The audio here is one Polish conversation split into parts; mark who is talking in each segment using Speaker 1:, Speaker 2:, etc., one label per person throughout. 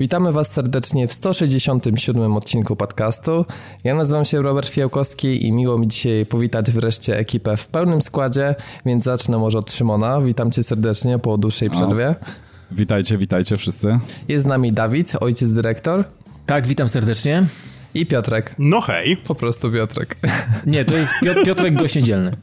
Speaker 1: Witamy Was serdecznie w 167 odcinku podcastu. Ja nazywam się Robert Fiałkowski i miło mi dzisiaj powitać wreszcie ekipę w pełnym składzie, więc zacznę może od Szymona. Witam Cię serdecznie po dłuższej przerwie. O.
Speaker 2: Witajcie, witajcie wszyscy.
Speaker 1: Jest z nami Dawid, ojciec dyrektor.
Speaker 3: Tak, witam serdecznie.
Speaker 1: I Piotrek.
Speaker 4: No hej.
Speaker 1: Po prostu Piotrek.
Speaker 3: Nie, to jest Piotrek gość niedzielny.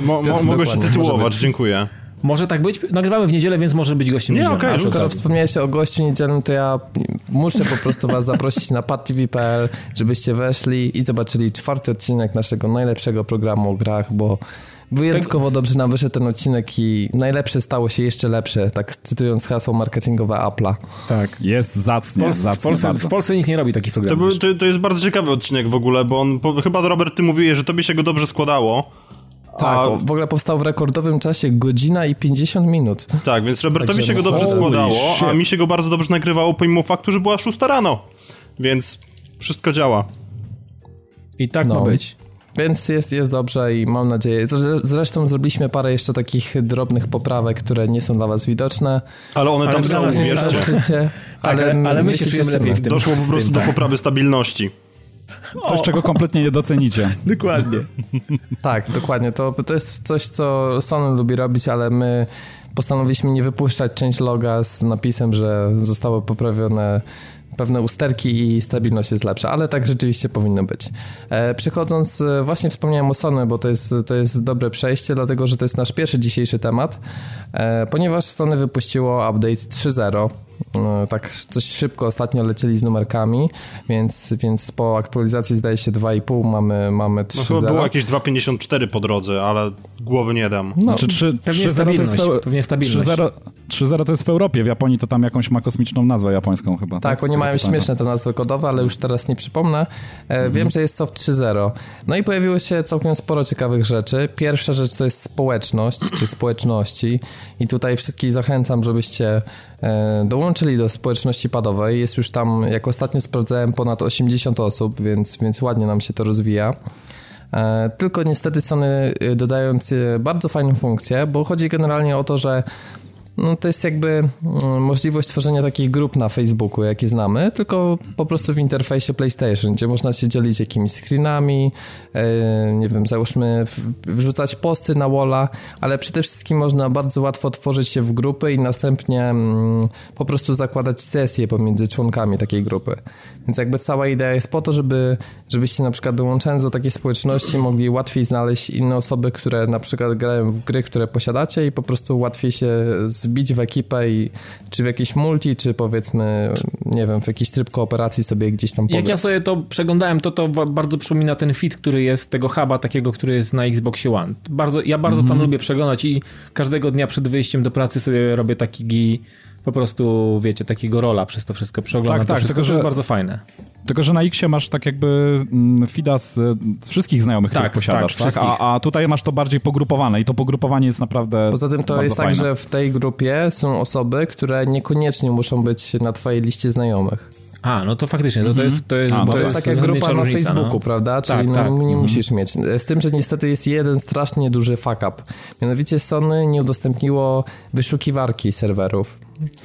Speaker 4: Mo, mo, mogę się tytułować, dziękuję.
Speaker 3: Może tak być. Nagrywamy w niedzielę, więc może być gościem
Speaker 4: Nie, okej, okay,
Speaker 1: Skoro wspomniałeś o gościu niedzielnym, to ja muszę po prostu was zaprosić na padtv.pl, żebyście weszli i zobaczyli czwarty odcinek naszego najlepszego programu o grach, bo Wyjątkowo tak. dobrze nam wyszedł ten odcinek i najlepsze stało się jeszcze lepsze, tak cytując hasło marketingowe Apple'a.
Speaker 2: Tak. Jest zacnie,
Speaker 3: w
Speaker 2: zacnie
Speaker 3: w, Polsce, w Polsce nikt nie robi takich programów.
Speaker 4: To, był, to, to, jest bardzo ciekawy odcinek w ogóle, bo on, chyba Robert, ty mówiłeś, że tobie się go dobrze składało.
Speaker 1: Tak, a... w ogóle powstał w rekordowym czasie godzina i 50 minut.
Speaker 4: Tak, więc Robertowi Także się go dobrze składało, shit. a mi się go bardzo dobrze nagrywało pomimo faktu, że była 6 rano. Więc wszystko działa.
Speaker 3: I tak no. ma być.
Speaker 1: Więc jest, jest dobrze i mam nadzieję. Zresztą zrobiliśmy parę jeszcze takich drobnych poprawek, które nie są dla was widoczne.
Speaker 4: Ale one tam są,
Speaker 1: wierzcie. Ale,
Speaker 3: ale, ale my się czujemy lepiej w tym.
Speaker 4: Doszło po prostu do tak. poprawy stabilności.
Speaker 2: Coś, czego kompletnie nie docenicie.
Speaker 3: dokładnie.
Speaker 1: tak, dokładnie. To, to jest coś, co Sony lubi robić, ale my postanowiliśmy nie wypuszczać część loga z napisem, że zostały poprawione pewne usterki i stabilność jest lepsza, ale tak rzeczywiście powinno być. E, przechodząc, e, właśnie wspomniałem o Sony, bo to jest, to jest dobre przejście, dlatego że to jest nasz pierwszy dzisiejszy temat, e, ponieważ Sony wypuściło update 3.0 no, tak coś szybko ostatnio lecieli z numerkami, więc, więc po aktualizacji zdaje się 2,5 mamy, mamy 3,0. No chyba
Speaker 4: było jakieś 2,54 po drodze, ale głowy nie dam.
Speaker 2: No, znaczy 3,
Speaker 3: pewnie 3, stabilność. To jest, pewnie stabilność.
Speaker 2: 3.0 to jest w Europie, w Japonii to tam jakąś ma kosmiczną nazwę japońską chyba.
Speaker 1: Tak, tak? oni mają śmieszne te nazwy kodowe, ale już teraz nie przypomnę. E, mhm. Wiem, że jest soft 3.0. No i pojawiło się całkiem sporo ciekawych rzeczy. Pierwsza rzecz to jest społeczność, czy społeczności i tutaj wszystkich zachęcam, żebyście E, dołączyli do społeczności padowej. Jest już tam, jak ostatnio sprawdzałem, ponad 80 osób, więc, więc ładnie nam się to rozwija. E, tylko niestety Sony e, dodając bardzo fajną funkcję, bo chodzi generalnie o to, że no to jest jakby mm, możliwość tworzenia takich grup na Facebooku, jakie znamy, tylko po prostu w interfejsie PlayStation, gdzie można się dzielić jakimiś screenami, e, nie wiem, załóżmy wrzucać posty na walla, ale przede wszystkim można bardzo łatwo tworzyć się w grupy i następnie mm, po prostu zakładać sesje pomiędzy członkami takiej grupy. Więc jakby cała idea jest po to, żeby, żebyście na przykład dołączając do takiej społeczności mogli łatwiej znaleźć inne osoby, które na przykład grają w gry, które posiadacie i po prostu łatwiej się zbić w ekipę i czy w jakiś multi, czy powiedzmy, nie wiem, w jakiś tryb kooperacji sobie gdzieś tam pograć.
Speaker 3: Jak ja sobie to przeglądałem, to to bardzo przypomina ten fit, który jest tego huba takiego, który jest na Xboxie One. Bardzo, ja bardzo mm -hmm. tam lubię przeglądać i każdego dnia przed wyjściem do pracy sobie robię taki po prostu, wiecie, takiego rola przez to wszystko przeoglądam. Tak, tak, wszystko, tylko, że, to jest bardzo fajne.
Speaker 2: Tylko, że na Xie masz tak jakby mm, fida z, z wszystkich znajomych, tak, których posiadasz, tak? tak? A, a, tutaj masz to bardziej pogrupowane i to pogrupowanie jest naprawdę
Speaker 1: Poza tym to jest tak, fajne. tak, że w tej grupie są osoby, które niekoniecznie muszą być na twojej liście znajomych.
Speaker 3: A, no to faktycznie, to, to mhm. jest to jest,
Speaker 1: A,
Speaker 3: to,
Speaker 1: to jest, jest taka grupa na Facebooku, no. prawda? Czyli tak, no, tak. nie mhm. musisz mieć. Z tym, że niestety jest jeden strasznie duży fuck up. Mianowicie Sony nie udostępniło wyszukiwarki serwerów.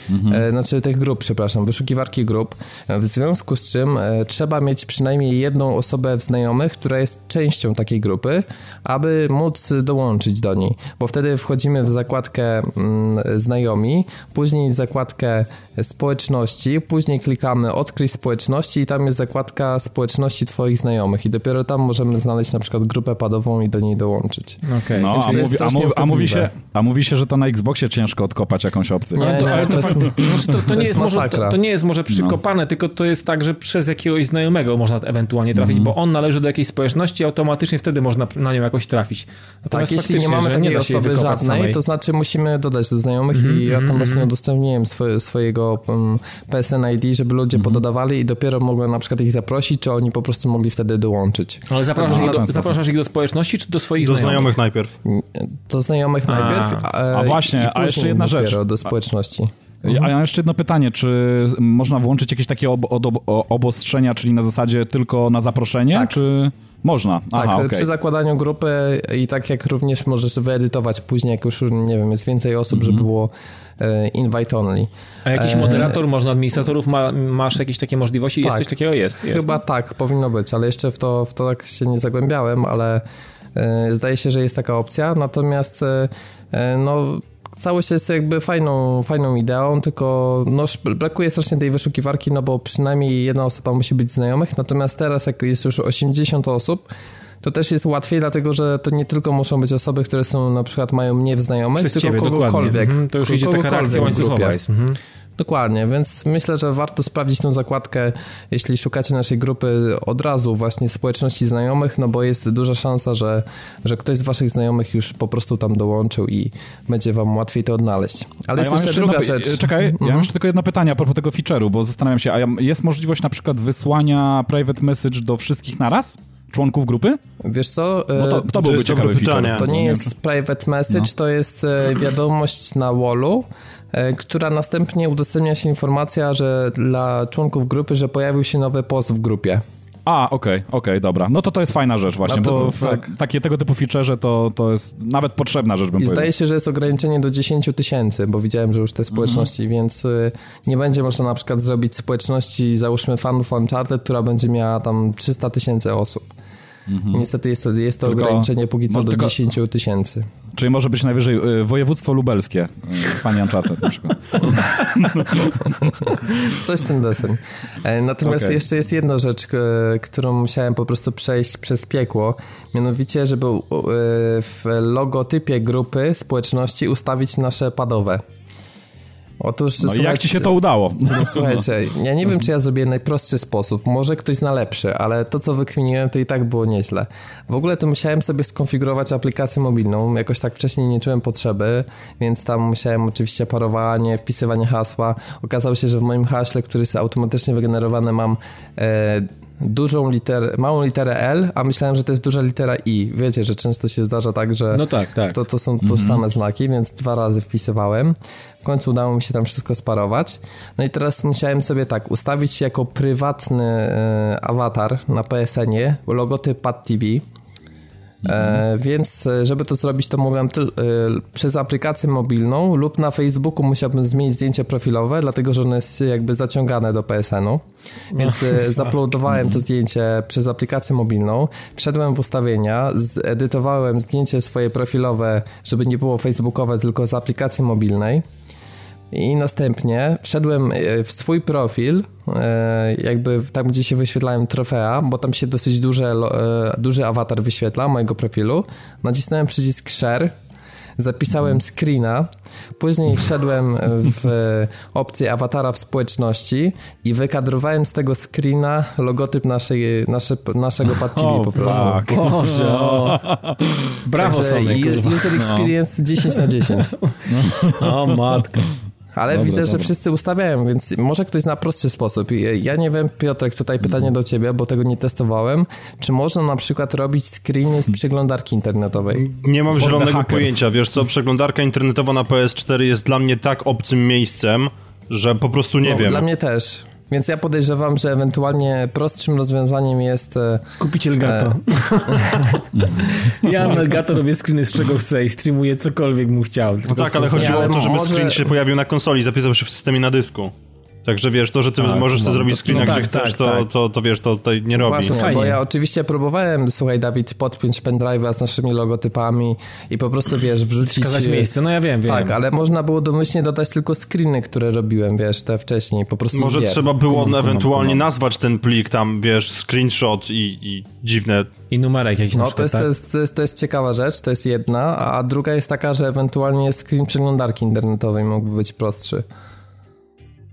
Speaker 1: Mhm. E, znaczy tych grup, przepraszam, wyszukiwarki grup, w związku z czym e, trzeba mieć przynajmniej jedną osobę w znajomych, która jest częścią takiej grupy, aby móc dołączyć do niej, bo wtedy wchodzimy w zakładkę mm, znajomi, później w zakładkę społeczności, później klikamy odkryć społeczności i tam jest zakładka społeczności twoich znajomych i dopiero tam możemy znaleźć na przykład grupę padową i do niej dołączyć.
Speaker 2: Okay. No, a mówi, a, mówi, a, mówi się, a mówi się, że to na Xboxie ciężko odkopać jakąś opcję.
Speaker 3: Nie,
Speaker 2: no,
Speaker 3: ale to, to, znaczy, to, to, nie jest może, to, nie jest może przykopane, no. tylko to jest tak, że przez jakiegoś znajomego można ewentualnie trafić, mm. bo on należy do jakiejś społeczności i automatycznie wtedy można na nią jakoś trafić.
Speaker 1: Natomiast tak, jeśli nie mamy takiej nie osoby żadnej, samej. to znaczy musimy dodać do znajomych mm -hmm, i ja tam mm -hmm. właśnie udostępniłem swoje, swojego um, PSN ID, żeby ludzie mm -hmm. pododawali i dopiero mogłem na przykład ich zaprosić, czy oni po prostu mogli wtedy dołączyć.
Speaker 3: Ale zapraszasz, ich do, zapraszasz ich do społeczności, czy do swoich
Speaker 4: do
Speaker 3: znajomych?
Speaker 4: znajomych najpierw.
Speaker 1: Do znajomych a. najpierw, a,
Speaker 2: a właśnie, a jeszcze jedna rzecz.
Speaker 1: do społeczności.
Speaker 2: Mhm. A ja mam jeszcze jedno pytanie, czy można włączyć jakieś takie ob ob obostrzenia, czyli na zasadzie tylko na zaproszenie,
Speaker 1: tak.
Speaker 2: czy... Można,
Speaker 1: Aha,
Speaker 2: Tak, okay.
Speaker 1: przy zakładaniu grupy i tak jak również możesz wyedytować później, jak już, nie wiem, jest więcej osób, żeby mhm. było e, invite only.
Speaker 3: A jakiś e, moderator, e... można administratorów, ma, masz jakieś takie możliwości? Tak, jest coś takiego? Jest.
Speaker 1: Chyba jest. tak, powinno być, ale jeszcze w to, w to tak się nie zagłębiałem, ale e, zdaje się, że jest taka opcja, natomiast e, e no całość jest jakby fajną, fajną ideą, tylko no, brakuje strasznie tej wyszukiwarki, no bo przynajmniej jedna osoba musi być znajomych, natomiast teraz jak jest już 80 osób, to też jest łatwiej, dlatego że to nie tylko muszą być osoby, które są na przykład mają mnie w znajomych, Przez tylko ciebie, kogokolwiek.
Speaker 3: Mhm, to już idzie taka reakcja łańcuchowa
Speaker 1: jest. Mhm. Dokładnie, więc myślę, że warto sprawdzić tą zakładkę, jeśli szukacie naszej grupy od razu właśnie społeczności znajomych, no bo jest duża szansa, że, że ktoś z waszych znajomych już po prostu tam dołączył i będzie wam łatwiej to odnaleźć. Ale jest ja jeszcze druga rzecz.
Speaker 2: Czekaj, mhm. ja mam jeszcze tylko jedno pytanie a propos tego feature'u, bo zastanawiam się, a jest możliwość na przykład wysłania private message do wszystkich naraz? członków grupy?
Speaker 1: Wiesz co?
Speaker 2: No to, to byłby ciekawy pytanie.
Speaker 1: To nie jest private message, no. to jest e, wiadomość na wallu, która następnie udostępnia się informacja, że dla członków grupy, że pojawił się nowy post w grupie.
Speaker 2: A, okej, okay, okej, okay, dobra. No to to jest fajna rzecz właśnie, to, bo w, tak. takie tego typu feature to, to jest nawet potrzebna rzecz, bym I
Speaker 1: powiedział. zdaje się, że jest ograniczenie do 10 tysięcy, bo widziałem, że już te społeczności, mm -hmm. więc y, nie będzie można na przykład zrobić społeczności, załóżmy fanów Uncharted, która będzie miała tam 300 tysięcy osób. Mhm. Niestety jest to, jest to tylko, ograniczenie póki co do tylko, 10 tysięcy.
Speaker 2: Czyli może być najwyżej y, województwo lubelskie, y, pani Uncharted na przykład.
Speaker 1: Coś ten deseń. E, natomiast okay. jeszcze jest jedna rzecz, którą musiałem po prostu przejść przez piekło. Mianowicie, żeby w logotypie grupy społeczności ustawić nasze padowe.
Speaker 2: Otóż, no i jak ci się to udało?
Speaker 1: No, słuchajcie, ja nie wiem, czy ja zrobię najprostszy sposób, może ktoś zna lepszy, ale to, co wykminiłem, to i tak było nieźle. W ogóle to musiałem sobie skonfigurować aplikację mobilną, jakoś tak wcześniej nie czułem potrzeby, więc tam musiałem oczywiście parowanie, wpisywanie hasła. Okazało się, że w moim haśle, który jest automatycznie wygenerowany, mam e, dużą literę, małą literę L, a myślałem, że to jest duża litera I. Wiecie, że często się zdarza tak, że
Speaker 3: no tak, tak.
Speaker 1: To, to są tożsame mhm. znaki, więc dwa razy wpisywałem. W końcu udało mi się tam wszystko sparować. No i teraz musiałem sobie tak ustawić jako prywatny e, awatar na PSN-ie logotyp Pad TV E, więc e, żeby to zrobić, to mówiłem ty, e, przez aplikację mobilną lub na Facebooku musiałbym zmienić zdjęcie profilowe, dlatego że ono jest jakby zaciągane do PSN-u. Więc no, zaplodowałem to zdjęcie przez aplikację mobilną, wszedłem w ustawienia, zedytowałem zdjęcie swoje profilowe, żeby nie było facebookowe, tylko z aplikacji mobilnej. I następnie wszedłem e, w swój profil, e, jakby tam, gdzie się wyświetlałem trofea, bo tam się dosyć duże, e, duży awatar wyświetla mojego profilu. Nacisnąłem przycisk share, zapisałem screena, później wszedłem w opcję awatara w społeczności i wykadrowałem z tego screena logotyp naszej, nasze, naszego Pad TV po prostu.
Speaker 3: Tak. Boże, o. Brawo Także
Speaker 1: sobie, User experience no. 10 na 10.
Speaker 3: O matko.
Speaker 1: Ale dobra, widzę, dobra. że wszyscy ustawiają, więc może ktoś na prostszy sposób. Ja nie wiem, Piotrek, tutaj pytanie do ciebie, bo tego nie testowałem. Czy można na przykład robić screeny z przeglądarki internetowej?
Speaker 4: Nie mam zielonego pojęcia. Wiesz co, przeglądarka internetowa na PS4 jest dla mnie tak obcym miejscem, że po prostu nie no, wiem.
Speaker 1: Dla mnie też. Więc ja podejrzewam, że ewentualnie prostszym rozwiązaniem jest... E,
Speaker 3: Kupić Elgato. E... ja na Elgato robię screeny z czego chcę i streamuję cokolwiek mu chciał.
Speaker 4: No tak, ale chodziło o to, żeby może... screen się pojawił na konsoli, zapisał się w systemie na dysku. Także wiesz, to, że ty tak, możesz no, sobie zrobić screena, no, gdzie tak, chcesz, tak, to, tak. To, to, wiesz, to, to nie robi.
Speaker 1: Właśnie, Fajnie. bo ja oczywiście próbowałem, słuchaj Dawid, podpiąć pendrive'a z naszymi logotypami i po prostu, wiesz, wrzucić...
Speaker 3: Wskazać miejsce, no ja wiem, wiem.
Speaker 1: Tak, ale można było domyślnie dodać tylko screeny, które robiłem, wiesz, te wcześniej, po prostu
Speaker 4: Może zbier. trzeba było kum, ewentualnie kum, nazwać ten plik tam, wiesz, screenshot i, i dziwne...
Speaker 3: I numerek jakiś
Speaker 1: No
Speaker 3: przykład,
Speaker 1: to, jest,
Speaker 3: tak?
Speaker 1: to, jest, to, jest, to jest ciekawa rzecz, to jest jedna, a druga jest taka, że ewentualnie screen przeglądarki internetowej mógłby być prostszy.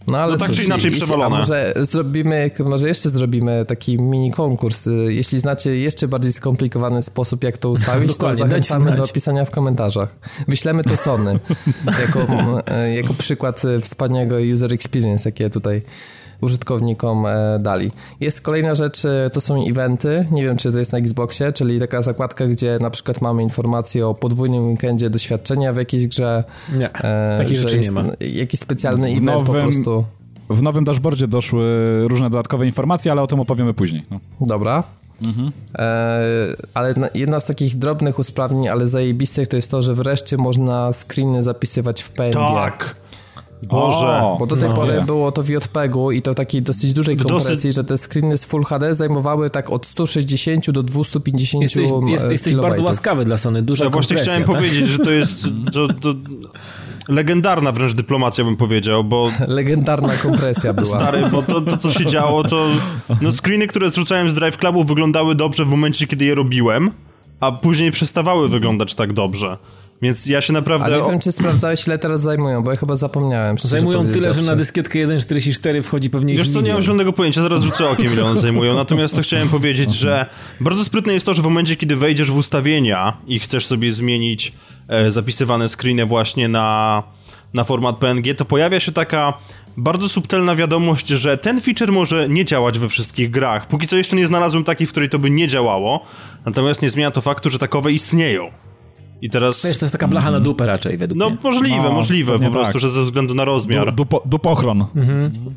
Speaker 4: No, ale no tak cóż, czy inaczej przewalone.
Speaker 1: może zrobimy, może jeszcze zrobimy taki mini konkurs. Jeśli znacie jeszcze bardziej skomplikowany sposób, jak to ustawić, to zachęcamy do pisania w komentarzach. Wyślemy to Sony jako, jako przykład wspaniałego user experience, jakie tutaj użytkownikom e, dali. Jest kolejna rzecz, e, to są eventy, nie wiem czy to jest na Xboxie, czyli taka zakładka, gdzie na przykład mamy informację o podwójnym weekendzie doświadczenia w jakiejś grze.
Speaker 3: Nie, e, takiej rzeczy nie ma.
Speaker 1: Jakiś specjalny event nowym, po prostu.
Speaker 2: W nowym dashboardzie doszły różne dodatkowe informacje, ale o tym opowiemy później. No.
Speaker 1: Dobra. Mhm. E, ale jedna z takich drobnych usprawnień, ale zajebistych to jest to, że wreszcie można screeny zapisywać w PNG.
Speaker 4: Tak. Boże. O,
Speaker 1: bo do tej no, pory było to w JPEG-u i to takiej dosyć dużej kompresji, dosyć... że te screeny z Full HD zajmowały tak od 160 do 250
Speaker 3: Jesteś, jest, jesteś bardzo łaskawy dla Sony, duża ja
Speaker 4: kompresja. właśnie chciałem tak? powiedzieć, że to jest to, to legendarna wręcz dyplomacja bym powiedział, bo...
Speaker 1: Legendarna kompresja była.
Speaker 4: Stary, bo to, to co się działo, to... No screeny, które zrzucałem z Drive Clubu wyglądały dobrze w momencie, kiedy je robiłem, a później przestawały wyglądać tak dobrze. Więc ja się naprawdę...
Speaker 1: Ale nie wiem, czy sprawdzałeś, ile teraz zajmują, bo ja chyba zapomniałem.
Speaker 3: Zajmują tyle, że na dyskietkę 1.44 wchodzi pewnie
Speaker 4: Wiesz co, nie mam żadnego pojęcia, zaraz rzucę okiem, ile one zajmują. Natomiast to chciałem powiedzieć, że bardzo sprytne jest to, że w momencie, kiedy wejdziesz w ustawienia i chcesz sobie zmienić e, zapisywane screeny właśnie na, na format PNG, to pojawia się taka bardzo subtelna wiadomość, że ten feature może nie działać we wszystkich grach. Póki co jeszcze nie znalazłem takiej, w której to by nie działało, natomiast nie zmienia to faktu, że takowe istnieją. I teraz...
Speaker 3: Wiesz, to jest taka blacha na dupę raczej, według
Speaker 4: no,
Speaker 3: mnie.
Speaker 4: Możliwe, no, możliwe, po prostu, tak. że ze względu na rozmiar.
Speaker 2: Du, dupo, dupochron. Mhm.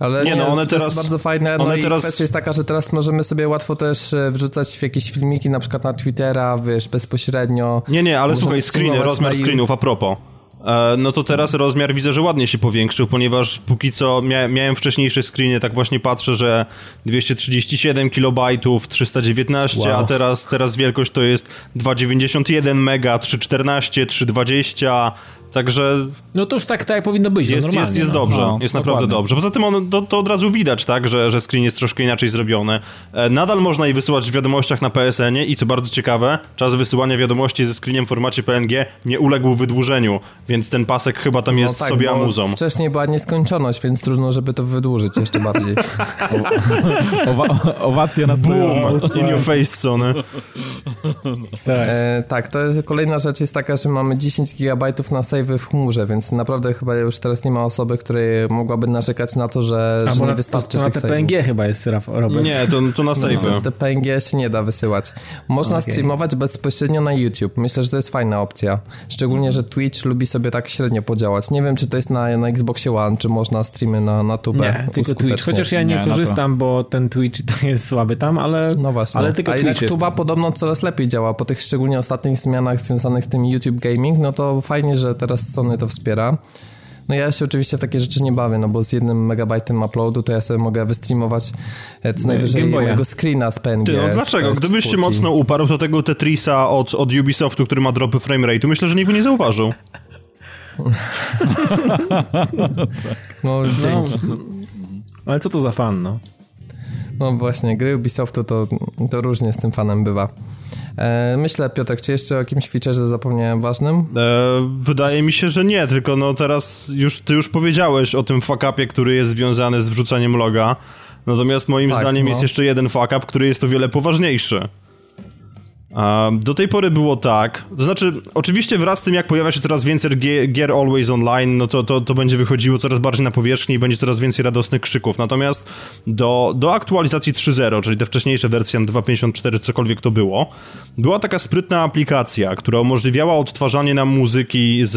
Speaker 1: Ale nie, nie, no one to teraz, jest bardzo fajne. No one i teraz... kwestia jest taka, że teraz możemy sobie łatwo też e, wrzucać w jakieś filmiki, na przykład na Twittera, wiesz, bezpośrednio.
Speaker 4: Nie, nie, ale słuchaj, screeny, rozmiar screenów, a propos. E, no to teraz rozmiar widzę, że ładnie się powiększył, ponieważ póki co mia miałem wcześniejsze screeny, tak właśnie patrzę, że 237 KB, 319, wow. a teraz, teraz wielkość to jest 291 mega, 314, 320, Także.
Speaker 3: No to już tak, tak powinno być.
Speaker 4: Jest, jest, jest no. dobrze, no, jest naprawdę dobrze. Poza tym on, to, to, od razu widać, tak, że, że screen jest troszkę inaczej zrobiony. E, nadal można je wysyłać w wiadomościach na PSN-ie i co bardzo ciekawe, czas wysyłania wiadomości ze screeniem w formacie PNG nie uległ wydłużeniu, więc ten pasek chyba tam no jest tak, sobie amuzą.
Speaker 1: Wcześniej była nieskończoność, więc trudno, żeby to wydłużyć jeszcze bardziej.
Speaker 2: Owa owacje na
Speaker 4: Boom, in your face, Sony.
Speaker 1: tak. E, tak, to kolejna rzecz jest taka, że mamy 10 GB na save w chmurze, więc naprawdę chyba już teraz nie ma osoby, której mogłaby narzekać na to, że, że nie wystarczy
Speaker 3: to, to na te PNG chyba jest, Robert.
Speaker 4: Nie, to, to na save. No,
Speaker 1: te PNG się nie da wysyłać. Można okay. streamować bezpośrednio na YouTube. Myślę, że to jest fajna opcja. Szczególnie, że Twitch lubi sobie tak średnio podziałać. Nie wiem, czy to jest na, na Xboxie One, czy można streamy na, na tubę.
Speaker 3: Nie, tylko Twitch. Chociaż ja nie, nie korzystam, bo ten Twitch jest słaby tam, ale,
Speaker 1: no właśnie.
Speaker 3: ale tylko A Twitch
Speaker 1: jest. tuba podobno coraz lepiej działa. Po tych szczególnie ostatnich zmianach związanych z tym YouTube Gaming, no to fajnie, że teraz Sony to wspiera. No ja się oczywiście w takie rzeczy nie bawię, no bo z jednym megabajtem uploadu to ja sobie mogę wystreamować e, co najwyżej mojego screena z PNG. Ty,
Speaker 4: no dlaczego? Gdybyś się mocno uparł do tego Tetrisa od, od Ubisoftu, który ma dropy framerate'u, myślę, że nikt by nie zauważył.
Speaker 1: no dzięki. No,
Speaker 3: ale co to za fan, no?
Speaker 1: No właśnie, gry Ubisoftu to, to różnie z tym fanem bywa. E, myślę, Piotrek, czy jeszcze o jakimś featureze zapomniałem ważnym? E,
Speaker 4: wydaje mi się, że nie, tylko no teraz już ty już powiedziałeś o tym fuck-upie, który jest związany z wrzucaniem loga. Natomiast moim tak, zdaniem no. jest jeszcze jeden fuck-up, który jest o wiele poważniejszy. Do tej pory było tak, to znaczy, oczywiście wraz z tym, jak pojawia się coraz więcej gier Always Online, no to, to, to będzie wychodziło coraz bardziej na powierzchnię i będzie coraz więcej radosnych krzyków. Natomiast do, do aktualizacji 3.0, czyli te wcześniejsze wersje 2.54, cokolwiek to było, była taka sprytna aplikacja, która umożliwiała odtwarzanie nam muzyki z,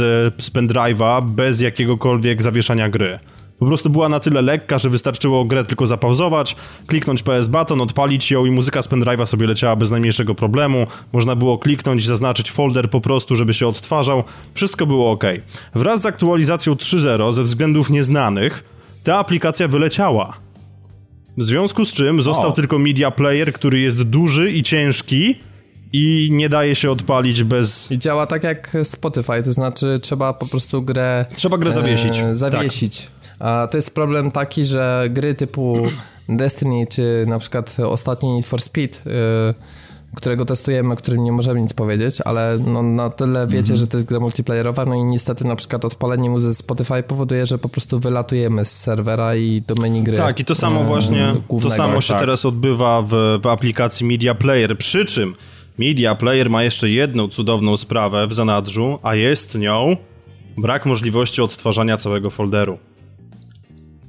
Speaker 4: z pendrive'a bez jakiegokolwiek zawieszania gry. Po prostu była na tyle lekka, że wystarczyło grę tylko zapauzować, kliknąć PS Button, odpalić ją i muzyka z pendrive'a sobie leciała bez najmniejszego problemu. Można było kliknąć, zaznaczyć folder po prostu, żeby się odtwarzał. Wszystko było ok. Wraz z aktualizacją 3.0 ze względów nieznanych ta aplikacja wyleciała. W związku z czym został o. tylko media player, który jest duży i ciężki i nie daje się odpalić bez...
Speaker 1: I działa tak jak Spotify, to znaczy trzeba po prostu grę...
Speaker 4: Trzeba grę zawiesić. E,
Speaker 1: zawiesić. Tak. A to jest problem taki, że gry typu Destiny, czy na przykład ostatni Need for Speed, yy, którego testujemy, o którym nie możemy nic powiedzieć, ale no na tyle wiecie, -hmm. że to jest gra multiplayerowa, no i niestety na przykład odpalenie muzy Spotify powoduje, że po prostu wylatujemy z serwera i do menu gry.
Speaker 4: Tak, i to samo właśnie, to samo się tak. teraz odbywa w, w aplikacji Media Player, przy czym Media Player ma jeszcze jedną cudowną sprawę w zanadrzu, a jest nią brak możliwości odtwarzania całego folderu.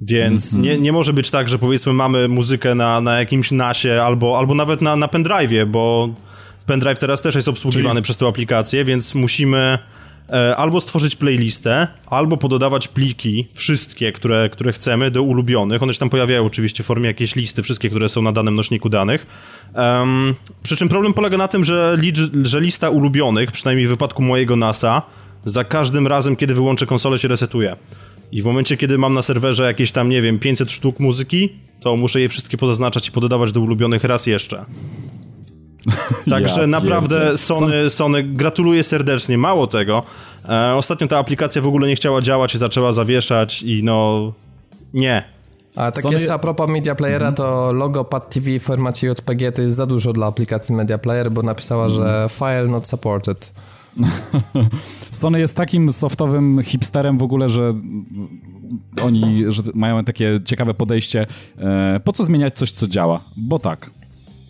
Speaker 4: Więc mm -hmm. nie, nie może być tak, że powiedzmy mamy muzykę na, na jakimś nasie albo, albo nawet na, na pendrive'ie, bo pendrive teraz też jest obsługiwany Czyli... przez tę aplikację, więc musimy e, albo stworzyć playlistę, albo pododawać pliki, wszystkie, które, które chcemy, do ulubionych. One się tam pojawiają oczywiście w formie jakiejś listy, wszystkie, które są na danym nośniku danych. Um, przy czym problem polega na tym, że, że lista ulubionych, przynajmniej w wypadku mojego NASA, za każdym razem, kiedy wyłączę konsolę, się resetuje. I w momencie, kiedy mam na serwerze jakieś tam, nie wiem, 500 sztuk muzyki, to muszę je wszystkie pozaznaczać i pododawać do ulubionych raz jeszcze. Także ja naprawdę Sony, Sony gratuluję serdecznie. Mało tego, e, ostatnio ta aplikacja w ogóle nie chciała działać i zaczęła zawieszać i no nie.
Speaker 1: A tak Sony... jeszcze a propos Media Playera, mhm. to logo Pad TV w formacie JPG to jest za dużo dla aplikacji Media Player, bo napisała, że mhm. file not supported.
Speaker 2: Sony jest takim softowym hipsterem w ogóle, że oni że mają takie ciekawe podejście. E, po co zmieniać coś, co działa? Bo tak.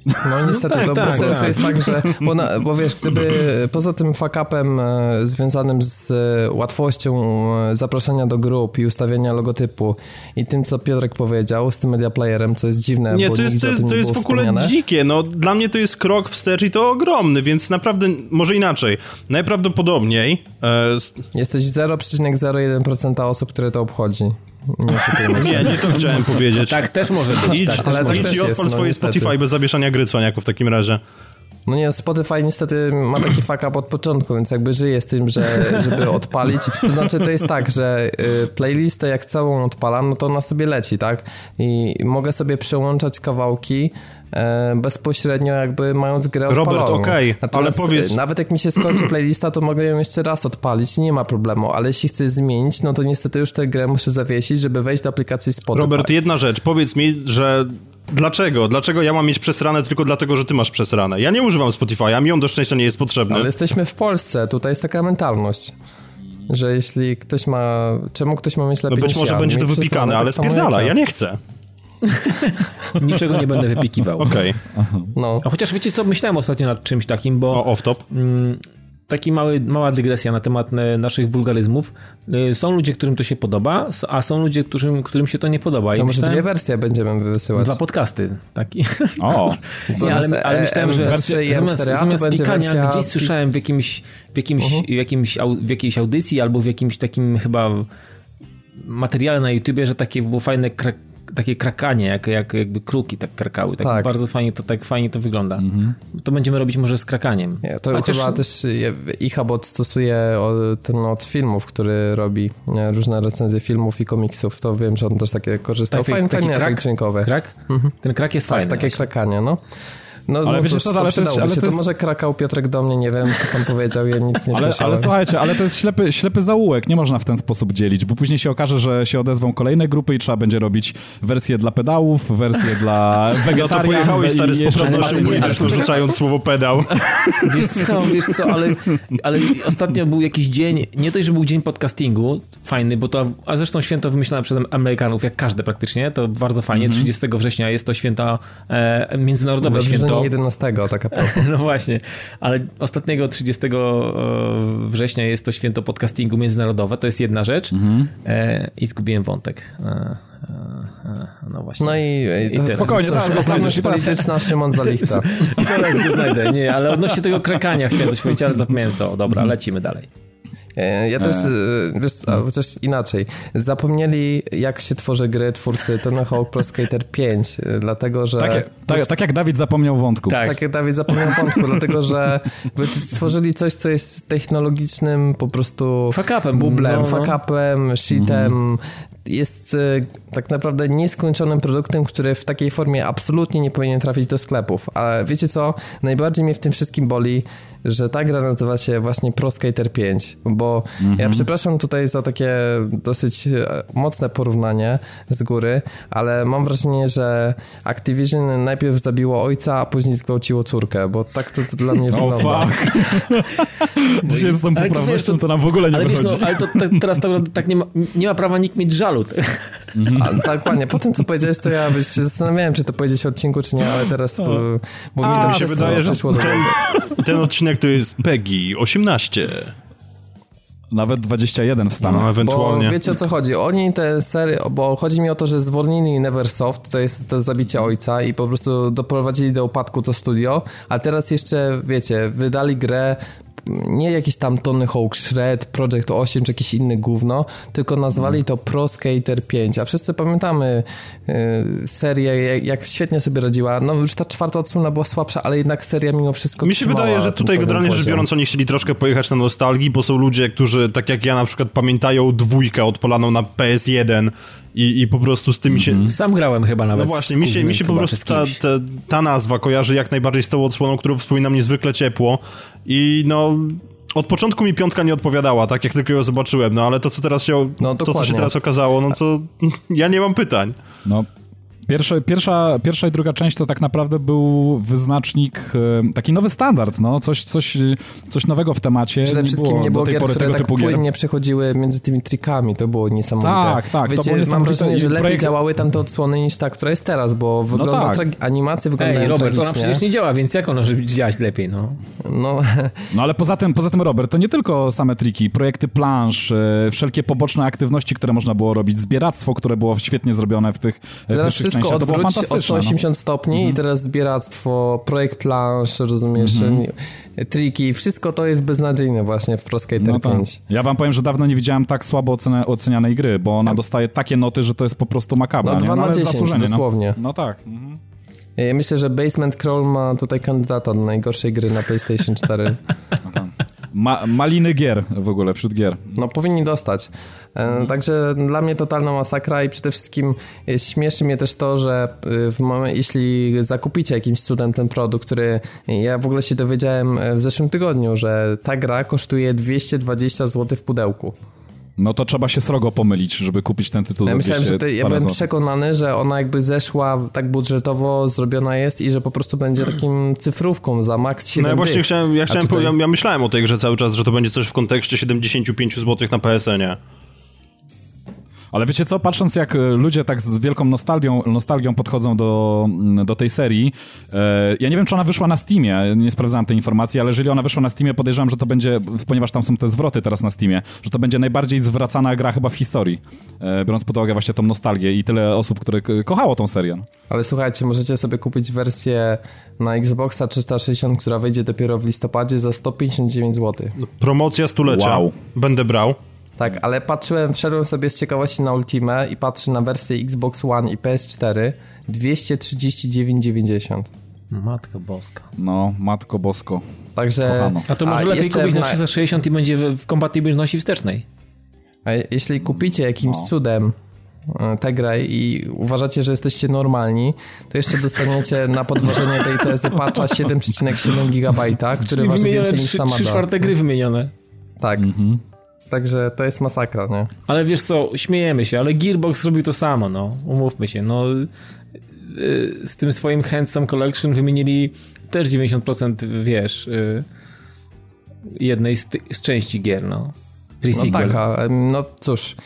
Speaker 1: No niestety no tak, to tak, tak. jest tak, że bo, na, bo wiesz, gdyby poza tym fuck-upem e, związanym z e, łatwością e, zaproszenia do grup i ustawienia logotypu i tym, co Piotrek powiedział z tym media playerem, co jest dziwne,
Speaker 4: nie,
Speaker 1: bo
Speaker 4: to jest, to,
Speaker 1: jest,
Speaker 4: to jest w ogóle
Speaker 1: wspomniane.
Speaker 4: dzikie, no dla mnie to jest krok wstecz i to ogromny, więc naprawdę, może inaczej, najprawdopodobniej...
Speaker 1: E... Jesteś 0,01% osób, które to obchodzi.
Speaker 4: Nie, nie, nie to chciałem powiedzieć.
Speaker 3: Tak też może być.
Speaker 4: Idź,
Speaker 3: tak,
Speaker 4: ale tak idź i odpal no, swoje Spotify bez zawieszania gry cwaniaku w takim razie.
Speaker 1: No nie, Spotify niestety ma taki fuck up od początku, więc jakby żyje z tym, że, żeby odpalić. To znaczy to jest tak, że y, playlistę jak całą odpalam, no to ona sobie leci, tak? I mogę sobie przełączać kawałki bezpośrednio jakby mając grę odpaloną.
Speaker 4: Robert, okej, okay, ale powiedz...
Speaker 1: E, nawet jak mi się skończy playlista, to mogę ją jeszcze raz odpalić, nie ma problemu, ale jeśli chcę zmienić, no to niestety już tę grę muszę zawiesić, żeby wejść do aplikacji Spotify.
Speaker 4: Robert, jedna rzecz, powiedz mi, że Dlaczego? Dlaczego ja mam mieć przesrane tylko dlatego, że ty masz przesrane? Ja nie używam Spotify'a, mi on do szczęścia nie jest potrzebny.
Speaker 1: Ale jesteśmy w Polsce, tutaj jest taka mentalność że jeśli ktoś ma... Czemu ktoś ma mieć lepiej
Speaker 4: No być może ja, będzie to wypikane, ale tak spierdala, ja nie chcę.
Speaker 3: Niczego nie będę wypikiwał.
Speaker 4: Okej.
Speaker 3: Okay. No. A chociaż wiecie co, myślałem ostatnio nad czymś takim, bo...
Speaker 4: O, off-top? Mm,
Speaker 3: taki mały, mała dygresja na temat e, naszych wulgaryzmów. E, są ludzie, którym to się podoba, a są ludzie, którym, którym się to nie podoba.
Speaker 1: To I może myślałem, dwie wersje będziemy wysyłać.
Speaker 3: Dwa podcasty. Taki.
Speaker 2: O!
Speaker 3: nie, ale, ale myślałem, że zamiast, zamiast klikania gdzieś słyszałem w jakimś, w, jakimś, uh -huh. w, jakimś, w jakiejś audycji albo w jakimś takim chyba materiale na YouTubie, że takie było fajne takie krakanie, jak, jak jakby kruki tak krakały. Tak, tak. Bardzo fajnie to, tak fajnie to wygląda. Mhm. To będziemy robić może z krakaniem.
Speaker 1: Nie, to Chociaż... chyba też iChabot stosuje ten od filmów, który robi różne recenzje filmów i komiksów. To wiem, że on też takie korzystał. Tak, fajnie, taki fajnie krak, dźwiękowy.
Speaker 3: Krak? Mhm. Ten krak jest
Speaker 1: tak,
Speaker 3: fajny.
Speaker 1: takie właśnie. krakanie, no. No,
Speaker 2: ale
Speaker 1: no
Speaker 2: wiecie co, ale ale
Speaker 1: to,
Speaker 2: jest...
Speaker 1: to może krakał Piotrek do mnie, nie wiem, co tam powiedział, ja nic nie
Speaker 2: ale,
Speaker 1: słyszałem.
Speaker 2: Ale słuchajcie, ale to jest ślepy, ślepy zaułek, nie można w ten sposób dzielić, bo później się okaże, że się odezwą kolejne grupy i trzeba będzie robić wersję dla pedałów, wersję dla wegetarian. No to
Speaker 4: pojechałeś stary z poprawnością polityczną, rzucając słowo pedał.
Speaker 3: Wiesz co, wiesz co, ale, ale ostatnio był jakiś dzień, nie to, że był dzień podcastingu, fajny, bo to, a zresztą święto wymyślone przez Amerykanów, jak każde praktycznie, to bardzo fajnie, mm -hmm. 30 września jest to święto, e, międzynarodowe Dobrze, święto.
Speaker 1: 11 taka
Speaker 3: No właśnie, ale ostatniego 30 e, września jest to święto podcastingu międzynarodowe, to jest jedna rzecz mhm. e, i zgubiłem wątek. E,
Speaker 1: no właśnie. No i, i, i spokojnie, zaraz polityczna Szymon Zalichta.
Speaker 3: zaraz go znajdę. Nie, ale odnośnie tego krekania chciałem coś powiedzieć, ale zapomniałem co. Dobra, lecimy dalej.
Speaker 1: E, ja też, e. wiesz, chociaż inaczej. Zapomnieli, jak się tworzy gry twórcy Tony Hawk Pro Skater 5, e, dlatego że...
Speaker 2: Tak, tak, tak, jak Dawid zapomniał wątku.
Speaker 1: Tak, tak jak Dawid zapomniał wątku, dlatego że stworzyli coś, co jest technologicznym po prostu...
Speaker 3: Fuck-upem.
Speaker 1: Bublem, no, no. fuck-upem, shitem, mm jest tak naprawdę nieskończonym produktem, który w takiej formie absolutnie nie powinien trafić do sklepów. Ale wiecie co? Najbardziej mnie w tym wszystkim boli, że ta gra nazywa się właśnie Pro Skater 5, bo mhm. ja przepraszam tutaj za takie dosyć e, mocne porównanie z góry, ale mam wrażenie, że Activision najpierw zabiło ojca, a później zgwałciło córkę, bo tak to, to dla mnie oh, wygląda.
Speaker 2: Oh fuck. Dzisiaj z tą poprawnością to, to, nam w ogóle nie ale wychodzi. Wiesz,
Speaker 3: no, ale to, tak, teraz tak, tak nie, ma, nie ma prawa nikt mieć żalu.
Speaker 1: Mhm. A, tak, dokładnie. Po tym, co powiedziałeś, to ja się zastanawiałem, czy to powiedzieć w odcinku, czy nie, ale teraz, bo, bo A, mi to się wydaje, że
Speaker 4: ten, ten odcinek to jest PEGI 18.
Speaker 2: Nawet 21 w Stanach. No,
Speaker 4: ewentualnie.
Speaker 1: Bo wiecie o co chodzi? Oni te serie, bo chodzi mi o to, że zwolnili Neversoft, to jest to zabicie ojca i po prostu doprowadzili do upadku to studio, a teraz jeszcze, wiecie, wydali grę nie jakieś tam Tony Hawk Shred, Project 8 czy jakieś inne gówno, tylko nazwali to Pro Skater 5, a wszyscy pamiętamy y, serię, jak, jak, świetnie sobie radziła. No już ta czwarta odsłona była słabsza, ale jednak seria mimo wszystko
Speaker 4: Mi się wydaje, że tutaj generalnie rzecz biorąc oni chcieli troszkę pojechać na nostalgii, bo są ludzie, którzy tak jak ja na przykład pamiętają dwójkę odpalaną na PS1 i, i po prostu z tymi się... Mm
Speaker 3: -hmm. Sam grałem chyba nawet.
Speaker 4: No właśnie, mi się, mi się po prostu ta, ta, ta nazwa kojarzy jak najbardziej z tą odsłoną, którą wspominam niezwykle ciepło i no... Od początku mi piątka nie odpowiadała, tak jak tylko ją zobaczyłem, no ale to, co teraz się, no, to, co się teraz okazało, no to ja nie mam pytań.
Speaker 2: No, Pierwsza, pierwsza, pierwsza i druga część to tak naprawdę był wyznacznik, e, taki nowy standard, no, coś, coś, coś nowego w temacie.
Speaker 1: Przede wszystkim nie było, nie było gier, które tak płynnie przechodziły między tymi trikami, to było niesamowite.
Speaker 2: Tak, tak.
Speaker 1: Wiecie,
Speaker 2: to było
Speaker 1: mam wrażenie, że lepiej projekt... działały tamte odsłony niż ta, która jest teraz, bo wygląda no tak. animacje wyglądają Ej,
Speaker 3: Robert,
Speaker 1: tragicznie.
Speaker 3: ona przecież nie działa, więc jak ona może działać lepiej, no?
Speaker 1: No,
Speaker 2: no ale poza tym, poza tym, Robert, to nie tylko same triki, projekty plansz, e, wszelkie poboczne aktywności, które można było robić, zbieractwo, które było świetnie zrobione w tych
Speaker 1: e, Teraz wszystko to było fantastyczne o 180 no. stopni mhm. i teraz zbieractwo, projekt plansz, rozumiesz, mhm. triki, wszystko to jest beznadziejne właśnie w Pro Skater no 5. Tak.
Speaker 2: Ja wam powiem, że dawno nie widziałem tak słabo ocenia, ocenianej gry, bo ona tak. dostaje takie noty, że to jest po prostu makabra.
Speaker 1: No 2
Speaker 2: na
Speaker 1: 10 no. dosłownie.
Speaker 2: No, no tak. Mhm.
Speaker 1: Ja myślę, że Basement Crawl ma tutaj kandydata do najgorszej gry na PlayStation 4.
Speaker 2: Ma, maliny gier w ogóle, wśród gier.
Speaker 1: No powinni dostać. Mhm. Także dla mnie totalna masakra i przede wszystkim e, śmieszy mnie też to, że e, w momencie, jeśli zakupicie jakimś cudem ten produkt, który ja w ogóle się dowiedziałem w zeszłym tygodniu, że ta gra kosztuje 220 zł w pudełku.
Speaker 2: No to trzeba się srogo pomylić, żeby kupić ten tytuł
Speaker 1: ja myślałem, że to, Ja byłem przekonany, że ona jakby zeszła, tak budżetowo zrobiona jest i że po prostu będzie takim cyfrówką za max 7
Speaker 4: No ja właśnie chciałem, ja, chciałem tutaj... ja, ja myślałem o tej grze cały czas, że to będzie coś w kontekście 75 zł na PSN-ie.
Speaker 2: Ale wiecie co, patrząc jak e, ludzie tak z wielką nostalgią, nostalgią podchodzą do, mm, do tej serii, e, ja nie wiem, czy ona wyszła na Steamie, nie sprawdzałem tej informacji, ale jeżeli ona wyszła na Steamie, podejrzewam, że to będzie, ponieważ tam są te zwroty teraz na Steamie, że to będzie najbardziej zwracana gra chyba w historii, e, biorąc pod uwagę właśnie tą nostalgię i tyle osób, które kochało tą serię.
Speaker 1: Ale słuchajcie, możecie sobie kupić wersję na Xboxa 360, która wejdzie dopiero w listopadzie za 159 zł.
Speaker 4: Promocja stulecia. Wow. Będę brał.
Speaker 1: Tak, ale patrzyłem, wszedłem sobie z ciekawości na Ultimate i patrzę na wersję Xbox One i PS4 239,90.
Speaker 3: Matko boska.
Speaker 2: No, matko bosko.
Speaker 1: Także...
Speaker 3: Kochano. A to może a lepiej kupić na 360 i będzie w kompatybilności wstecznej.
Speaker 1: A jeśli kupicie jakimś no. cudem e, tę grę i uważacie, że jesteście normalni, to jeszcze dostaniecie na podważenie tej tezy patcha 7,7 GB, który Czyli waży więcej niż sama 3
Speaker 3: czwarte gry wymienione.
Speaker 1: Tak. Mhm. Także to jest masakra, nie?
Speaker 3: Ale wiesz co, śmiejemy się, ale Gearbox zrobił to samo, no. Umówmy się, no. Y, z tym swoim Handsome Collection wymienili też 90%, wiesz, y, jednej z, z części gier, no.
Speaker 1: No tak, a, no cóż,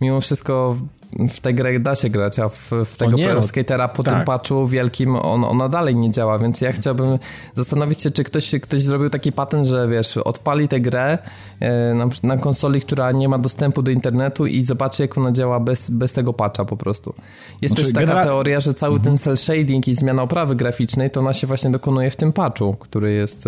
Speaker 1: mimo wszystko w tę grę da się grać, a w, w tego Pro Skatera po tak. tym patchu wielkim on, ona dalej nie działa, więc ja chciałbym zastanowić się, czy ktoś, ktoś zrobił taki patent, że wiesz, odpali tę grę e, na, na, konsoli, która nie ma dostępu do internetu i zobaczy, jak ona działa bez, bez tego patcha po prostu. Jest znaczy, też taka teoria, że cały mhm. ten cel shading i zmiana oprawy graficznej, to ona się właśnie dokonuje w tym patchu, który jest,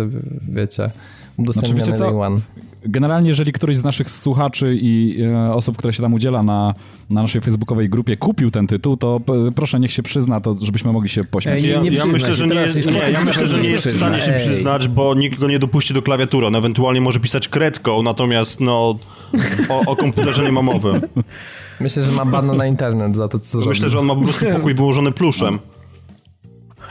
Speaker 1: wiecie, udostępniony znaczy, Day One
Speaker 2: generalnie, jeżeli któryś z naszych słuchaczy i e, osób, które się tam udziela na, na naszej facebookowej grupie kupił ten tytuł, to proszę niech się przyzna, to żebyśmy mogli się pośmiać.
Speaker 4: ja, ja myślę, że nie, jest, nie, ja myślę, że nie jest w stanie się przyznać, bo nikt go nie dopuści do klawiatury. On ewentualnie może pisać kredką, natomiast no o, o komputerze nie ma mowy.
Speaker 1: Myślę, że ma bana na internet za to, co
Speaker 4: Myślę, że on ma po prostu pokój wyłożony pluszem.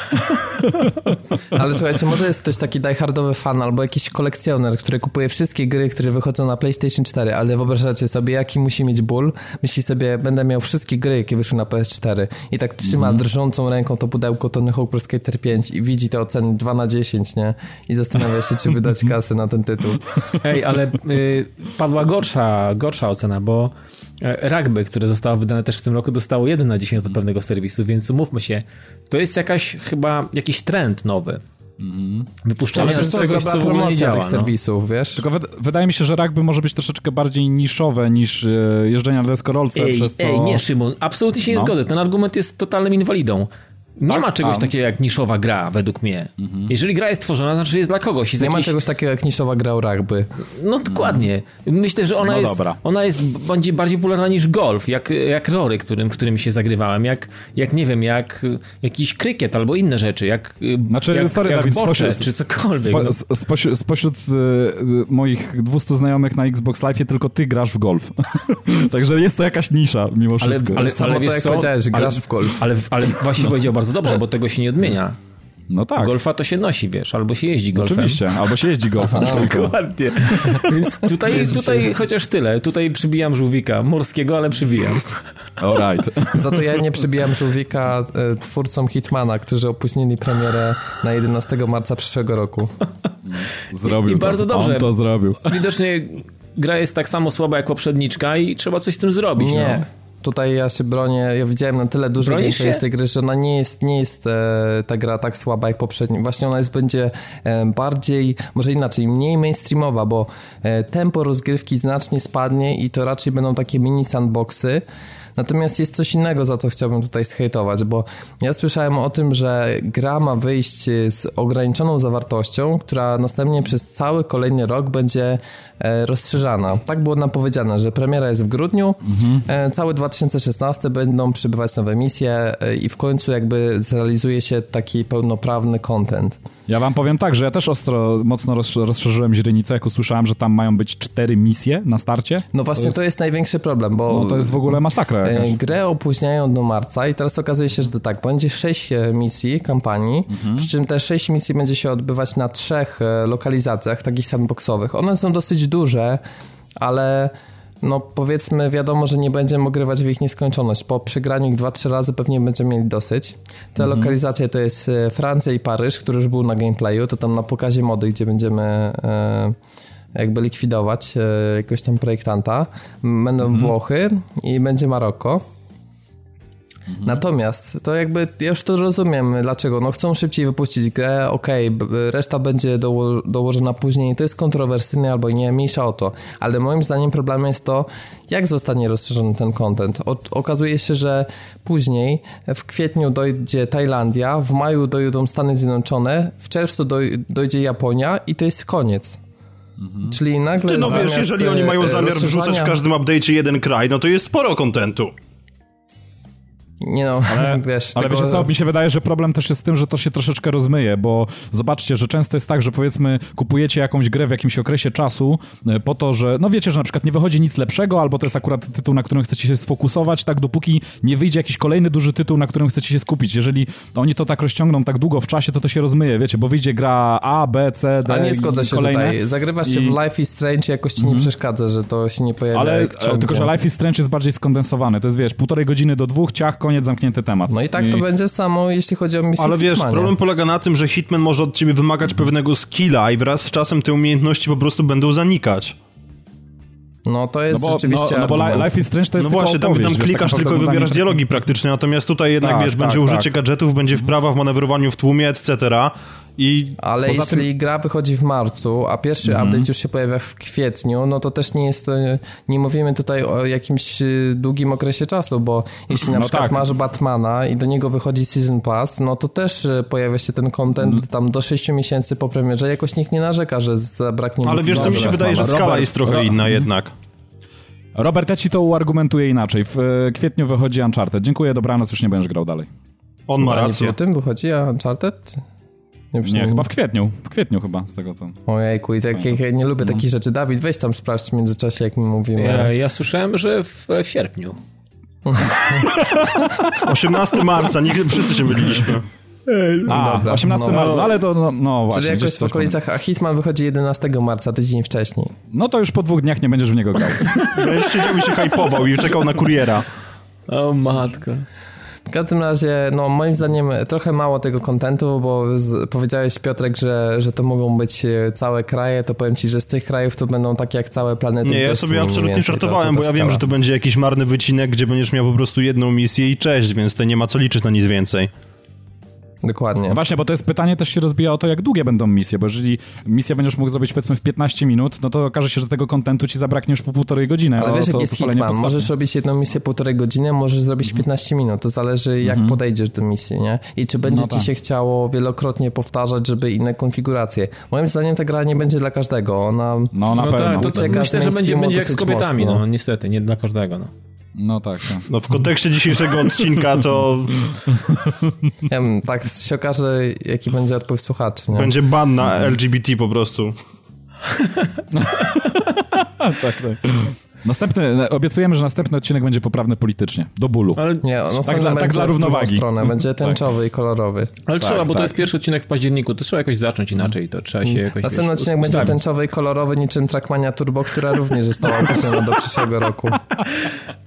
Speaker 1: Ale słuchajcie, może jest ktoś taki diehardowy fan albo jakiś kolekcjoner, który kupuje wszystkie gry, które wychodzą na PlayStation 4, ale wyobrażacie sobie, jaki musi mieć ból? Myśli sobie, będę miał wszystkie gry, jakie wyszły na PS4 i tak trzyma mm drżącą ręką to pudełko Tony Hawk Pro Skater 5 i widzi te oceny 2 na 10, nie? I zastanawia się, czy wydać kasę na ten tytuł.
Speaker 3: Ej, ale y, padła gorsza, gorsza ocena, bo rugby, które zostało wydane też w tym roku, dostało 1 na 10 od pewnego serwisu, więc umówmy się, to jest jakaś chyba jakiś trend nowy. Mm. Wypuszczanie
Speaker 1: ja tego, co promocja nie działa, tych no. serwisów, wiesz?
Speaker 2: Tylko wydaje mi się, że rugby może być troszeczkę bardziej niszowe niż e, jeżdżenie na deskorolce,
Speaker 3: ej,
Speaker 2: przez co...
Speaker 3: Ej, nie Szymon, absolutnie się nie no. zgodzę. Ten argument jest totalnym inwalidą. Nie tak? ma czegoś A. takiego jak niszowa gra, według mnie. Mhm. Jeżeli gra jest tworzona, znaczy jest dla kogoś. Jest
Speaker 1: nie jakiś... ma czegoś takiego jak niszowa gra o rugby.
Speaker 3: No dokładnie. Myślę, że ona, no jest, ona jest będzie bardziej popularna niż golf, jak, jak rory, którym, w którym się zagrywałem, jak, jak nie wiem, jak jakiś krykiet albo inne rzeczy, jak,
Speaker 2: znaczy,
Speaker 3: jak,
Speaker 2: sorry,
Speaker 3: jak
Speaker 2: Dawid,
Speaker 3: bocze, spośród, czy cokolwiek.
Speaker 2: Spo, no. spośród, spośród y, moich 200 znajomych na Xbox Live tylko ty grasz w golf. Także jest to jakaś nisza mimo wszystko.
Speaker 1: Ale, ale, ale wiesz to, jak co? powiedziałeś, grasz
Speaker 3: ale,
Speaker 1: w golf.
Speaker 3: Ale, ale właśnie powiedział bardzo dobrze, bo tego się nie odmienia.
Speaker 2: No tak.
Speaker 3: Golfa to się nosi, wiesz, albo się jeździ golfem.
Speaker 2: Oczywiście, albo się jeździ golfem.
Speaker 3: Dokładnie. Więc tutaj, tutaj chociaż tyle. Tutaj przybijam żółwika. Morskiego, ale przybijam.
Speaker 2: Alright.
Speaker 1: Za to ja nie przybijam żółwika e, twórcom Hitmana, którzy opóźnili premierę na 11 marca przyszłego roku.
Speaker 2: Zrobił
Speaker 3: I, i
Speaker 2: to.
Speaker 3: bardzo dobrze.
Speaker 2: On to zrobił.
Speaker 3: Widocznie gra jest tak samo słaba jak poprzedniczka i trzeba coś z tym zrobić.
Speaker 1: Nie.
Speaker 3: No.
Speaker 1: Tutaj ja się bronię, ja widziałem na tyle dużo gameplay z tej gry, że ona nie jest, nie jest e, ta gra tak słaba jak poprzednia. Właśnie ona jest, będzie e, bardziej, może inaczej, mniej mainstreamowa, bo e, tempo rozgrywki znacznie spadnie i to raczej będą takie mini sandboxy. Natomiast jest coś innego, za co chciałbym tutaj schejtować, bo ja słyszałem o tym, że gra ma wyjść z ograniczoną zawartością, która następnie przez cały kolejny rok będzie rozszerzana. Tak było nam powiedziane, że premiera jest w grudniu, mhm. cały 2016 będą przybywać nowe misje e, i w końcu jakby zrealizuje się taki pełnoprawny content.
Speaker 2: Ja wam powiem tak, że ja też ostro, mocno rozszerzyłem źrenicę, jak usłyszałem, że tam mają być cztery misje na starcie.
Speaker 1: No właśnie, to jest, to jest największy problem, bo...
Speaker 2: No to jest w ogóle masakra e, jakaś.
Speaker 1: Grę opóźniają do marca i teraz okazuje się, że to tak, będzie sześć e, misji kampanii, mhm. przy czym te sześć misji będzie się odbywać na trzech e, lokalizacjach, takich sandboxowych. One są dosyć duże, ale no powiedzmy wiadomo, że nie będziemy ogrywać w ich nieskończoność. Po przegraniu ich 2-3 razy pewnie będziemy mieli dosyć. Te mhm. lokalizacje to jest e, Francja i Paryż, który już był na gameplayu, to tam na pokazie mody, gdzie będziemy e, jakby likwidować e, jakiegoś tam projektanta. Będą mhm. Włochy i będzie Maroko. Mhm. Natomiast to jakby, ja już to rozumiem, dlaczego. No chcą szybciej wypuścić grę, okej, okay, reszta będzie doło dołożona później, to jest kontrowersyjne albo nie, mniejsza o to. Ale moim zdaniem problemem jest to, jak zostanie rozszerzony ten content. O okazuje się, że później w kwietniu dojdzie Tajlandia, w maju dojdą Stany Zjednoczone, w czerwcu doj dojdzie Japonia i to jest koniec. Mhm. Czyli nagle.
Speaker 4: No wiesz, jeżeli oni mają zamiar wrzucać w każdym update'cie jeden kraj, no to jest sporo kontentu.
Speaker 1: Nie no,
Speaker 2: ale,
Speaker 1: wiesz.
Speaker 2: Ale tylko... wiecie co, mi się wydaje, że problem też jest z tym, że to się troszeczkę rozmyje, bo zobaczcie, że często jest tak, że powiedzmy kupujecie jakąś grę w jakimś okresie czasu e, po to, że no wiecie, że na przykład nie wychodzi nic lepszego, albo to jest akurat tytuł, na którym chcecie się sfokusować, tak dopóki nie wyjdzie jakiś kolejny duży tytuł, na którym chcecie się skupić. Jeżeli oni to tak rozciągną tak długo w czasie, to to się rozmyje, wiecie, bo wyjdzie gra A, B, C, D
Speaker 1: A nie zgodzę się
Speaker 2: kolejne.
Speaker 1: tutaj. Zagrywasz się I... w Life is Strange i jakoś ci nie mm -hmm. przeszkadza, że to się nie pojawia. Ale
Speaker 2: e, tylko, że Life is Strange jest bardziej skondensowany. To jest, wiesz, półtorej godziny do dwóch, ciach, koniec, zamknięty temat.
Speaker 1: No i tak I... to będzie samo, jeśli chodzi o misję
Speaker 4: Ale wiesz, Hitmanie. problem polega na tym, że Hitman może od ciebie wymagać pewnego skilla i wraz z czasem te umiejętności po prostu będą zanikać.
Speaker 1: No to jest no bo, rzeczywiście.
Speaker 2: No, no bo Life is Strange to jest
Speaker 4: No właśnie, tam, tam klikasz tylko i wybierasz dialogi praktycznie, natomiast tutaj jednak tak, wiesz, tak, będzie tak. użycie gadżetów, będzie wprawa w manewrowaniu w tłumie, etc. I
Speaker 1: Ale jeśli tym... gra wychodzi w marcu, a pierwszy mm -hmm. update już się pojawia w kwietniu, no to też nie jest, nie mówimy tutaj o jakimś y, długim okresie czasu, bo jeśli na no przykład tak. masz Batmana i do niego wychodzi Season Pass, no to też y, pojawia się ten content mm. tam do 6 miesięcy po premierze, jakoś nikt nie narzeka, że zabraknie
Speaker 4: Ale wiesz co, mi się wydaje, że skala Robert, jest trochę Robert, inna jednak.
Speaker 2: Robert, ja ci to uargumentuję inaczej. W kwietniu wychodzi Uncharted. Dziękuję, dobranoc, już nie będziesz grał dalej.
Speaker 4: On ma rację.
Speaker 1: O tym wychodzi Uncharted?
Speaker 2: Nie, nie chyba w kwietniu. W kwietniu chyba, z tego co.
Speaker 1: Ojejku, i tak, ja nie lubię no. takich rzeczy. Dawid, weź tam sprawdź w międzyczasie, jak mi mówimy.
Speaker 3: Ja, ja słyszałem, że w, w sierpniu.
Speaker 4: 18 marca, nie, wszyscy się myliliśmy.
Speaker 2: A, Dobra, 18 no, marca, ale to no, no właśnie.
Speaker 1: Czyli jakoś w okolicach, a Hitman wychodzi 11 marca, tydzień wcześniej.
Speaker 2: No to już po dwóch dniach nie będziesz w niego grał.
Speaker 4: Będziesz siedział i się hypował i czekał na kuriera.
Speaker 3: O matko.
Speaker 1: W każdym razie, no moim zdaniem trochę mało tego kontentu, bo z, powiedziałeś Piotrek, że, że to mogą być e, całe kraje, to powiem ci, że z tych krajów to będą takie jak całe planety.
Speaker 4: Nie, ja sobie absolutnie żartowałem, bo ja wiem, że to będzie jakiś marny wycinek, gdzie będziesz miał po prostu jedną misję i cześć, więc to nie ma co liczyć na nic więcej.
Speaker 1: Dokładnie.
Speaker 2: No właśnie, bo to jest pytanie też się rozbija o to, jak długie będą misje, bo jeżeli misję będziesz mógł zrobić powiedzmy w 15 minut, no to okaże się, że tego kontentu ci zabraknie już po półtorej godziny.
Speaker 1: Ale wiesz, jak jest Hitman, możesz robić jedną misję półtorej godziny, możesz zrobić 15 mhm. minut, to zależy jak mhm. podejdziesz do misji, nie? I czy będzie no ci tak. się chciało wielokrotnie powtarzać, żeby inne konfiguracje. Moim zdaniem ta gra nie będzie dla każdego, ona...
Speaker 3: No na no pewno. Tak, to, to myślę, że będzie, będzie jak z kobietami, mocno. no niestety, nie dla każdego, no.
Speaker 2: No tak, tak.
Speaker 4: No w kontekście dzisiejszego odcinka to...
Speaker 1: Nie wiem, tak się okaże, jaki będzie odpływ słuchaczy, nie?
Speaker 4: Będzie ban na LGBT po prostu.
Speaker 2: tak, tak. Następny, obiecujemy, że następny odcinek będzie poprawny politycznie. Do bólu.
Speaker 1: Ale nie, on tak, dla, tak dla równowagi. Stronę, będzie tak. tęczowy tak. i kolorowy.
Speaker 3: Ale tak, trzeba, bo to tak. jest pierwszy odcinek w październiku, to trzeba jakoś zacząć inaczej, to trzeba się jakoś...
Speaker 1: Następny wiesz, odcinek będzie tęczowy i kolorowy niczym Trackmania Turbo, która również została opóźniona do przyszłego roku.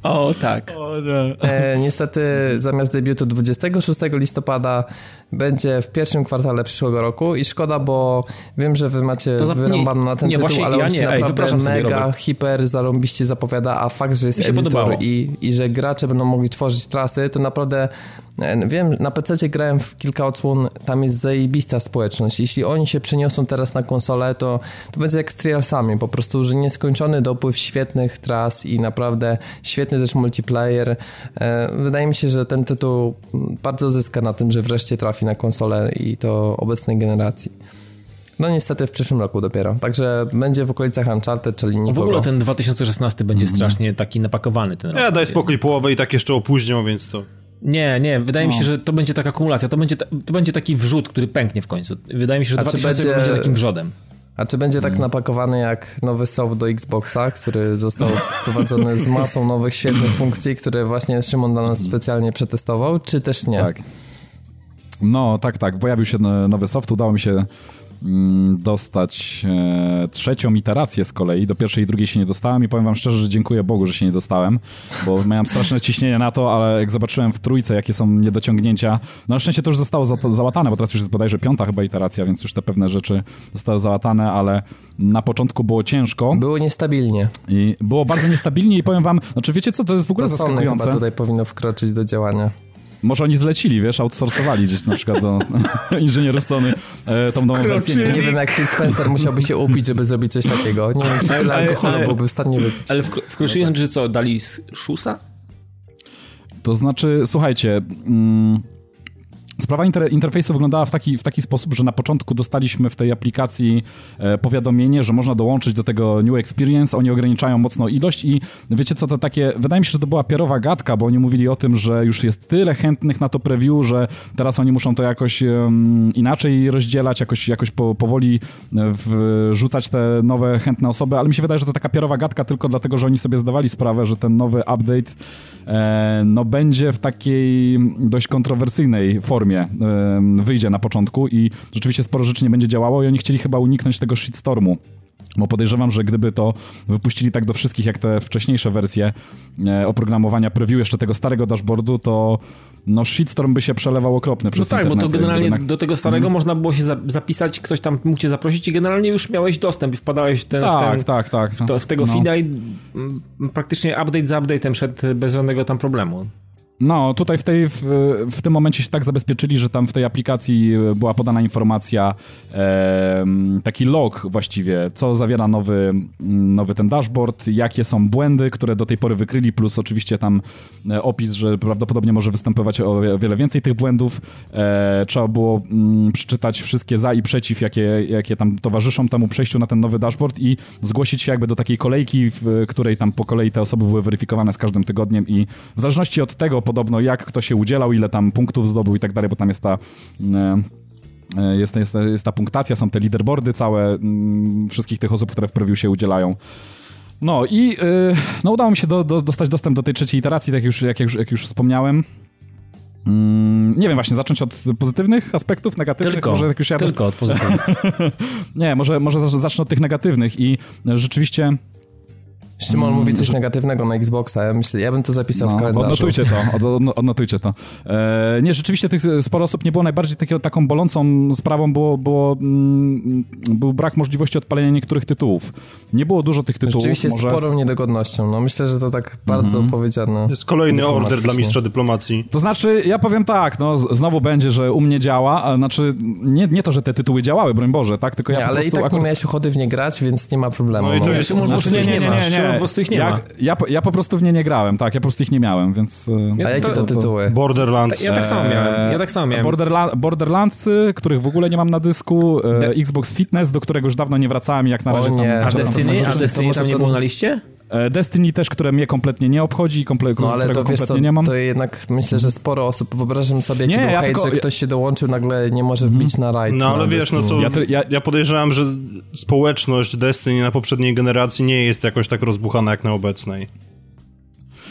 Speaker 3: O, tak. O,
Speaker 1: e, niestety zamiast debiutu 26 listopada będzie w pierwszym kwartale przyszłego roku i szkoda, bo wiem, że wy macie to wyrąbane na ten nie, tytuł, właśnie, ale ja on się nie, naprawdę ej, mega, hiper, zarąbiście zapowiada, a fakt, że jest editor i, i że gracze będą mogli tworzyć trasy, to naprawdę wiem, na PC grałem w kilka odsłon, tam jest zajebista społeczność. Jeśli oni się przeniosą teraz na konsolę, to, to będzie jak z Trialsami, po prostu, że nieskończony dopływ świetnych tras i naprawdę świetny też multiplayer. E, wydaje mi się, że ten tytuł bardzo zyska na tym, że wreszcie trafi na konsolę i to obecnej generacji. No niestety w przyszłym roku dopiero. Także będzie w okolicach Uncharted, czyli nikogo.
Speaker 3: W ogóle ten 2016 będzie mm. strasznie taki napakowany ten
Speaker 4: rok. Ja daj spokój, połowę i tak jeszcze opóźnią, więc to...
Speaker 3: Nie, nie, wydaje no. mi się, że to będzie taka akumulacja, to będzie, to będzie taki wrzut, który pęknie w końcu. Wydaje mi się, że A 2016 będzie... będzie takim wrzodem.
Speaker 1: A czy będzie tak hmm. napakowany jak nowy soft do Xboxa, który został wprowadzony z masą nowych, świetnych funkcji, które właśnie Szymon dla nas mhm. specjalnie przetestował, czy też nie?
Speaker 2: Tak. No, tak, tak. Pojawił się nowy soft, udało mi się Mm, dostać e, trzecią iterację z kolei. Do pierwszej i drugiej się nie dostałem i powiem wam szczerze, że dziękuję Bogu, że się nie dostałem, bo miałem straszne ciśnienie na to, ale jak zobaczyłem w trójce, jakie są niedociągnięcia, no na szczęście to już zostało za załatane, bo teraz już jest bodajże piąta chyba iteracja, więc już te pewne rzeczy zostały załatane, ale na początku było ciężko.
Speaker 1: Było niestabilnie.
Speaker 2: I było bardzo niestabilnie i powiem wam, znaczy wiecie co, to jest w ogóle to zaskakujące.
Speaker 1: chyba tutaj powinno wkroczyć do działania.
Speaker 2: Może oni zlecili, wiesz, outsourcowali gdzieś na przykład do inżynierów Sony e, tą nową wersję.
Speaker 1: Nie, nie wiem, jak Phil Spencer musiałby się upić, żeby zrobić coś takiego. Nie wiem, czy tyle alkoholu ale, byłby w stanie wypić.
Speaker 3: Ale w, w że co, dali szusa?
Speaker 2: To znaczy, słuchajcie... Mm, Sprawa inter interfejsu wyglądała w taki, w taki sposób, że na początku dostaliśmy w tej aplikacji e, powiadomienie, że można dołączyć do tego New Experience. Oni ograniczają mocno ilość i wiecie co, to takie, wydaje mi się, że to była pierowa gadka, bo oni mówili o tym, że już jest tyle chętnych na to preview, że teraz oni muszą to jakoś inaczej rozdzielać, jakoś, jakoś po, powoli e, wrzucać te nowe chętne osoby, ale mi się wydaje, że to taka pierowa gadka tylko dlatego, że oni sobie zdawali sprawę, że ten nowy update e, no będzie w takiej dość kontrowersyjnej formie formie wyjdzie na początku i rzeczywiście sporo rzeczy nie będzie działało i oni chcieli chyba uniknąć tego shitstormu. Bo podejrzewam, że gdyby to wypuścili tak do wszystkich, jak te wcześniejsze wersje e, oprogramowania preview jeszcze tego starego dashboardu, to no shitstorm by się przelewał okropny no przez No tak,
Speaker 3: internet, bo to generalnie do tego starego mm. można było się za zapisać, ktoś tam mógł cię zaprosić i generalnie już miałeś dostęp i wpadałeś w ten,
Speaker 2: tak,
Speaker 3: w ten,
Speaker 2: tak, tak,
Speaker 3: w, to, w tego no. feeda i praktycznie update za update'em szedł bez żadnego tam problemu.
Speaker 2: No, tutaj w, tej, w, w, tym momencie się tak zabezpieczyli, że tam w tej aplikacji była podana informacja, e, taki log właściwie, co zawiera nowy, nowy ten dashboard, jakie są błędy, które do tej pory wykryli, plus oczywiście tam e, opis, że prawdopodobnie może występować o wiele więcej tych błędów. E, trzeba było mm, przeczytać wszystkie za i przeciw, jakie, jakie tam towarzyszą temu przejściu na ten nowy dashboard i zgłosić się jakby do takiej kolejki, w której tam po kolei te osoby były weryfikowane z każdym tygodniem i w zależności od tego, podobno jak kto się udzielał, ile tam punktów zdobył i tak dalej, bo tam jest ta... E, e, jest, jest, jest ta punktacja, są te leaderboardy całe mm, wszystkich tych osób, które w preview się udzielają. No i e, no, udało mi się do, do, dostać dostęp do tej trzeciej iteracji, tak już, jak, już, jak już wspomniałem. Mm, nie wiem, właśnie zacząć od pozytywnych aspektów, negatywnych?
Speaker 3: Tylko, może jak już ja tylko od pozytywnych.
Speaker 2: nie, może, może zacznę od tych negatywnych i rzeczywiście
Speaker 1: Szymon mm, mówi coś że... negatywnego na Xboxa, ja myślę, ja bym to zapisał no, w kalendarzu.
Speaker 2: Odnotujcie to, od, od, odnotujcie to. E, nie, rzeczywiście tych sporo osób nie było, najbardziej takiego, taką bolącą sprawą było, było mm, był brak możliwości odpalenia niektórych tytułów. Nie było dużo tych tytułów.
Speaker 1: Rzeczywiście może... sporą niedogodnością, no myślę, że to tak bardzo mm -hmm. powiedziane.
Speaker 4: Jest kolejny order dla mistrza dyplomacji.
Speaker 2: To znaczy, ja powiem tak, no znowu będzie, że u mnie działa, a znaczy nie, nie to, że te tytuły działały, broń Boże, tak, tylko
Speaker 1: ja
Speaker 2: nie,
Speaker 1: po
Speaker 2: ale
Speaker 1: prostu... i tak akurat... nie miałeś ochoty w nie grać, więc nie ma problemu.
Speaker 3: No i to no. jest... No, znaczy, nie, nie, nie, nie, nie,
Speaker 2: po prostu ich nie ja, ma. Ja, ja po prostu w nie nie grałem, tak, ja po prostu ich nie miałem, więc...
Speaker 1: E, a jakie to, to tytuły?
Speaker 4: Borderlands.
Speaker 3: Ja tak samo miałem, ja tak samo miałem.
Speaker 2: Borderla Borderlandsy, których w ogóle nie mam na dysku, e, Xbox Fitness, do którego już dawno nie wracałem jak na razie
Speaker 3: o nie. tam... A Destiny, a Destiny tam nie było na liście?
Speaker 2: E, Destiny też, które mnie kompletnie nie obchodzi, komple no, ale którego to, kompletnie co, nie mam.
Speaker 1: To jednak myślę, że sporo osób, wyobrażam sobie, jaki nie, był ja hejt, tylko... że ktoś się dołączył, nagle nie może wbić na rajd.
Speaker 4: No ale wiesz, no to ja, ja... ja podejrzewam, że społeczność Destiny na poprzedniej generacji nie jest jakoś tak rozbuchana jak na obecnej.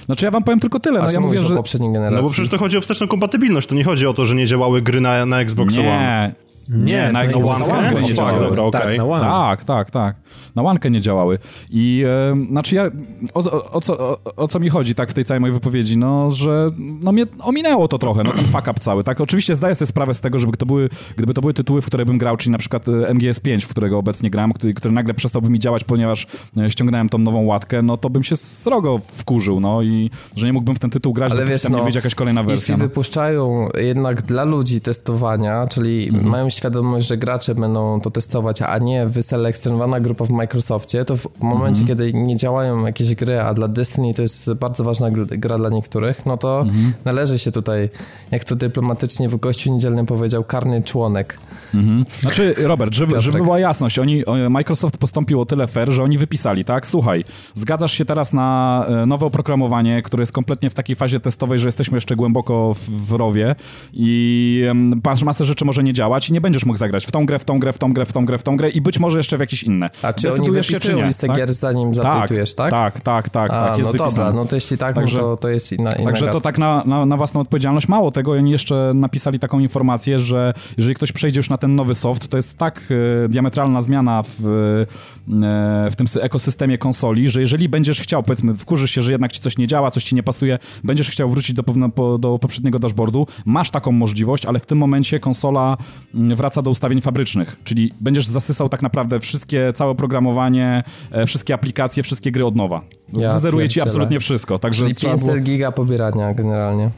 Speaker 2: Znaczy ja wam powiem tylko tyle. no, ja mówię, że...
Speaker 1: poprzedniej generacji.
Speaker 4: No bo przecież to chodzi o wsteczną kompatybilność, to nie chodzi o to, że nie działały gry na, na Xbox
Speaker 2: nie.
Speaker 4: One.
Speaker 2: Nie,
Speaker 3: na Xbox One nie działały. Dobra, okay. tak, na One.
Speaker 2: tak, tak, tak. Na łankę nie działały. I e, znaczy ja, o, o, o, co, o, o, co mi chodzi tak w tej całej mojej wypowiedzi, no, że no mnie ominęło to trochę, no ten fuck up cały, tak? Oczywiście zdaję sobie sprawę z tego, żeby to były, gdyby to były tytuły, w które bym grał, czyli na przykład e, MGS 5, w którego obecnie gram, który, który nagle przestałby mi działać, ponieważ e, ściągnąłem tą nową łatkę, no to bym się srogo wkurzył, no i że nie mógłbym w ten tytuł grać, Ale wiesz, tam no, nie wyjdzie jakaś kolejna wersja.
Speaker 1: Jeśli no. wypuszczają jednak dla ludzi testowania, czyli mhm. mają świadomość, że gracze będą to testować, a nie wyselekcjonowana grupa w Microsoftie, to w momencie, mm -hmm. kiedy nie działają jakieś gry, a dla Destiny to jest bardzo ważna gra dla niektórych, no to mm -hmm. należy się tutaj, jak to dyplomatycznie w gościu niedzielnym powiedział, karny członek.
Speaker 2: -hmm. Znaczy, Robert, żeby, żeby była jasność, oni, Microsoft postąpił o tyle fair, że oni wypisali, tak? Słuchaj, zgadzasz się teraz na e, nowe oprogramowanie, które jest kompletnie w takiej fazie testowej, że jesteśmy jeszcze głęboko w, w rowie i masz masę rzeczy może nie działać i nie będziesz mógł zagrać w tą grę, w tą grę, w tą grę, w tą grę, w tą grę i być może jeszcze w jakieś inne.
Speaker 1: A czy oni wypisują listę tak? gier zanim tak, zapytujesz, tak?
Speaker 2: Tak, tak, tak, A, tak jest
Speaker 1: no
Speaker 2: wypisane.
Speaker 1: dobra, no to jeśli tak, no także, to, to jest inna, inna
Speaker 2: Także to tak na, na, na własną odpowiedzialność. Mało tego, oni jeszcze napisali taką informację, że jeżeli ktoś przejdzie już na ten nowy soft, to jest tak e, diametralna zmiana w, e, w tym ekosystemie konsoli, że jeżeli będziesz chciał, powiedzmy, wkurzysz się, że jednak ci coś nie działa, coś ci nie pasuje, będziesz chciał wrócić do, do, do poprzedniego dashboardu, masz taką możliwość, ale w tym momencie konsola mm, wraca do ustawień fabrycznych, czyli będziesz zasysał tak naprawdę wszystkie, całe oprogramowanie, e, wszystkie aplikacje, wszystkie gry od nowa. Ja Zeruje ci absolutnie wszystko. Także
Speaker 1: Czyli 500 było... giga pobierania generalnie.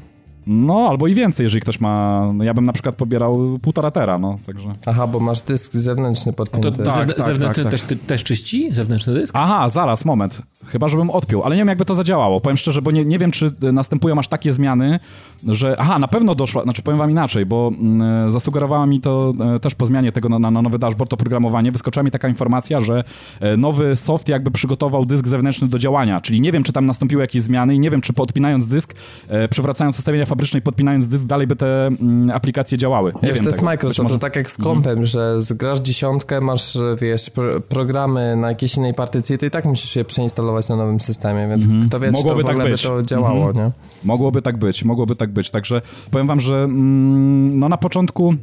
Speaker 2: No, albo i więcej, jeżeli ktoś ma. No, ja bym na przykład pobierał półtora tera, no, także.
Speaker 1: Aha, bo masz dysk zewnętrzny podpięty.
Speaker 3: To tak, tak, zewnętrzny tak, tak. Też, też czyści? Zewnętrzny dysk?
Speaker 2: Aha, zaraz, moment. Chyba, żebym odpiął, ale nie wiem, jakby to zadziałało. Powiem szczerze, bo nie, nie wiem, czy następują aż takie zmiany, że. Aha, na pewno doszła, znaczy powiem wam inaczej, bo mm, zasugerowała mi to e, też po zmianie tego na, na, na nowy dashboard oprogramowanie. Wyskoczyła mi taka informacja, że e, nowy soft jakby przygotował dysk zewnętrzny do działania, czyli nie wiem, czy tam nastąpiły jakieś zmiany i nie wiem, czy podpinając dysk, e, przywracając ustawienia fabryczne i podpinając dysk, dalej by te mm, aplikacje działały. Nie
Speaker 1: wiesz,
Speaker 2: wiem
Speaker 1: to jest tego. Microsoft, może... to tak jak z kompem, mhm. że zgrasz dziesiątkę, masz, wiesz, pro programy na jakiejś innej partycji, to i tak musisz je przeinstalować na nowym systemie, więc mhm. kto wie, mogłoby czy to w tak ogóle by to działało, mhm. nie?
Speaker 2: Mogłoby tak być, mogłoby tak być, także powiem wam, że mm, no na początku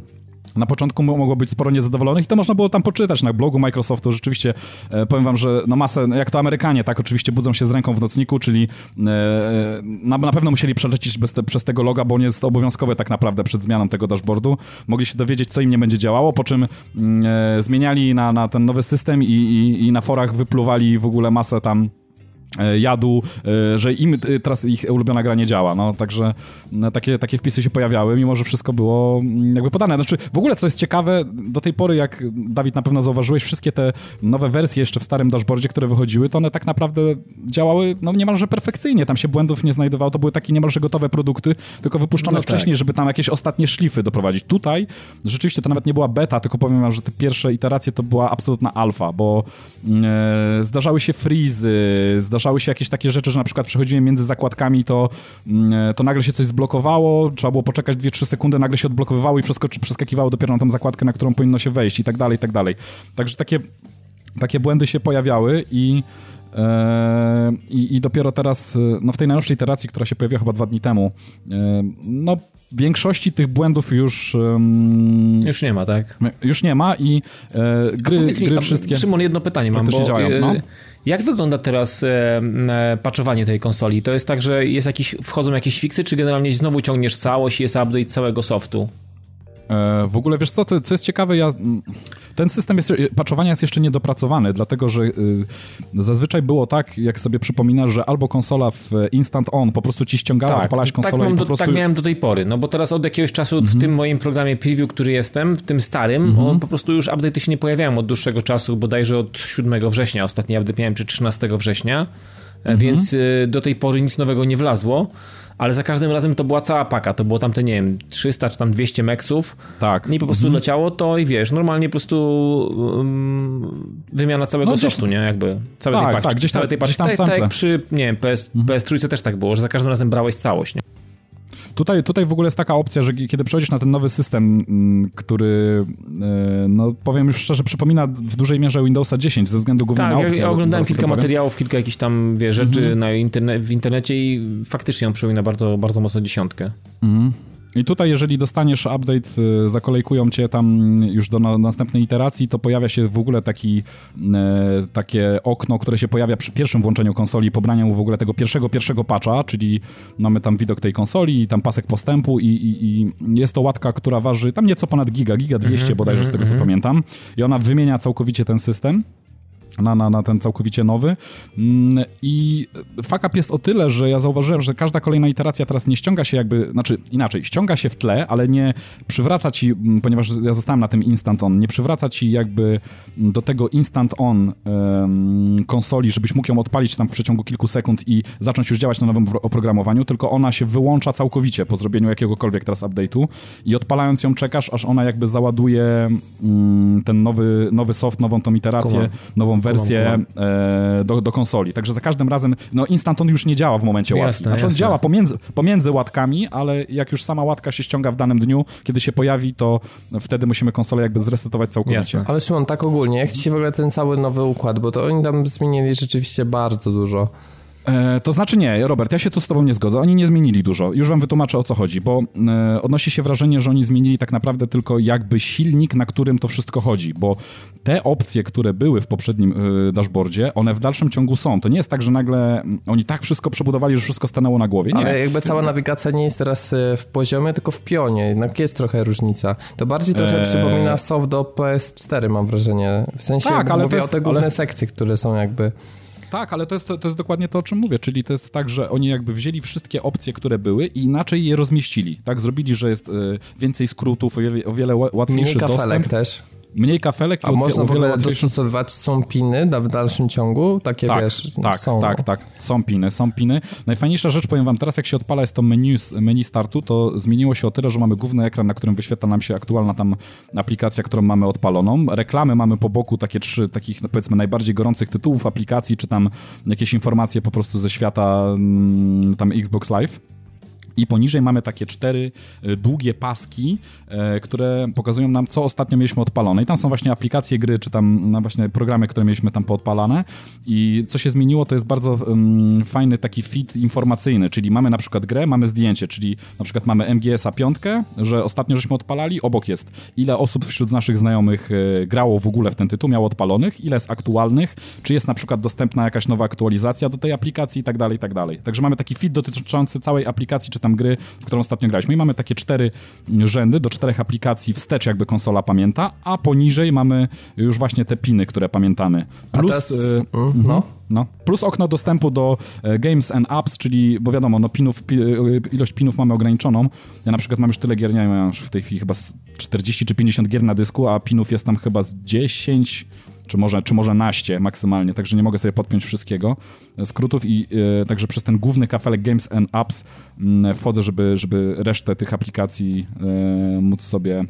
Speaker 2: na początku mogło być sporo niezadowolonych i to można było tam poczytać na blogu Microsoftu. Rzeczywiście e, powiem wam, że no masę, jak to Amerykanie, tak oczywiście budzą się z ręką w nocniku, czyli e, na, na pewno musieli przelecieć te, przez tego loga, bo on jest obowiązkowy tak naprawdę przed zmianą tego dashboardu. Mogli się dowiedzieć, co im nie będzie działało, po czym mm, e, zmieniali na, na ten nowy system i, i, i na forach wypluwali w ogóle masę tam E, jadu, e, że im e, teraz ich ulubiona gra nie działa, no, także takie, takie wpisy się pojawiały, mimo że wszystko było mm, jakby podane. Znaczy, w ogóle, co jest ciekawe, do tej pory, jak Dawid na pewno zauważyłeś, wszystkie te nowe wersje jeszcze w starym dashboardzie, które wychodziły, to one tak naprawdę działały, no, niemalże perfekcyjnie, tam się błędów nie znajdowało, to były takie niemalże gotowe produkty, tylko wypuszczone no wcześniej, tak. żeby tam jakieś ostatnie szlify doprowadzić. Tutaj rzeczywiście to nawet nie była beta, tylko powiem wam, że te pierwsze iteracje to była absolutna alfa, bo mm, e, zdarzały się freezy, zdarzały zdarzały się jakieś takie rzeczy, że na przykład przechodziłem między zakładkami, to, mm, to nagle się coś zblokowało, trzeba było poczekać 2-3 sekundy, nagle się odblokowywało i przeskakiwało dopiero na tą zakładkę, na którą powinno się wejść i tak dalej, i tak dalej. Także takie, takie błędy się pojawiały i e, i, I, dopiero teraz, no w tej najnowszej iteracji, która się pojawiła chyba dwa dni temu, e, no większości tych błędów już... Um,
Speaker 3: już nie ma, tak?
Speaker 2: Już nie ma i e, gry,
Speaker 3: mi,
Speaker 2: gry wszystkie...
Speaker 3: Szymon, jedno pytanie mam, bo
Speaker 2: działają, no?
Speaker 3: Jak wygląda teraz e, e, patchowanie tej konsoli? To jest tak, że jest jakiś, wchodzą jakieś fiksy, czy generalnie znowu ciągniesz całość i jest update całego softu?
Speaker 2: E, w ogóle wiesz co, to, co jest ciekawe, ja, ten system jest, patchowania jest jeszcze niedopracowany, dlatego że y, zazwyczaj było tak, jak sobie przypominasz, że albo konsola w instant on po prostu ci ściągała, tak, odpalać konsolę
Speaker 3: tak
Speaker 2: i po prostu...
Speaker 3: Tak miałem do tej pory, no bo teraz od jakiegoś czasu w mhm. tym moim programie preview, który jestem, w tym starym, mhm. on po prostu już update'y się nie pojawiają od dłuższego czasu, bodajże od 7 września, ostatni update miałem, czy 13 września, mhm. więc y, do tej pory nic nowego nie wlazło ale za każdym razem to była cała paka, to było tam te, nie wiem, 300 czy tam 200 meksów.
Speaker 2: Tak.
Speaker 3: I po prostu mhm. leciało to i wiesz, normalnie po prostu um, wymiana całego no, softu, nie? Jakby całej tak, tej paczki.
Speaker 2: Tak, gdzieś tam,
Speaker 3: całej tej
Speaker 2: paczki. Gdzieś tam
Speaker 3: tak, tak przy, nie wiem, PS, mhm. PS3 też tak było, że za każdym razem brałeś całość, nie?
Speaker 2: Tutaj, tutaj w ogóle jest taka opcja, że kiedy przechodzisz na ten nowy system, mm, który, e, no powiem już szczerze, przypomina w dużej mierze Windowsa 10 ze względu głównie
Speaker 3: tak,
Speaker 2: na opcję.
Speaker 3: Ja oglądałem kilka materiałów, kilka jakichś tam wie, rzeczy mhm. na interne w internecie i faktycznie on przypomina bardzo, bardzo mocno dziesiątkę. Mhm.
Speaker 2: I tutaj, jeżeli dostaniesz update, y, zakolejkują cię tam już do następnej iteracji, to pojawia się w ogóle taki, e, takie okno, które się pojawia przy pierwszym włączeniu konsoli, pobraniu w ogóle tego pierwszego, pierwszego patcha, czyli mamy tam widok tej konsoli i tam pasek postępu i, i, i jest to łatka, która waży tam nieco ponad giga, giga 200 mm -hmm, bodajże z tego co mm -hmm. pamiętam i ona wymienia całkowicie ten system na, na, na ten całkowicie nowy. Mm, I fuck up jest o tyle, że ja zauważyłem, że każda kolejna iteracja teraz nie ściąga się jakby, znaczy inaczej, ściąga się w tle, ale nie przywraca ci, mm, ponieważ ja zostałem na tym instant on, nie przywraca ci jakby do tego instant on um, konsoli, żebyś mógł ją odpalić tam w przeciągu kilku sekund i zacząć już działać na nowym oprogramowaniu, tylko ona się wyłącza całkowicie po zrobieniu jakiegokolwiek teraz update'u i odpalając ją czekasz, aż ona jakby załaduje um, ten nowy, nowy soft, nową tą iterację, nową wersję wersję e, do, do konsoli. Także za każdym razem, no Instant on już nie działa w momencie łatki. Jasne, znaczy on jasne. działa pomiędzy, pomiędzy łatkami, ale jak już sama łatka się ściąga w danym dniu, kiedy się pojawi, to wtedy musimy konsolę jakby zresetować całkowicie. Jasne.
Speaker 1: Ale Szymon, tak ogólnie, jak ci się w ogóle ten cały nowy układ, bo to oni tam zmienili rzeczywiście bardzo dużo.
Speaker 2: E, to znaczy nie, Robert, ja się tu z tobą nie zgodzę. Oni nie zmienili dużo. Już wam wytłumaczę o co chodzi, bo e, odnosi się wrażenie, że oni zmienili tak naprawdę tylko jakby silnik, na którym to wszystko chodzi, bo te opcje, które były w poprzednim e, dashboardzie, one w dalszym ciągu są. To nie jest tak, że nagle oni tak wszystko przebudowali, że wszystko stanęło na głowie. Nie.
Speaker 1: Ale jakby cała nawigacja nie jest teraz e, w poziomie, tylko w pionie. Jednak jest trochę różnica. To bardziej trochę eee... przypomina soft do PS4, mam wrażenie. W sensie tak, ale mówię jest, o te główne ale... sekcje, które są jakby...
Speaker 2: Tak, ale to jest, to jest dokładnie to, o czym mówię, czyli to jest tak, że oni jakby wzięli wszystkie opcje, które były i inaczej je rozmieścili, tak? Zrobili, że jest y, więcej skrótów, o wiele, o wiele łatwiejszy Mniej dostęp.
Speaker 1: też.
Speaker 2: Mniej kafelek.
Speaker 1: A można w ogóle dostosowywać, są piny w dalszym ciągu? Takie
Speaker 2: tak,
Speaker 1: wiesz,
Speaker 2: tak,
Speaker 1: są.
Speaker 2: Tak, tak, są piny, są piny. Najfajniejsza rzecz, powiem wam, teraz jak się odpala jest to menu, menu startu, to zmieniło się o tyle, że mamy główny ekran, na którym wyświetla nam się aktualna tam aplikacja, którą mamy odpaloną. Reklamy mamy po boku takie trzy takich, no powiedzmy, najbardziej gorących tytułów aplikacji, czy tam jakieś informacje po prostu ze świata mm, tam Xbox Live i poniżej mamy takie cztery e, długie paski, e, które pokazują nam, co ostatnio mieliśmy odpalone. I tam są właśnie aplikacje gry, czy tam no właśnie programy, które mieliśmy tam poodpalane. I co się zmieniło, to jest bardzo um, fajny taki feed informacyjny, czyli mamy na przykład grę, mamy zdjęcie, czyli na przykład mamy MGS-a piątkę, że ostatnio żeśmy odpalali, obok jest ile osób wśród naszych znajomych e, grało w ogóle w ten tytuł, miało odpalonych, ile jest aktualnych, czy jest na przykład dostępna jakaś nowa aktualizacja do tej aplikacji i tak dalej, i tak dalej. Także mamy taki feed dotyczący całej aplikacji, czy tam gry, w którą ostatnio graliśmy. I mamy takie cztery rzędy do czterech aplikacji wstecz, jakby konsola pamięta, a poniżej mamy już właśnie te piny, które pamiętamy. Plus, teraz, y, mm, no. No. Plus okno dostępu do e, Games and Apps, czyli, bo wiadomo, no pinów, pi, e, ilość pinów mamy ograniczoną. Ja na przykład mam już tyle gier, nie wiem, już w tej chwili chyba 40 czy 50 gier na dysku, a pinów jest tam chyba z 10 czy może, czy może naście maksymalnie, także nie mogę sobie podpiąć wszystkiego e, skrótów i e, także przez ten główny kafelek Games and Apps mm, wchodzę, żeby, żeby resztę tych aplikacji e, móc sobie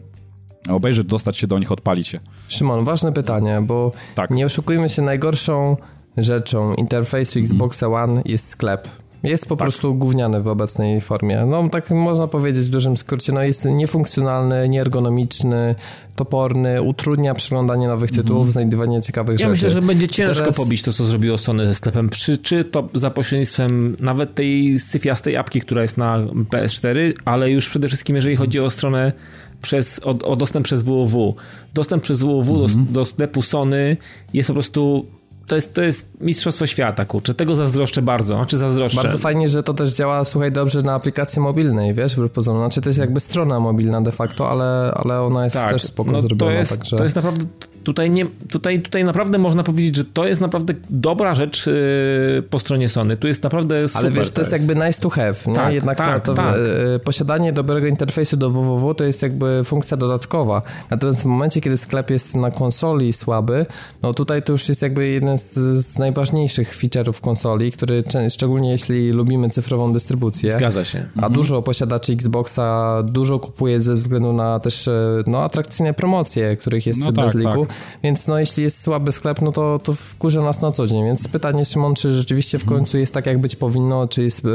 Speaker 2: obejrzeć, dostać się do nich, odpalić się.
Speaker 1: Szymon, ważne pytanie, bo tak. nie oszukujmy się, najgorszą rzeczą interfejsu Xboxa One jest sklep. Jest po tak. prostu gówniany w obecnej formie. No tak można powiedzieć w dużym skrócie, no jest niefunkcjonalny, nieergonomiczny, toporny, utrudnia przeglądanie nowych tytułów, mm. znajdywanie ciekawych
Speaker 3: ja
Speaker 1: rzeczy.
Speaker 3: Ja myślę, że będzie ciężko Teraz... pobić to, co zrobiło Sony ze sklepem, przy, czy to za pośrednictwem nawet tej syfiastej apki, która jest na PS4, ale już przede wszystkim jeżeli chodzi o stronę przez, o, o dostęp przez WoW. Dostęp przez WoW mm. do, mhm. do sklepu Sony jest po prostu to jest, to jest mistrzostwo świata, kurczę. Tego zazdroszczę bardzo. Czy zazdroszczę?
Speaker 1: Bardzo fajnie, że to też działa, słuchaj, dobrze na aplikacji mobilnej, wiesz, poza Znaczy to jest jakby strona mobilna de facto, ale, ale ona jest tak, też spoko no, zrobiona.
Speaker 3: To jest,
Speaker 1: także...
Speaker 3: to jest naprawdę, tutaj, nie, tutaj, tutaj naprawdę można powiedzieć, że to jest naprawdę dobra rzecz yy, po stronie Sony. Tu jest naprawdę super.
Speaker 1: Ale wiesz, to jest, jakby nice to have, nie? Tak, Jednak tak, to, to tak. Yy, posiadanie dobrego interfejsu do www to jest jakby funkcja dodatkowa. Natomiast w momencie, kiedy sklep jest na konsoli słaby, no tutaj to już jest jakby jeden z, z najważniejszych feature'ów konsoli, który szczególnie jeśli lubimy cyfrową dystrybucję.
Speaker 3: Zgadza się.
Speaker 1: A mhm. dużo posiadaczy Xboxa dużo kupuje ze względu na też e, no, atrakcyjne promocje, których jest no bez tak, liku. Tak. Więc no jeśli jest słaby sklep, no to, to wkurza nas na co dzień. Więc pytanie Szymon, czy rzeczywiście w mhm. końcu jest tak jak być powinno, czy jest e,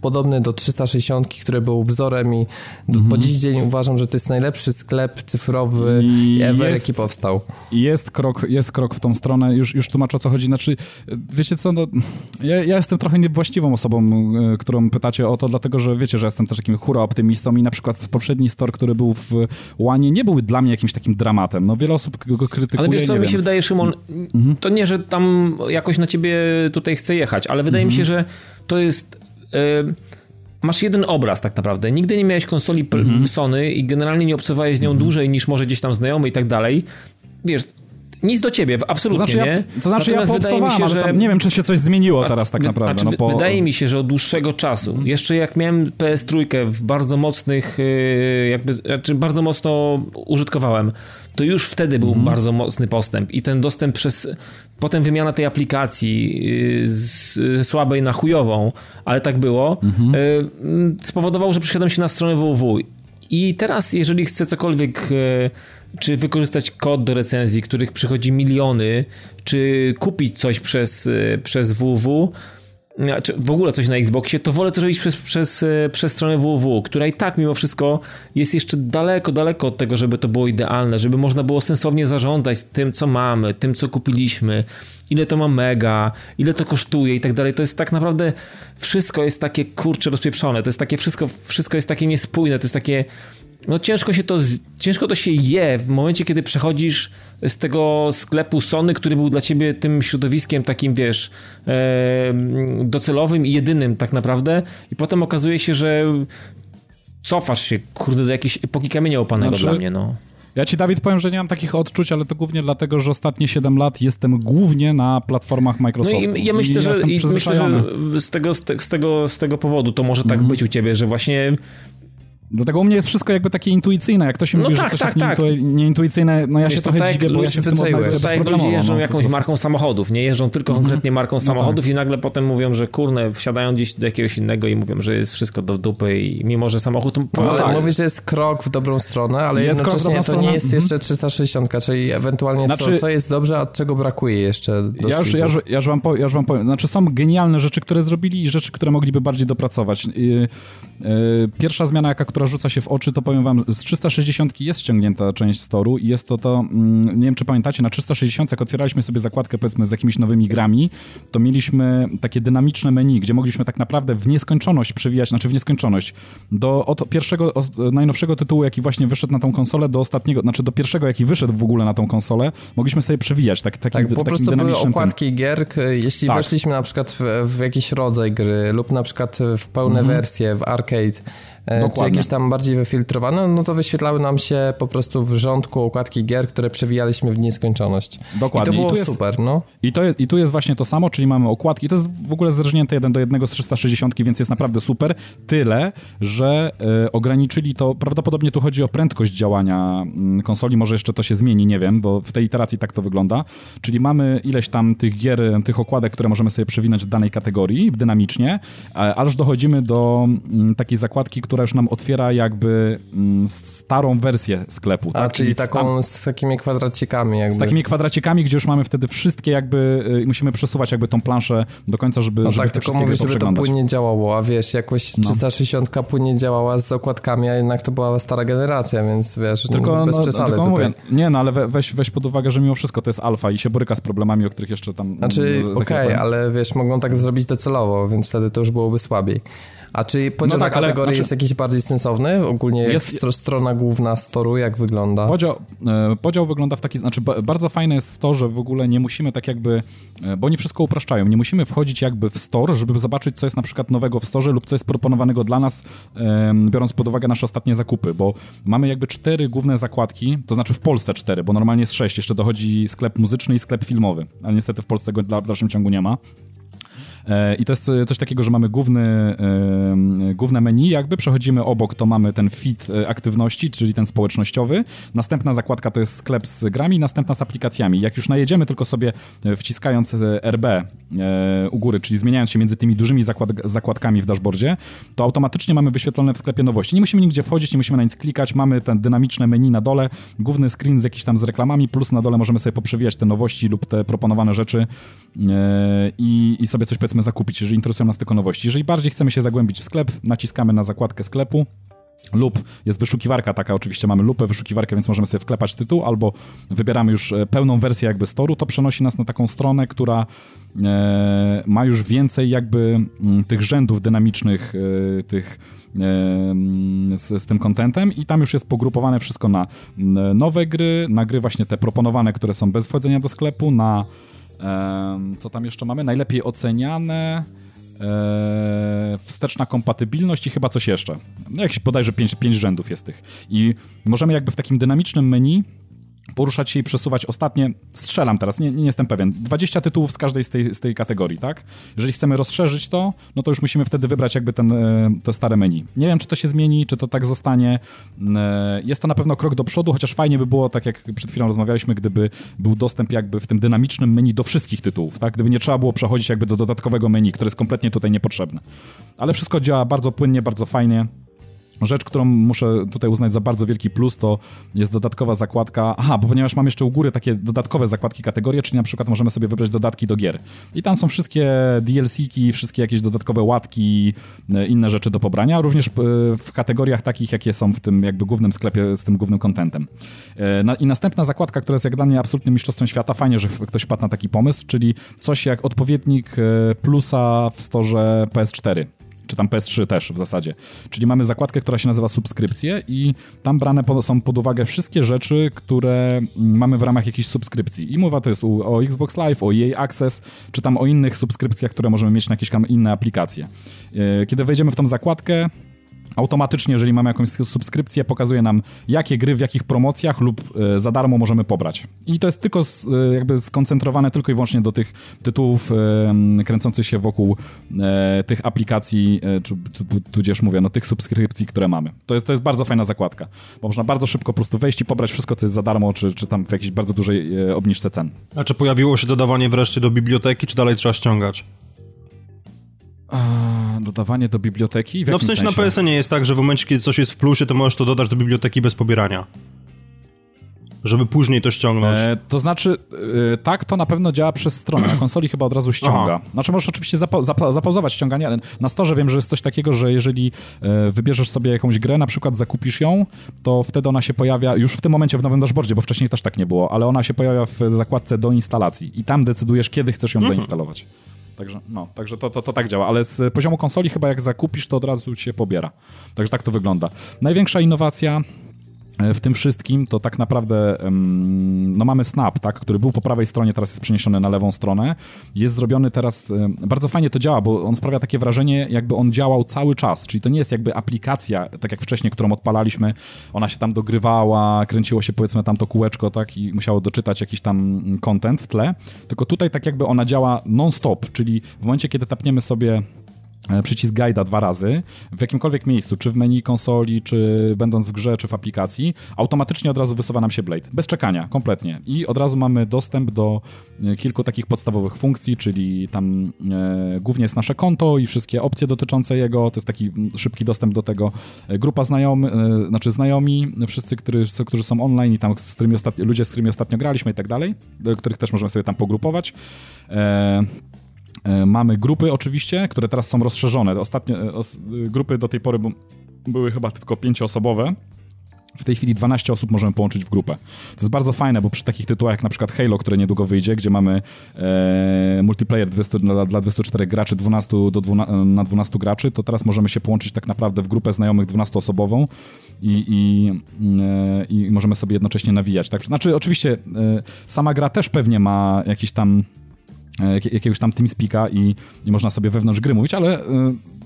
Speaker 1: podobny do 360, który był wzorem i mhm. po dziś dzień uważam, że to jest najlepszy sklep cyfrowy I ever, jest, jaki powstał.
Speaker 2: Jest krok, jest krok w tą stronę, już, już tłumaczę o co chodzi. Znaczy, wiecie co, no, ja, ja jestem trochę niewłaściwą osobą, e, którą pytacie o to, dlatego że wiecie, że jestem też takim hura optymistą i na przykład poprzedni store, który był w Łanie, nie był dla mnie jakimś takim dramatem. No wiele osób go krytykuje.
Speaker 3: Ale wiesz co, mi wiem. się wydaje, Szymon, mhm. to nie, że tam jakoś na ciebie tutaj chce jechać, ale wydaje mhm. mi się, że to jest masz jeden obraz tak naprawdę. Nigdy nie miałeś konsoli mhm. Sony i generalnie nie obcowałeś z nią mhm. dłużej niż może gdzieś tam znajomy i tak dalej. Wiesz, nic do ciebie, absolutnie
Speaker 2: to znaczy
Speaker 3: nie.
Speaker 2: Ja, to znaczy Natomiast ja wydaje mi się, że... nie wiem, czy się coś zmieniło teraz tak naprawdę.
Speaker 3: Znaczy, no, po... Wydaje mi się, że od dłuższego czasu, hmm. jeszcze jak miałem PS3 w bardzo mocnych, y, jakby, znaczy bardzo mocno użytkowałem, to już wtedy był hmm. bardzo mocny postęp i ten dostęp przez, potem wymiana tej aplikacji y, z słabej na chujową, ale tak było, hmm. spowodował, że przyszedłem się na stronę www. I teraz, jeżeli chcę cokolwiek czy wykorzystać kod do recenzji, których przychodzi miliony, czy kupić coś przez, przez www, czy w ogóle coś na Xboxie, to wolę to robić przez, przez, e, przez stronę www, która i tak mimo wszystko jest jeszcze daleko, daleko od tego, żeby to było idealne, żeby można było sensownie zarządzać tym, co mamy, tym, co kupiliśmy, ile to ma mega, ile to kosztuje i tak dalej. To jest tak naprawdę wszystko jest takie kurcze rozpieprzone, to jest takie wszystko, wszystko jest takie niespójne, to jest takie no ciężko się to, ciężko to się je w momencie, kiedy przechodzisz z tego sklepu Sony, który był dla ciebie tym środowiskiem takim, wiesz, docelowym i jedynym tak naprawdę i potem okazuje się, że cofasz się, kurde, do jakiejś epoki kamienia opanego znaczy... dla mnie, no.
Speaker 2: Ja ci, Dawid, powiem, że nie mam takich odczuć, ale to głównie dlatego, że ostatnie 7 lat jestem głównie na platformach Microsoftu. No
Speaker 3: i ja myślę, I że, i myślę że z tego, z, tego, z tego powodu to może tak mm. być u ciebie, że właśnie
Speaker 2: Dlatego u mnie jest wszystko jakby takie intuicyjne. Jak ktoś mi no mówi, tak, że coś tak, jest tak. nieintuicyjne, no ja Wiesz, się trochę tak, dziwię, bo ja się w tym odnajduję
Speaker 3: Tak jak ludzie jeżdżą no, jakąś marką samochodów, nie jeżdżą tylko mm -hmm. konkretnie marką no samochodów tak. i nagle potem mówią, że kurne, wsiadają gdzieś do jakiegoś innego i mówią, że jest wszystko do dupy i mimo, że samochód...
Speaker 1: No, ale tak. mówisz, że jest krok w dobrą stronę, ale jest jednocześnie to nie jest mhm. jeszcze 360, czyli ewentualnie znaczy, co, co jest dobrze, a czego brakuje jeszcze
Speaker 2: ja już, ja, już, ja, już wam powiem, ja już wam powiem, znaczy są genialne rzeczy, które zrobili i rzeczy, które mogliby bardziej dopracować. Y, y, pierwsza zmiana, jaka, która rzuca się w oczy, to powiem wam, z 360 jest ściągnięta część storu i jest to to, mm, nie wiem czy pamiętacie, na 360 jak otwieraliśmy sobie zakładkę powiedzmy z jakimiś nowymi grami, to mieliśmy takie dynamiczne menu, gdzie mogliśmy tak naprawdę w nieskończoność przewijać, znaczy w nieskończoność, do od pierwszego, od najnowszego tytułu, jaki właśnie wyszedł na tą konsolę, do ostatniego, znaczy do pierwszego, jaki wyszedł w ogóle na tą konsolę, mogliśmy sobie przewijać tak, takim,
Speaker 1: tak, po prostu były okładki tym. gier, jeśli tak. weszliśmy na przykład w, w, jakiś rodzaj gry lub na przykład w pełne mhm. wersje, w arcade, Dokładnie. czy jakieś tam bardziej wyfiltrowane, no to wyświetlały nam się po prostu w rządku okładki gier, które przewijaliśmy w nieskończoność.
Speaker 2: Dokładnie.
Speaker 1: I to było I jest, super, no.
Speaker 2: I, to, I tu jest właśnie to samo, czyli mamy okładki, to jest w ogóle zrżnięte jeden do jednego z 360, więc jest naprawdę super, tyle, że e, ograniczyli to, prawdopodobnie tu chodzi o prędkość działania mm, konsoli, może jeszcze to się zmieni, nie wiem, bo w tej iteracji tak to wygląda, czyli mamy ileś tam tych gier, tych okładek, które możemy sobie przewinąć w danej kategorii, dynamicznie, aż dochodzimy do mm, takiej zakładki, która która już nam otwiera jakby mm, starą wersję sklepu.
Speaker 1: A,
Speaker 2: tak?
Speaker 1: czyli, taką tam, z takimi kwadracikami jakby.
Speaker 2: Z takimi kwadracikami, gdzie już mamy wtedy wszystkie jakby, y, musimy przesuwać jakby tą planszę do końca, żeby,
Speaker 1: no
Speaker 2: żeby
Speaker 1: tak, tylko mówisz, żeby to płynnie działało, a wiesz, jakoś 360 no. płynnie działała z okładkami, a jednak to była stara generacja, więc wiesz, tylko, bez no, przesady tylko mówię,
Speaker 2: Nie, no ale weź, weź pod uwagę, że mimo wszystko to jest alfa i się boryka z problemami, o których jeszcze tam
Speaker 1: Znaczy, okej, okay, ale wiesz, mogą tak zrobić docelowo, więc wtedy to już byłoby słabiej. A czy podział no tak, na kategorie znaczy... jest jakiś bardziej sensowny? Ogólnie jest... strona główna storu, jak wygląda?
Speaker 2: Podział, e, podział wygląda w taki, znaczy bardzo fajne jest to, że w ogóle nie musimy tak jakby, e, bo oni wszystko upraszczają, nie musimy wchodzić jakby w store, żeby zobaczyć, co jest na przykład nowego w storze lub co jest proponowanego dla nas, biorąc pod uwagę nasze ostatnie zakupy, bo mamy jakby cztery główne zakładki, to znaczy w Polsce cztery, bo normalnie jest sześć, jeszcze dochodzi sklep muzyczny i sklep filmowy, ale niestety w Polsce go w dalszym ciągu nie ma. E, I to jest coś takiego, że mamy główny, główne menu, jakby przechodzimy obok, to mamy ten feed e, aktywności, czyli ten społecznościowy. Następna zakładka to jest sklep z grami, następna z aplikacjami. Jak już najedziemy tylko sobie e, wciskając RB u góry, czyli zmieniając się między tymi dużymi zakład zakładkami w dashboardzie, to automatycznie mamy wyświetlone w sklepie nowości. Nie musimy nigdzie wchodzić, nie musimy na nic klikać, mamy ten dynamiczne menu na dole, główny screen z jakiś tam z reklamami, plus na dole możemy sobie poprzewijać te nowości lub te proponowane rzeczy i, i sobie coś powiedzmy zakupić, jeżeli interesują nas tylko nowości. Jeżeli bardziej chcemy się zagłębić w sklep, naciskamy na zakładkę sklepu, lub jest wyszukiwarka taka, oczywiście mamy lupę, wyszukiwarkę, więc możemy sobie wklepać tytuł, albo wybieramy już e, pełną wersję jakby storu, to przenosi nas na taką stronę, która e, ma już więcej jakby m, mm, tych rzędów dynamicznych, e, tych e, z, z, tym kontentem i tam już jest pogrupowane wszystko na nowe gry, na gry właśnie te proponowane, które są bez wchodzenia do sklepu, na co tam jeszcze mamy? Najlepiej oceniane. E, wsteczna kompatybilność i chyba coś jeszcze. No jakieś bodajże 5 rzędów jest tych. I możemy jakby w takim dynamicznym menu poruszać się i przesuwać ostatnie, strzelam teraz, nie, nie jestem pewien, 20 tytułów z każdej z tej, z tej kategorii, tak? Jeżeli chcemy rozszerzyć to, no to już musimy wtedy wybrać jakby ten, e, to stare menu. Nie wiem, czy to się zmieni, czy to tak zostanie. E, jest to na pewno krok do przodu, chociaż fajnie by było, tak jak przed chwilą rozmawialiśmy, gdyby był dostęp jakby w tym dynamicznym menu do wszystkich tytułów, tak? Gdyby nie trzeba było przechodzić jakby do dodatkowego menu, które jest kompletnie tutaj niepotrzebne. Ale wszystko działa bardzo płynnie, bardzo fajnie. Rzecz, którą muszę tutaj uznać za bardzo wielki plus, to jest dodatkowa zakładka. Aha, bo ponieważ mam jeszcze u góry takie dodatkowe zakładki kategorie, czyli na przykład możemy sobie wybrać dodatki do gier. I tam są wszystkie DLC-ki, wszystkie jakieś dodatkowe łatki, e, inne rzeczy do pobrania, również e, w kategoriach takich, jakie są w tym jakby głównym sklepie z tym głównym kontentem. E, I następna zakładka, która jest jak dla mnie absolutnym mistrzostwem świata, fajnie, że ktoś padł na taki pomysł, czyli coś jak odpowiednik plusa w storze PS4 czy tam PS3 też w zasadzie. Czyli mamy zakładkę, która się nazywa subskrypcje i tam brane są pod uwagę wszystkie rzeczy, które mm, mamy w ramach jakiejś subskrypcji. I mowa to jest o Xbox Live, o EA Access, czy tam o innych subskrypcjach, które możemy mieć na jakieś inne aplikacje. E, kiedy wejdziemy w tą zakładkę, automatycznie, jeżeli mamy jakąś subskrypcję, pokazuje nam, jakie gry w jakich promocjach lub e, za darmo możemy pobrać. I to jest tylko e, jakby skoncentrowane tylko i wyłącznie do tych tytułów e, kręcących się wokół tych aplikacji, czy, czy tudzież mówię, no tych subskrypcji, które mamy. To jest, to jest bardzo fajna zakładka, bo można bardzo szybko po prostu wejść i pobrać wszystko, co jest za darmo, czy, czy tam w jakiejś bardzo dużej obniżce cen.
Speaker 4: A czy pojawiło się dodawanie wreszcie do biblioteki, czy dalej trzeba ściągać?
Speaker 2: Dodawanie do biblioteki?
Speaker 4: W no w sensie, sensie na PSN nie jest tak, że w momencie, kiedy coś jest w plusie, to możesz to dodać do biblioteki bez pobierania. Żeby później to ściągnąć. E,
Speaker 2: to znaczy, e, tak, to na pewno działa przez stronę. Na konsoli chyba od razu ściąga. Aha. Znaczy, możesz oczywiście zapa zapauzować ściąganie, ale na storze wiem, że jest coś takiego, że jeżeli e, wybierzesz sobie jakąś grę, na przykład zakupisz ją, to wtedy ona się pojawia już w tym momencie w nowym dashboardzie, bo wcześniej też tak nie było, ale ona się pojawia w zakładce do instalacji i tam decydujesz, kiedy chcesz ją mhm. zainstalować. Także, no, także to, to, to tak działa, ale z poziomu konsoli chyba jak zakupisz, to od razu się pobiera. Także tak to wygląda. Największa innowacja w tym wszystkim to tak naprawdę no mamy Snap, tak, który był po prawej stronie, teraz jest przeniesiony na lewą stronę. Jest zrobiony teraz, bardzo fajnie to działa, bo on sprawia takie wrażenie, jakby on działał cały czas, czyli to nie jest jakby aplikacja, tak jak wcześniej, którą odpalaliśmy, ona się tam dogrywała, kręciło się powiedzmy tam to kółeczko, tak, i musiało doczytać jakiś tam content w tle, tylko tutaj tak jakby ona działa non-stop, czyli w momencie, kiedy tapniemy sobie E, przycisk guida dwa razy w jakimkolwiek miejscu, czy w menu konsoli, czy będąc w grze, czy w aplikacji, automatycznie od razu wysuwa nam się Blade. Bez czekania, kompletnie. I od razu mamy dostęp do e, kilku takich podstawowych funkcji, czyli tam e, głównie jest nasze konto i wszystkie opcje dotyczące jego. To jest taki szybki dostęp do tego. E, grupa znajomych, e, znaczy znajomi, wszyscy, którzy, którzy są online i tam z którymi ostatnio, ludzie, z którymi ostatnio graliśmy i tak dalej, których też możemy sobie tam pogrupować. E, E, mamy grupy oczywiście, które teraz są rozszerzone. Ostatnie e, grupy do tej pory były chyba tylko pięcioosobowe w tej chwili 12 osób możemy połączyć w grupę. To jest bardzo fajne, bo przy takich tytułach jak na przykład Halo, które niedługo wyjdzie, gdzie mamy e, multiplayer 200, dla, dla 24 graczy 12 do 12, na 12 graczy, to teraz możemy się połączyć tak naprawdę w grupę znajomych 12-osobową i, i, e, i możemy sobie jednocześnie nawijać. Tak? Znaczy oczywiście e, sama gra też pewnie ma jakiś tam e, jakiegoś tam TeamSpeaka i, i można sobie wewnątrz gry mówić, ale e,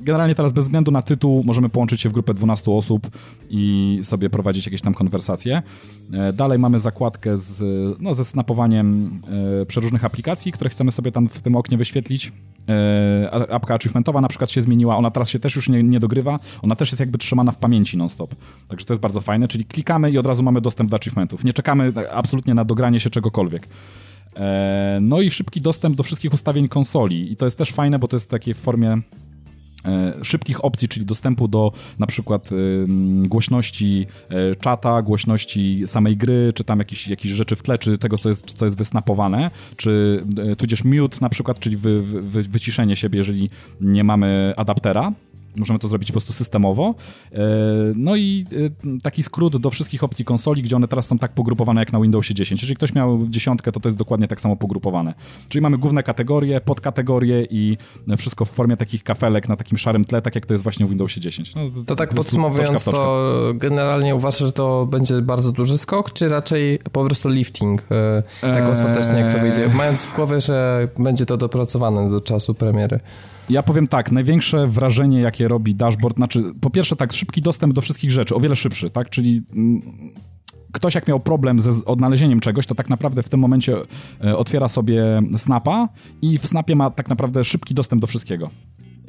Speaker 2: generalnie teraz bez względu na tytuł możemy połączyć się w grupę 12 osób i sobie prowadzić jakieś tam konwersacje. E, dalej mamy zakładkę z, no, ze snapowaniem przeróżnych aplikacji, które chcemy sobie tam w tym oknie wyświetlić. Apka achievementowa na przykład się zmieniła, ona teraz się też już nie, nie dogrywa, ona też jest jakby trzymana w pamięci non-stop. Także to jest bardzo fajne, czyli klikamy i od razu mamy dostęp do achievementów. Nie czekamy absolutnie na dogranie się czegokolwiek. No i szybki dostęp do wszystkich ustawień konsoli. I to jest też fajne, bo to jest takie w formie E, szybkich opcji, czyli dostępu do na przykład głośności e, czata, głośności samej gry, czy tam jakieś, jakieś rzeczy w tle, czy tego, co jest, co jest wysnapowane, czy e, tudzież mute na przykład, czyli wy, wy, wyciszenie siebie, jeżeli nie mamy adaptera. Możemy to zrobić po prostu systemowo. E, no i e, taki skrót do wszystkich opcji konsoli, gdzie one teraz są tak pogrupowane jak na Windowsie 10. Jeżeli ktoś miał dziesiątkę, to to jest dokładnie tak samo pogrupowane. Czyli mamy główne kategorie, podkategorie i wszystko w formie takich kafelek na takim szarym tle, tak jak to jest właśnie w Windowsie 10. No,
Speaker 1: to tak podsumowując, to generalnie uważasz, że to będzie bardzo duży skok, czy raczej po prostu lifting, e, tak ostatecznie jak to wyjdzie, mając w głowie, że będzie to dopracowane do czasu premiery?
Speaker 2: Ja powiem tak, największe wrażenie, jakie robi dashboard, znaczy po pierwsze tak, szybki dostęp do wszystkich rzeczy, o wiele szybszy, tak, czyli mm, ktoś jak miał problem ze odnalezieniem czegoś, to tak naprawdę w tym momencie e, otwiera sobie Snapa i w Snapie ma tak naprawdę szybki dostęp do wszystkiego.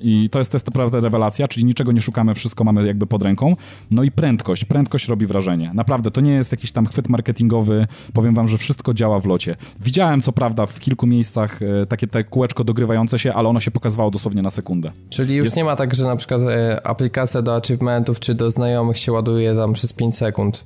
Speaker 2: I to jest, to jest naprawdę rewelacja, czyli niczego nie szukamy, wszystko mamy jakby pod ręką. No i prędkość. Prędkość robi wrażenie. Naprawdę, to nie jest jakiś tam chwyt marketingowy. Powiem wam, że wszystko działa w locie. Widziałem, co prawda, w kilku miejscach e, takie te kółeczko dogrywające się, ale ono się pokazywało dosłownie na sekundę.
Speaker 1: Czyli już jest... nie ma tak, że na przykład e, aplikacja do achievementów czy do znajomych się ładuje tam przez 5 sekund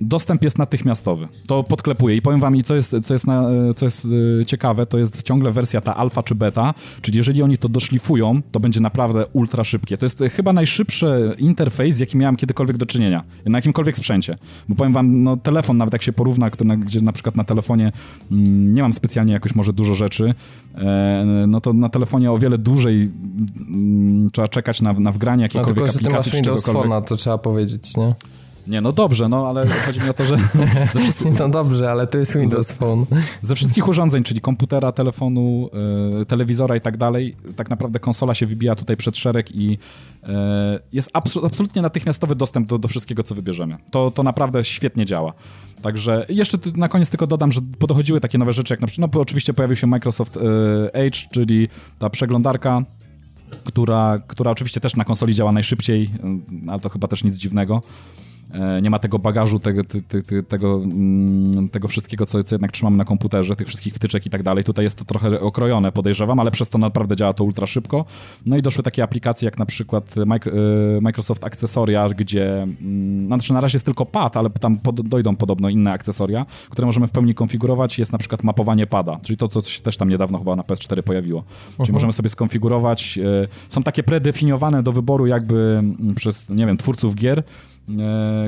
Speaker 2: dostęp jest natychmiastowy. To podklepuję i powiem wam, i co jest, co jest, na, co jest e, ciekawe, to jest ciągle wersja ta alfa czy beta, czyli jeżeli oni to doszlifują, to będzie naprawdę ultra szybkie. To jest e, chyba najszybszy interfejs, z jakim miałem kiedykolwiek do czynienia, na jakimkolwiek sprzęcie. Bo powiem wam, no telefon, nawet jak się porówna, który, gdzie na przykład na telefonie mm, nie mam specjalnie jakoś może dużo rzeczy, e, no to na telefonie o wiele dłużej mm, trzeba czekać na, na wgranie jakiejkolwiek no, tylko,
Speaker 1: aplikacji. Tylko, że ty masz Windows Phone'a, to trzeba powiedzieć, nie?
Speaker 2: Nie, no dobrze, no ale chodzi mi o to, że...
Speaker 1: no dobrze, ale to jest Windows Phone.
Speaker 2: Ze wszystkich urządzeń, czyli komputera, telefonu, y, telewizora i tak dalej, tak naprawdę konsola się wybija tutaj przed szereg i y, jest absolutnie natychmiastowy dostęp do, do wszystkiego, co wybierzemy. To, to naprawdę świetnie działa. Także jeszcze na koniec tylko dodam, że podochodziły takie nowe rzeczy, jak na przykład, no oczywiście pojawił się Microsoft y, Edge, czyli ta przeglądarka, która, która oczywiście też na konsoli działa najszybciej, ale to chyba też nic dziwnego. E, nie ma tego bagażu, tego, tego, mm, tego wszystkiego, co, co jednak trzymamy na komputerze, tych wszystkich wtyczek i tak dalej. Tutaj jest to trochę okrojone, podejrzewam, ale przez to naprawdę działa to ultra szybko. No i doszły takie aplikacje jak na przykład e, Microsoft Akcesoria, gdzie mm, znaczy na razie jest tylko pad, ale tam dojdą podobno inne akcesoria, które możemy w pełni konfigurować. Jest na przykład mapowanie pada, czyli to, co się też tam niedawno chyba na PS4 pojawiło. Czyli uh -huh. możemy sobie skonfigurować. E, są takie predefiniowane do wyboru jakby mm, przez, nie wiem, twórców gier,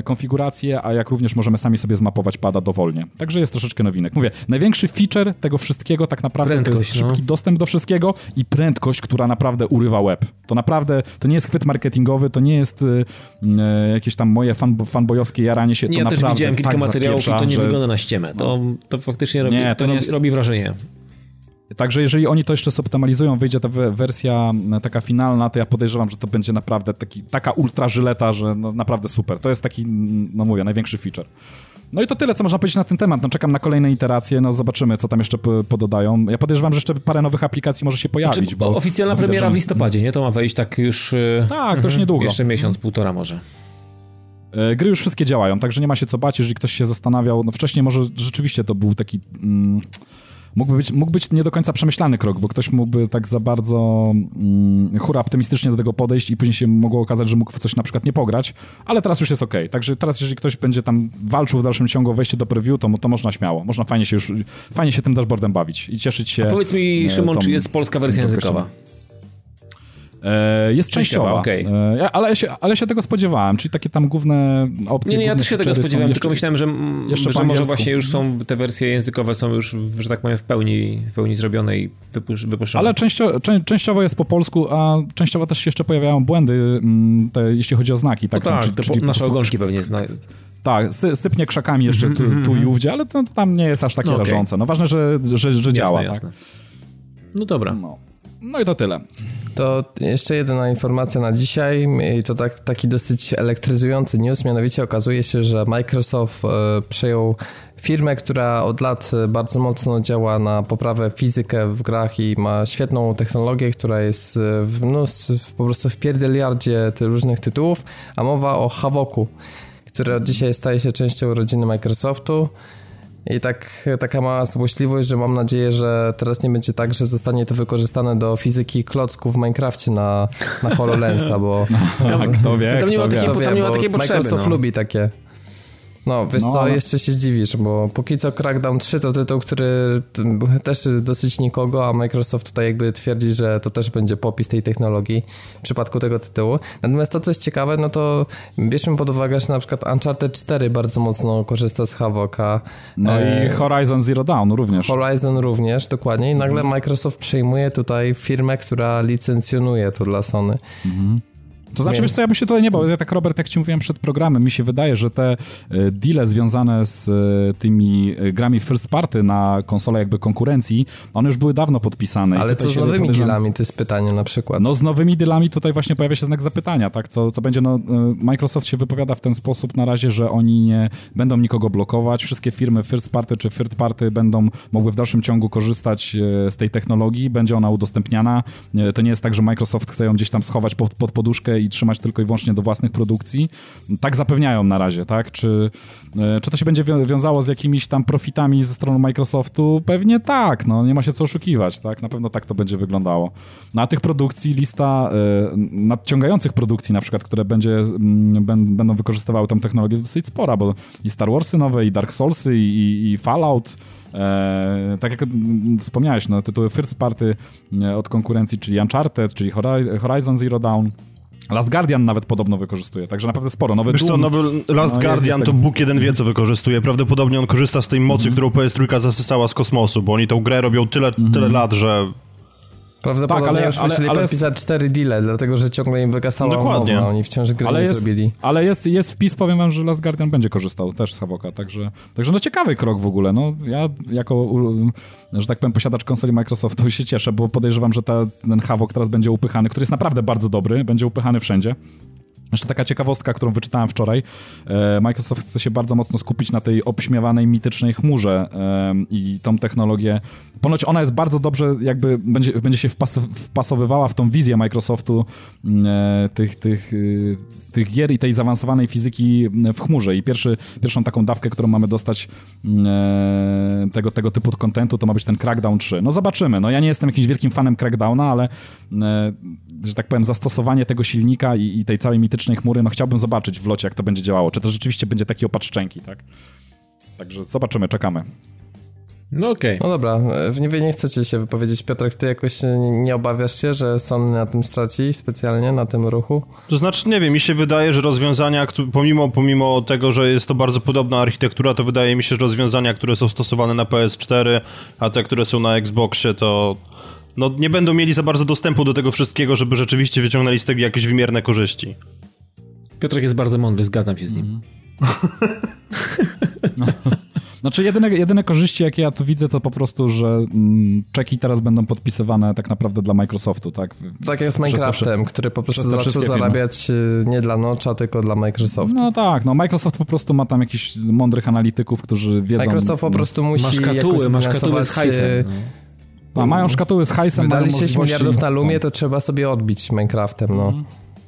Speaker 2: konfigurację, a jak również możemy sami sobie zmapować pada dowolnie. Także jest troszeczkę nowinek. Mówię, największy feature tego wszystkiego tak naprawdę prędkość, to jest szybki no. dostęp do wszystkiego i prędkość, która naprawdę urywa web. To naprawdę, to nie jest chwyt marketingowy, to nie jest e, jakieś tam moje fan, fanbojowskie jaranie się.
Speaker 3: Nie,
Speaker 2: to
Speaker 3: ja
Speaker 2: też
Speaker 3: widziałem kilka tak materiałów i to nie że... wygląda na ściemę. To, to faktycznie robi, nie, to, to jest... robi wrażenie.
Speaker 2: Także jeżeli oni to jeszcze zoptymalizują, wyjdzie ta wersja taka finalna, to ja podejrzewam, że to będzie naprawdę taki, taka ultra żyleta, że no, naprawdę super. To jest taki, no mówię, największy feature. No i to tyle, co można powiedzieć na ten temat. No czekam na kolejne iteracje, no zobaczymy, co tam jeszcze pododają. Ja podejrzewam, że jeszcze parę nowych aplikacji może się pojawić. Znaczy,
Speaker 3: bo oficjalna premiera w listopadzie, nie? To ma wejść tak już...
Speaker 2: E, tak, to już mhm. niedługo.
Speaker 3: Jeszcze miesiąc, półtora może.
Speaker 2: E, gry już wszystkie działają, także nie ma się co bać, jeżeli ktoś się zastanawiał. No wcześniej może rzeczywiście to był taki... Mm, mógłby być, mógł być nie do końca przemyślany krok, bo ktoś mógłby tak za bardzo mm, hura optymistycznie do tego podejść i później się mogło okazać, że mógł w coś na przykład nie pograć, ale teraz już jest ok. Także teraz, jeżeli ktoś będzie tam walczył w dalszym ciągu o wejście do preview, to, to można śmiało. Można fajnie się już, fajnie się tym dashboardem bawić i cieszyć się.
Speaker 3: A powiedz mi, e, Szymon, czy jest polska wersja językowa?
Speaker 2: E, jest częściowa, okay. e, ale, się, ale się tego spodziewałem, czyli takie tam główne opcje.
Speaker 3: Nie, nie ja też się tego spodziewałem, jeszcze, tylko myślałem, że, że może właśnie już są te wersje językowe są już, że tak powiem, w pełni, w pełni zrobione i wypuszczone.
Speaker 2: Ale częściowo, częściowo jest po polsku, a częściowo też się jeszcze pojawiają błędy, mm, te, jeśli chodzi o znaki.
Speaker 3: Tak, no tak, czyli, czyli nasze ogonki pewnie znają.
Speaker 2: Tak, sy, sypnie krzakami jeszcze mm -hmm, tu, tu mm -hmm. i ówdzie, ale to, to, tam nie jest aż takie no, okay. rażące. No ważne, że, że, że działa. Jasne, tak?
Speaker 3: No dobra.
Speaker 2: No. No i to tyle.
Speaker 1: To jeszcze jedna informacja na dzisiaj i to tak, taki dosyć elektryzujący news, mianowicie okazuje się, że Microsoft e, przejął firmę, która od lat bardzo mocno działa na poprawę fizykę w grach i ma świetną technologię, która jest w mnóstwie, po prostu w pierdeliardzie różnych tytułów, a mowa o Havoku, który od dzisiaj staje się częścią rodziny Microsoftu. I tak, taka mała złośliwość, że mam nadzieję, że teraz nie będzie tak, że zostanie to wykorzystane do fizyki klocków w Minecrafcie na, na HoloLensa, bo...
Speaker 2: No, tak, kto wie,
Speaker 3: tam nie ma takiej,
Speaker 1: wie,
Speaker 3: tam nie ma takiej potrzeby.
Speaker 1: Microsoft
Speaker 3: no.
Speaker 1: lubi takie. No, wiesz no, co, jeszcze się zdziwisz, bo póki co Crackdown 3 to tytuł, który też dosyć nikogo, a Microsoft tutaj jakby twierdzi, że to też będzie popis tej technologii w przypadku tego tytułu. Natomiast to, co jest ciekawe, no to bierzmy pod uwagę, że na przykład Uncharted 4 bardzo mocno korzysta z Havoka.
Speaker 2: No e... i Horizon Zero Dawn również.
Speaker 1: Horizon również, dokładnie. I nagle mhm. Microsoft przejmuje tutaj firmę, która licencjonuje to dla Sony. Mhm.
Speaker 2: To znaczy, wiesz co, ja bym się tutaj nie bał. Ja tak, Robert, jak ci mówiłem przed programem, mi się wydaje, że te e, deale związane z e, tymi e, grami first party na konsolę jakby konkurencji, one już były dawno podpisane.
Speaker 1: Ale co z nowymi podejrzewam... dealami, to jest pytanie na przykład.
Speaker 2: No z nowymi dealami tutaj właśnie pojawia się znak zapytania, tak? Co, co będzie, no Microsoft się wypowiada w ten sposób na razie, że oni nie będą nikogo blokować. Wszystkie firmy first party czy third party będą mogły w dalszym ciągu korzystać z tej technologii, będzie ona udostępniana. To nie jest tak, że Microsoft chce ją gdzieś tam schować pod, pod poduszkę i trzymać tylko i wyłącznie do własnych produkcji. Tak zapewniają na razie, tak? Czy, e, czy to się będzie wiązało z jakimiś tam profitami ze strony Microsoftu? Pewnie tak, no nie ma się co oszukiwać, tak? Na pewno tak to będzie wyglądało. Na tych produkcji lista y, nadciągających produkcji na przykład, które będzie, mm, będą wykorzystywały tą technologię jest dosyć spora, bo i Star Warsy nowe, i Dark Soulsy, i, i Fallout, E, tak jak wspomniałeś, no, tytuły first party e, od konkurencji, czyli Uncharted, czyli Horizon Zero Dawn, Last Guardian nawet podobno wykorzystuje, także naprawdę sporo. Nowy
Speaker 4: Wiesz
Speaker 2: Doom, co,
Speaker 4: nowy Last no, Guardian to Bóg jeden wie, co wykorzystuje. Prawdopodobnie on korzysta z tej mocy, mm -hmm. którą PS3 zasysała z kosmosu, bo oni tą grę robią tyle, mm -hmm. tyle lat, że
Speaker 1: Prawdopodobnie tak, ale, już musieli ale, podpisać cztery deale, dlatego że ciągle im wygasała Dokładnie. umowa, oni wciąż gry ale nie
Speaker 2: jest,
Speaker 1: zrobili.
Speaker 2: Ale jest, jest wpis, powiem wam, że Last Guardian będzie korzystał też z Havoka, także, także no ciekawy krok w ogóle, no ja jako, że tak powiem, posiadacz konsoli Microsoftu się cieszę, bo podejrzewam, że ta, ten Havok teraz będzie upychany, który jest naprawdę bardzo dobry, będzie upychany wszędzie. Jeszcze taka ciekawostka, którą wyczytałem wczoraj. E, Microsoft chce się bardzo mocno skupić na tej obśmiewanej, mitycznej chmurze i tą technologię. Ponoć ona jest bardzo dobrze, jakby będzie, będzie się wpasowywała w tą wizję Microsoftu mm, e, tych, tych, y, tych gier i tej zaawansowanej fizyki w chmurze. I pierwszy, pierwszą taką dawkę, którą mamy dostać mm, e, tego, tego typu kontentu, to ma być ten Crackdown 3. No zobaczymy. No ja nie jestem jakimś wielkim fanem Crackdowna, ale że tak powiem, zastosowanie tego silnika i, i tej całej mitycznej chmury, no chciałbym zobaczyć w locie, jak to będzie działało. Czy to rzeczywiście będzie taki opad szczęki, tak? Także zobaczymy, czekamy.
Speaker 3: No okej.
Speaker 1: Okay. No dobra, nie, nie chcecie się wypowiedzieć. Piotrek, ty jakoś nie obawiasz się, że Sony na tym straci specjalnie, na tym ruchu?
Speaker 4: To znaczy, nie wiem, mi się wydaje, że rozwiązania, pomimo, pomimo tego, że jest to bardzo podobna architektura, to wydaje mi się, że rozwiązania, które są stosowane na PS4, a te, które są na Xboxie, to no, nie będą mieli za bardzo dostępu do tego wszystkiego, żeby rzeczywiście wyciągnęli z tego jakieś wymierne korzyści.
Speaker 3: Piotrek jest bardzo mądry, zgadzam się z nim. Mm.
Speaker 2: no. Znaczy jedyne, jedyne korzyści, jakie ja tu widzę, to po prostu, że mm, czeki teraz będą podpisywane tak naprawdę dla Microsoftu, tak?
Speaker 1: Tak jak z Minecraftem, który po prostu zaczął zarabiać y, nie dla Notcha, tylko dla Microsoftu.
Speaker 2: No tak, no Microsoft po prostu ma tam jakichś mądrych analityków, którzy wiedzą...
Speaker 1: Microsoft po prostu musi masz
Speaker 3: szkatuły, masz szkatuły z hajsem. Y,
Speaker 2: no. A mają szkatuły z hajsem,
Speaker 1: Wydali 6 miliardów na Lumie, to trzeba sobie odbić Minecraftem, no. Mm.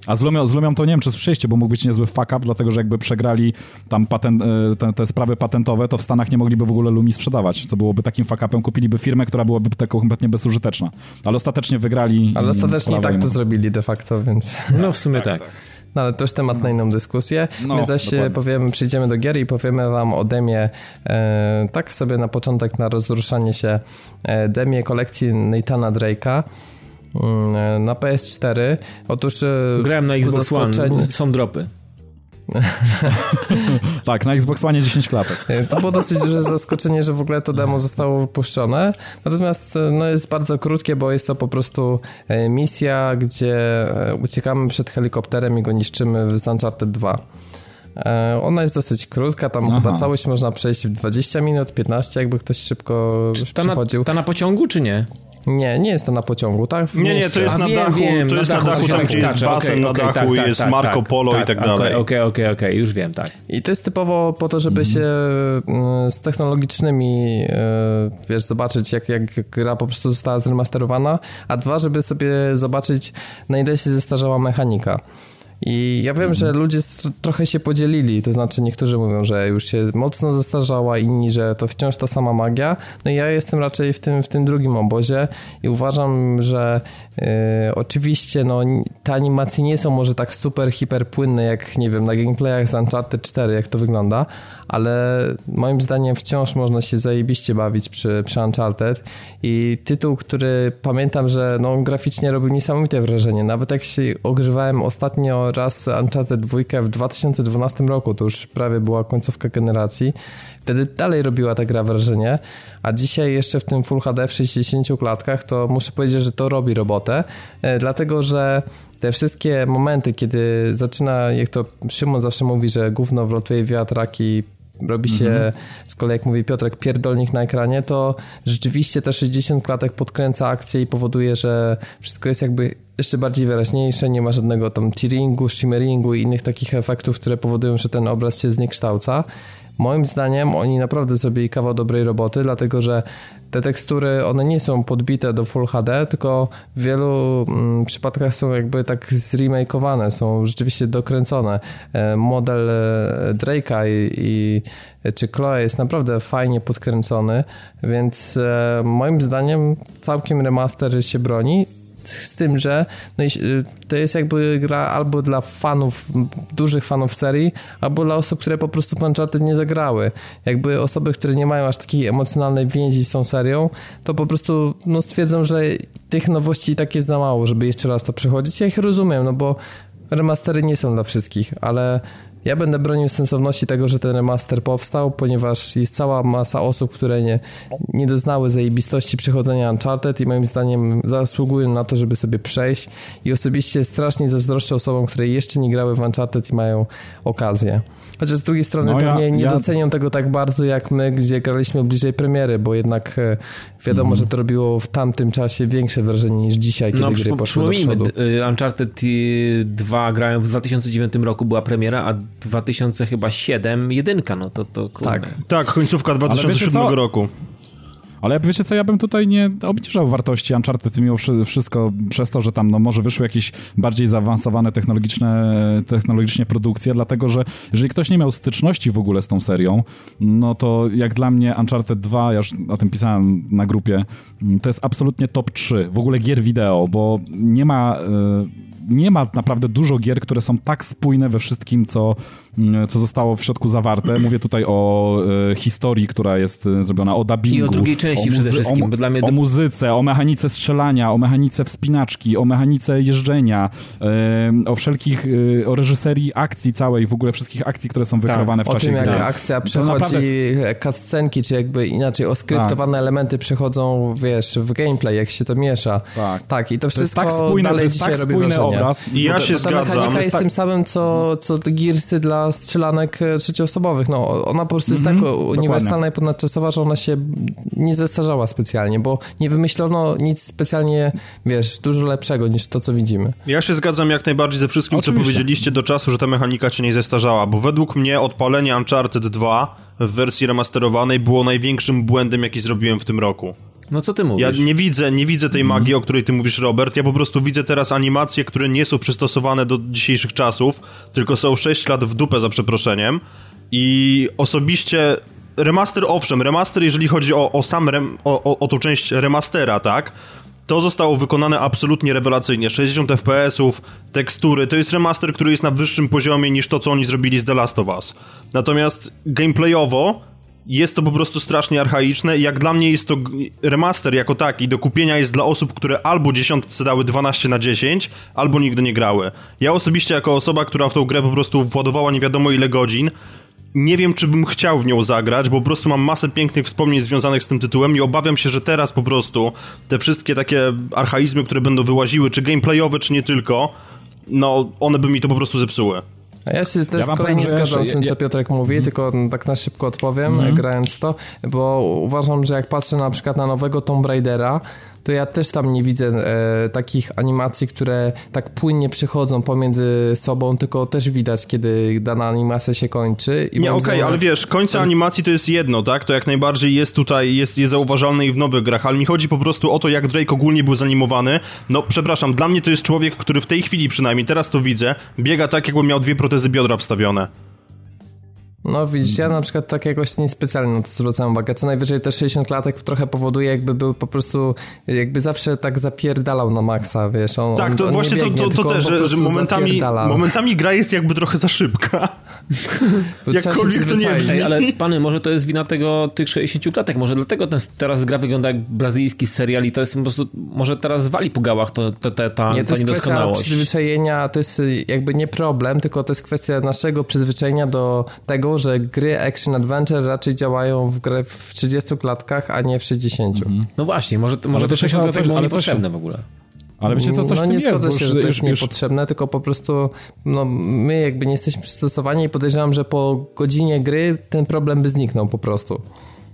Speaker 2: A z Lumią, z Lumią to nie wiem, czy słyszeliście, bo mógł być niezły fuck up, dlatego że jakby przegrali tam patent, e, te, te, sprawy patentowe, to w Stanach nie mogliby w ogóle Lumi sprzedawać, co byłoby takim fuck upem. Kupiliby firmę, która byłaby taką kompletnie bezużyteczna. Ale ostatecznie wygrali.
Speaker 1: Ale ostatecznie tak to zrobili de facto, więc...
Speaker 3: No w sumie tak. tak.
Speaker 1: No ale to już temat na inną dyskusję. No, My zaś dokładnie. powiemy, przyjdziemy do gier i powiemy wam o demie, e, tak sobie na początek, na rozruszanie się, e, demie kolekcji Nathana Drake'a. Mm, na PS4. Otóż...
Speaker 3: Grałem na Xbox One, są dropy.
Speaker 2: tak, na Xbox One 10 klapek.
Speaker 1: To było dosyć duże zaskoczenie, że w ogóle to demo zostało wypuszczone. Natomiast no, jest bardzo krótkie, bo jest to po prostu e, misja, gdzie e, uciekamy przed helikopterem i go niszczymy w Uncharted 2. E, ona jest dosyć krótka, tam Aha. chyba całość można przejść w 20 minut, 15, jakby ktoś szybko
Speaker 3: ta przychodził. Na, ta na pociągu, czy nie?
Speaker 1: Nie, nie jest to na pociągu, tak?
Speaker 4: nie, nie, to jest A, na wiem, dachu, wiem, to jest na dachu, dachu tam gdzie jest basen okay, na okay, dachu tak, i jest tak, Marco tak, Polo tak, i tak dalej.
Speaker 3: Okej, okej, okej, już wiem, tak.
Speaker 1: I to jest typowo po to, żeby mm. się z technologicznymi, e, wiesz, zobaczyć jak, jak gra po prostu została zremasterowana, a dwa, żeby sobie zobaczyć na ile się zestarzała mechanika. I ja wiem, że ludzie trochę się podzielili, to znaczy niektórzy mówią, że już się mocno zestarzała, inni, że to wciąż ta sama magia. No i ja jestem raczej w tym, w tym drugim obozie i uważam, że yy, oczywiście no, te animacje nie są może tak super, hiper płynne jak, nie wiem, na gameplayach z Uncharted 4, jak to wygląda, ale moim zdaniem wciąż można się zajebiście bawić przy, przy Uncharted i tytuł, który pamiętam, że no, graficznie robił niesamowite wrażenie. Nawet jak się ogrzewałem ostatnio raz Uncharted 2 w 2012 roku, to już prawie była końcówka generacji, wtedy dalej robiła ta gra wrażenie, a dzisiaj jeszcze w tym Full HD w 60 klatkach, to muszę powiedzieć, że to robi robotę, e, dlatego że te wszystkie momenty, kiedy zaczyna, jak to Szymon zawsze mówi, że gówno wlotuje wiatraki, robi się, mhm. z kolei jak mówi Piotrek, pierdolnik na ekranie, to rzeczywiście te 60 klatek podkręca akcję i powoduje, że wszystko jest jakby jeszcze bardziej wyraźniejsze, nie ma żadnego tam tearingu, shimmeringu i innych takich efektów, które powodują, że ten obraz się zniekształca. Moim zdaniem oni naprawdę zrobili kawał dobrej roboty, dlatego że te tekstury, one nie są podbite do Full HD, tylko w wielu mm, przypadkach są jakby tak zremakeowane, są rzeczywiście dokręcone. E, model e, Drake'a i, i czy Chloe jest naprawdę fajnie podkręcony, więc e, moim zdaniem całkiem remaster się broni z tym, że no, y, to jest jakby gra albo dla fanów, dużych fanów serii, albo dla osób, które po prostu w Uncharted nie zagrały. Jakby osoby, które nie mają aż takiej emocjonalnej więzi z tą serią, to po prostu no, stwierdzą, że tych nowości i tak jest za mało, żeby jeszcze raz to przechodzić. Ja ich rozumiem, no bo remastery nie są dla wszystkich, ale ja będę bronił sensowności tego, że ten remaster powstał, ponieważ jest cała masa osób, które nie, nie doznały zajebistości przychodzenia Uncharted i moim zdaniem zasługują na to, żeby sobie przejść i osobiście strasznie zazdroszczę osobom, które jeszcze nie grały w Uncharted i mają okazję. Chociaż z drugiej strony no pewnie ja, nie ja... docenią tego tak bardzo jak my, gdzie graliśmy bliżej premiery, bo jednak e, wiadomo, mm. że to robiło w tamtym czasie większe wrażenie niż dzisiaj, kiedy no, gry poszły do przodu.
Speaker 3: Y, Uncharted 2 grałem w 2009 roku, była premiera, a 2007 jedynka, no to, to
Speaker 4: kurde. Tak, tak końcówka 2007 roku.
Speaker 2: Ale wiecie co, ja bym tutaj nie obniżał wartości Uncharted mimo wszystko przez to, że tam no, może wyszły jakieś bardziej zaawansowane technologiczne, technologicznie produkcje, dlatego że jeżeli ktoś nie miał styczności w ogóle z tą serią, no to jak dla mnie Uncharted 2, ja już o tym pisałem na grupie, to jest absolutnie top 3 w ogóle gier wideo, bo nie ma... Yy, nie ma naprawdę dużo gier, które są tak spójne we wszystkim, co, mm, co zostało w środku zawarte. Mówię tutaj o e, historii, która jest e, zrobiona, o dubbingu.
Speaker 3: I o drugiej części przede wszystkim,
Speaker 2: o,
Speaker 3: bo dla mnie...
Speaker 2: O muzyce, o mechanice strzelania, o mechanice wspinaczki, o mechanice jeżdżenia, e, o wszelkich, e, o reżyserii akcji całej, w ogóle wszystkich akcji, które są wykrywane tak, w czasie
Speaker 1: gry. O tym, jak akcja przechodzi, naprawdę... cutscenki, czy jakby inaczej oskryptowane tak. elementy przychodzą, wiesz, w gameplay, jak się to miesza. Tak, tak i to, to wszystko tak spójne, dalej dzisiaj tak robi wrażenie obraz.
Speaker 4: I ja się ta zgadzam.
Speaker 1: Ta mechanika jest tym samym, co, co Gearsy dla strzelanek e, trzecioosobowych. No, ona po prostu jest mm -hmm, tak uniwersalna dokładnie. i ponadczasowa, że ona się nie zestarzała specjalnie, bo nie wymyślono nic specjalnie, wiesz, dużo lepszego niż to, co widzimy.
Speaker 4: Ja się zgadzam jak najbardziej ze wszystkim, Oczywiście. co powiedzieliście do czasu, że ta mechanika się nie zestarzała, bo według mnie odpalenie Uncharted 2 w wersji remasterowanej było największym błędem, jaki zrobiłem w tym roku.
Speaker 3: No co ty mówisz?
Speaker 4: Ja nie widzę, nie widzę tej magii, mm. o której ty mówisz, Robert. Ja po prostu widzę teraz animacje, które nie są przystosowane do dzisiejszych czasów, tylko są 6 lat w dupę za przeproszeniem. I osobiście remaster, owszem, remaster, jeżeli chodzi o, o sam rem, o, o, o tą część remastera, tak? To zostało wykonane absolutnie rewelacyjnie. 60 FPS-ów, tekstury. To jest remaster, który jest na wyższym poziomie niż to, co oni zrobili z The Last of Us. Natomiast gameplayowo jest to po prostu strasznie archaiczne. Jak dla mnie jest to remaster jako taki do kupienia jest dla osób, które albo dziesiątce dały 12 na 10, albo nigdy nie grały. Ja osobiście jako osoba, która w tą grę po prostu władowała nie wiadomo ile godzin, nie wiem, czy bym chciał w nią zagrać, bo po prostu mam masę pięknych wspomnień związanych z tym tytułem i obawiam się, że teraz po prostu te wszystkie takie archaizmy, które będą wyłaziły, czy gameplayowe, czy nie tylko, no one by mi to po prostu zepsuły.
Speaker 1: Ja się też ja z kolei nie zgadzam z tym, co Piotrek mówi, mm. tylko tak na szybko odpowiem, mm. grając w to, bo uważam, że jak patrzę na przykład na nowego Tomb Raidera, to ja też tam nie widzę e, takich animacji, które tak płynnie przychodzą pomiędzy sobą, tylko też widać, kiedy dana animacja się kończy.
Speaker 4: I nie, okej, okay, ale wiesz, końca animacji to jest jedno, tak? To jak najbardziej jest tutaj, jest, jest zauważalne i w nowych grach, ale mi chodzi po prostu o to, jak Drake ogólnie był zanimowany. No, przepraszam, dla mnie to jest człowiek, który w tej chwili przynajmniej, teraz to widzę, biega tak, jakby miał dwie protezy biodra wstawione.
Speaker 1: No widzisz, ja na przykład tak jakoś niespecjalnie na to zwracam uwagę. Co najwyżej te 60 klatek trochę powoduje, jakby był po prostu, jakby zawsze tak zapierdalał na maksa, wiesz. On,
Speaker 4: tak, to
Speaker 1: on,
Speaker 4: właśnie biegnie, to, to, to też, że, że momentami, momentami gra jest jakby trochę za szybka. Jakkolwiek to nie
Speaker 3: Ej, ale pany, może to jest wina tego, tych 60 klatek, może dlatego ten, teraz gra wygląda jak brazylijski serial i to jest po prostu, może teraz wali po gałach to, to, to, ta,
Speaker 1: nie, to
Speaker 3: ta
Speaker 1: jest kwestia przyzwyczajenia, to jest jakby nie problem, tylko to jest kwestia naszego przyzwyczajenia do tego, że gry action adventure raczej działają w grę w 30 klatkach, a nie w 60. Mhm.
Speaker 3: No właśnie, może, może to 60 klatek było niepotrzebne w ogóle.
Speaker 2: Ale wiecie co, coś
Speaker 1: no, nie
Speaker 2: jest,
Speaker 1: zgodzę się, że to jest już, niepotrzebne, tylko po prostu no, my jakby nie jesteśmy przystosowani i podejrzewam, że po godzinie gry ten problem by zniknął po prostu.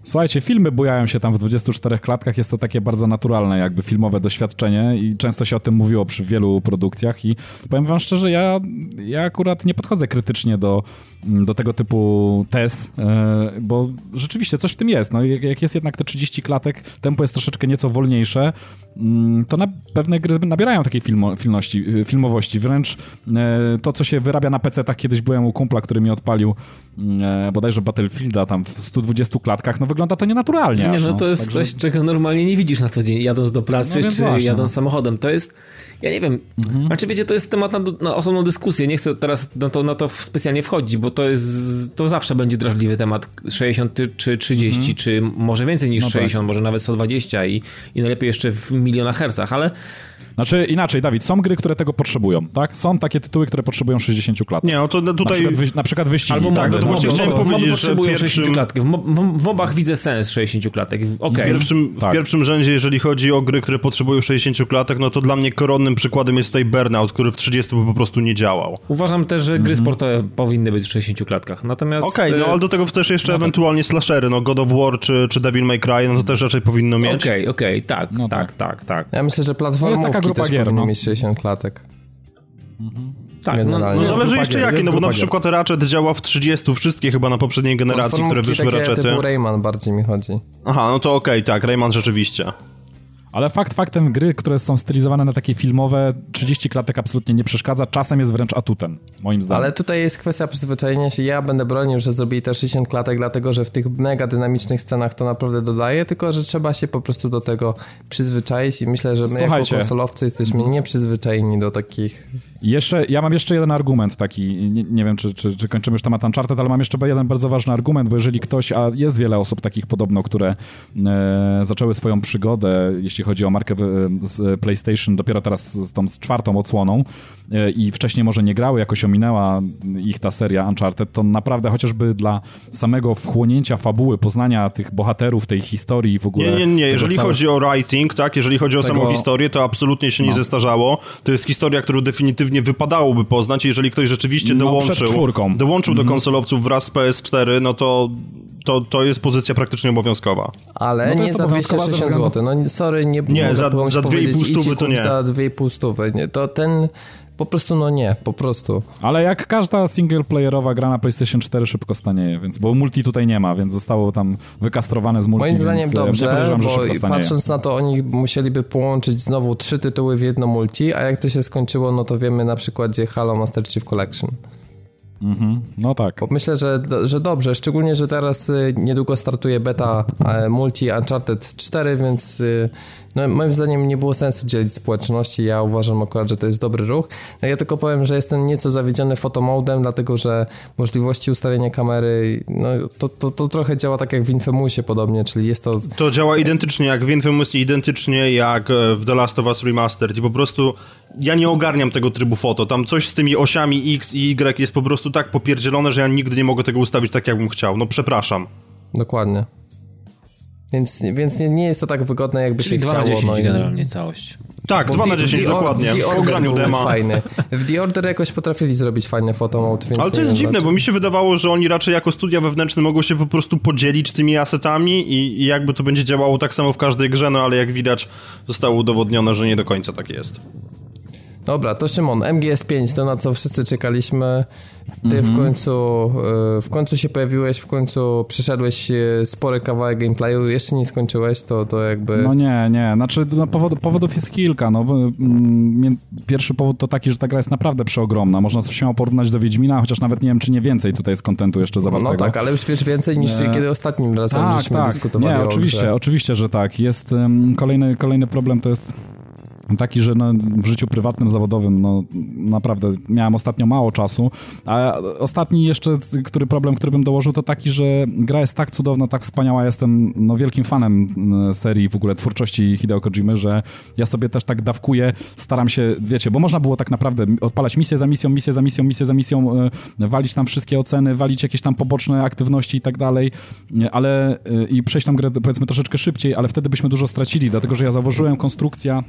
Speaker 2: Słuchajcie, filmy bujają się tam w 24 klatkach, jest to takie bardzo naturalne jakby filmowe doświadczenie i często się o tym mówiło przy wielu produkcjach i powiem wam szczerze, ja, ja akurat nie podchodzę krytycznie do, do tego typu tez, e, bo rzeczywiście coś w tym jest. No, jak jest jednak te 30 klatek, tempo jest troszeczkę nieco wolniejsze, mm, to na pewne gry nabierają takiej filmo, filmności, filmowości. Wręcz e, to, co się wyrabia na PC, tak kiedyś byłem u kumpla, który mi odpalił mm, e, bodajże Battlefielda tam w 120 klatkach, no wygląda to nienaturalnie.
Speaker 3: Nie,
Speaker 2: aż,
Speaker 3: no,
Speaker 2: no
Speaker 3: to jest Także... coś, czego normalnie nie widzisz na co dzień, jadąc do pracy, no, czy właśnie, jadąc no. samochodem. To jest, ja nie wiem, mhm. znaczy wiecie, to jest temat na, na osobną dyskusję, nie chcę teraz na to, na to specjalnie wchodzić, bo to jest, to zawsze będzie drażliwy temat, 60 czy 30, mhm. czy może więcej niż no 60, tak. może nawet 120 i, i najlepiej jeszcze w milionach hercach, ale
Speaker 2: znaczy inaczej, Dawid, są gry, które tego potrzebują, tak? Są takie tytuły, które potrzebują 60 klatek.
Speaker 4: Nie, no to tutaj... Na
Speaker 2: przykład, wy, na przykład wyścigi.
Speaker 3: Albo
Speaker 2: tak,
Speaker 3: no, to chciałem powiedzieć, potrzebują pierwszym... 60 klatek. W, w, w obach widzę sens 60 klatek. Okay.
Speaker 4: W, pierwszym, tak. w pierwszym rzędzie, jeżeli chodzi o gry, które potrzebują 60 klatek, no to dla mnie przykładem jest tutaj Burnout, który w 30 by po prostu nie działał.
Speaker 3: Uważam też, że gry mm -hmm. sportowe powinny być w 60 klatkach. Natomiast...
Speaker 4: Okej, okay, no e, ale do tego też jeszcze no ewentualnie slashery, no God of War czy, czy Devil May Cry, no to też raczej powinno mieć.
Speaker 3: Okej, okay, okej, tak, no tak, tak, tak, tak.
Speaker 1: Ja myślę, że platformówki jest taka grupa też gier, no. mieć 60 klatek.
Speaker 4: Mhm. Tak, no, no zależy jeszcze jakie, no bo na przykład Ratchet działa w 30, wszystkie chyba na poprzedniej generacji, które wyszły takie Ratchety.
Speaker 1: typu Rayman bardziej mi chodzi.
Speaker 4: Aha, no to okej, okay, tak, Rayman rzeczywiście.
Speaker 2: Ale fakt faktem, gry, które są stylizowane na takie filmowe, 30 klatek absolutnie nie przeszkadza, czasem jest wręcz atutem, moim zdaniem.
Speaker 1: Ale tutaj jest kwestia przyzwyczajenia się. Ja będę bronił, że zrobili te 60 klatek, dlatego że w tych mega dynamicznych scenach to naprawdę dodaje, tylko że trzeba się po prostu do tego przyzwyczaić i myślę, że my Słuchajcie. jako konsolowcy jesteśmy nieprzyzwyczajeni do takich
Speaker 2: jeszcze, ja mam jeszcze jeden argument taki, nie, nie wiem, czy, czy, czy, kończymy już temat Uncharted, ale mam jeszcze jeden bardzo ważny argument, bo jeżeli ktoś, a jest wiele osób takich podobno, które e, zaczęły swoją przygodę, jeśli chodzi o markę e, z PlayStation, dopiero teraz z tą z czwartą odsłoną e, i wcześniej może nie grały, jakoś ominęła ich ta seria Uncharted, to naprawdę chociażby dla samego wchłonięcia fabuły, poznania tych bohaterów, tej historii w ogóle...
Speaker 4: Nie, nie, nie, jeżeli chodzi o writing, tak, jeżeli chodzi o tego... samą historię, to absolutnie się no. nie zestarzało. To jest historia, którą definitywnie wypadałoby poznać, jeżeli ktoś rzeczywiście no, dołączył, dołączył do mhm. konsolowców wraz z PS4, no to to, to jest pozycja praktycznie obowiązkowa.
Speaker 1: Ale no nie za 260 zł. No sorry, nie,
Speaker 4: nie za, za 2,5 stówy to nie.
Speaker 1: Za 2,5 stówy. Nie. To ten po prostu no nie, po prostu.
Speaker 2: Ale jak każda singleplayerowa gra na PlayStation 4 szybko stanieje, więc bo multi tutaj nie ma, więc zostało tam wykastrowane z multi.
Speaker 1: Moim zdaniem
Speaker 2: e,
Speaker 1: dobrze, bo patrząc na to oni musieliby połączyć znowu trzy tytuły w jedno multi, a jak to się skończyło, no to wiemy na przykładzie Halo Master Chief Collection.
Speaker 2: Mhm. No tak.
Speaker 1: Bo myślę, że, że dobrze, szczególnie, że teraz y, niedługo startuje beta e, multi Uncharted 4, więc y, no, moim zdaniem nie było sensu dzielić społeczności. Ja uważam akurat, że to jest dobry ruch. No, ja tylko powiem, że jestem nieco zawiedziony fotomodem, dlatego że możliwości ustawienia kamery, no, to, to, to trochę działa tak jak w Infamousie podobnie, czyli jest to...
Speaker 4: To działa identycznie jak w Infamousie, identycznie jak e, w The Last of Us Remastered i po prostu ja nie ogarniam tego trybu foto. Tam coś z tymi osiami X i Y jest po prostu tak popierdzielone, że ja nigdy nie mogę tego ustawić tak, jakbym chciał. No przepraszam.
Speaker 1: Dokładnie. Więc, więc nie, nie jest to tak wygodne, jakby
Speaker 3: Czyli
Speaker 1: się
Speaker 3: 2
Speaker 1: chciało.
Speaker 3: na 10
Speaker 1: no i...
Speaker 3: generalnie całość.
Speaker 4: Tak,
Speaker 1: Bo
Speaker 4: 2
Speaker 1: w
Speaker 4: na
Speaker 1: The-
Speaker 4: 10
Speaker 1: The
Speaker 4: dokładnie.
Speaker 1: The Order
Speaker 4: dema.
Speaker 1: fajny. W The Order jakoś potrafili zrobić fajne fotomode, więc
Speaker 4: Ale to jest
Speaker 1: wiem
Speaker 4: dziwne, bo mi się wydawało, że oni raczej jako studia wewnętrzne mogą się po prostu podzielić tymi asetami i, i jakby to będzie działało tak samo w każdej grze, no ale jak widać zostało udowodnione, że nie do końca tak jest.
Speaker 1: Dobra, to Szymon, MGS5, to na co wszyscy czekaliśmy. Ty
Speaker 2: Mhm.
Speaker 1: w końcu y, w końcu się pojawiłeś, w końcu przyszedłeś y, spory kawałek gameplayu, jeszcze nie skończyłeś, to, to jakby...
Speaker 2: No nie, nie, znaczy no, powod, powodów jest kilka, no mm, pierwszy powód to taki, że ta gra jest naprawdę przeogromna, można śmiało porównać do Wiedźmina, chociaż nawet nie wiem, czy nie więcej tutaj jest kontentu jeszcze zawartego.
Speaker 1: no tak, ale już wiesz więcej niż
Speaker 2: Nie.
Speaker 1: kiedy ostatnim razem
Speaker 2: tak,
Speaker 1: żeśmy
Speaker 2: tak.
Speaker 1: dyskutowali
Speaker 2: Nie, oczywiście, oczywiście, że tak. Jest um, kolejny, kolejny problem to jest taki, że no, w życiu prywatnym, zawodowym, no naprawdę miałem ostatnio mało czasu, a ostatni jeszcze, który problem, który bym dołożył, to taki, że gra jest tak cudowna, tak wspaniała, jestem no, wielkim fanem mm, serii w ogóle twórczości Hideo Kojimy, że ja sobie też tak dawkuję, staram się, wiecie, bo można było tak naprawdę odpalać misję za misją, misję za misją, misję za misją, e, walić tam wszystkie oceny, walić jakieś tam poboczne aktywności i tak dalej, nie, ale e, i przejść tam grę powiedzmy troszeczkę szybciej, ale wtedy byśmy dużo stracili, dlatego że ja zauważyłem konstrukcja e,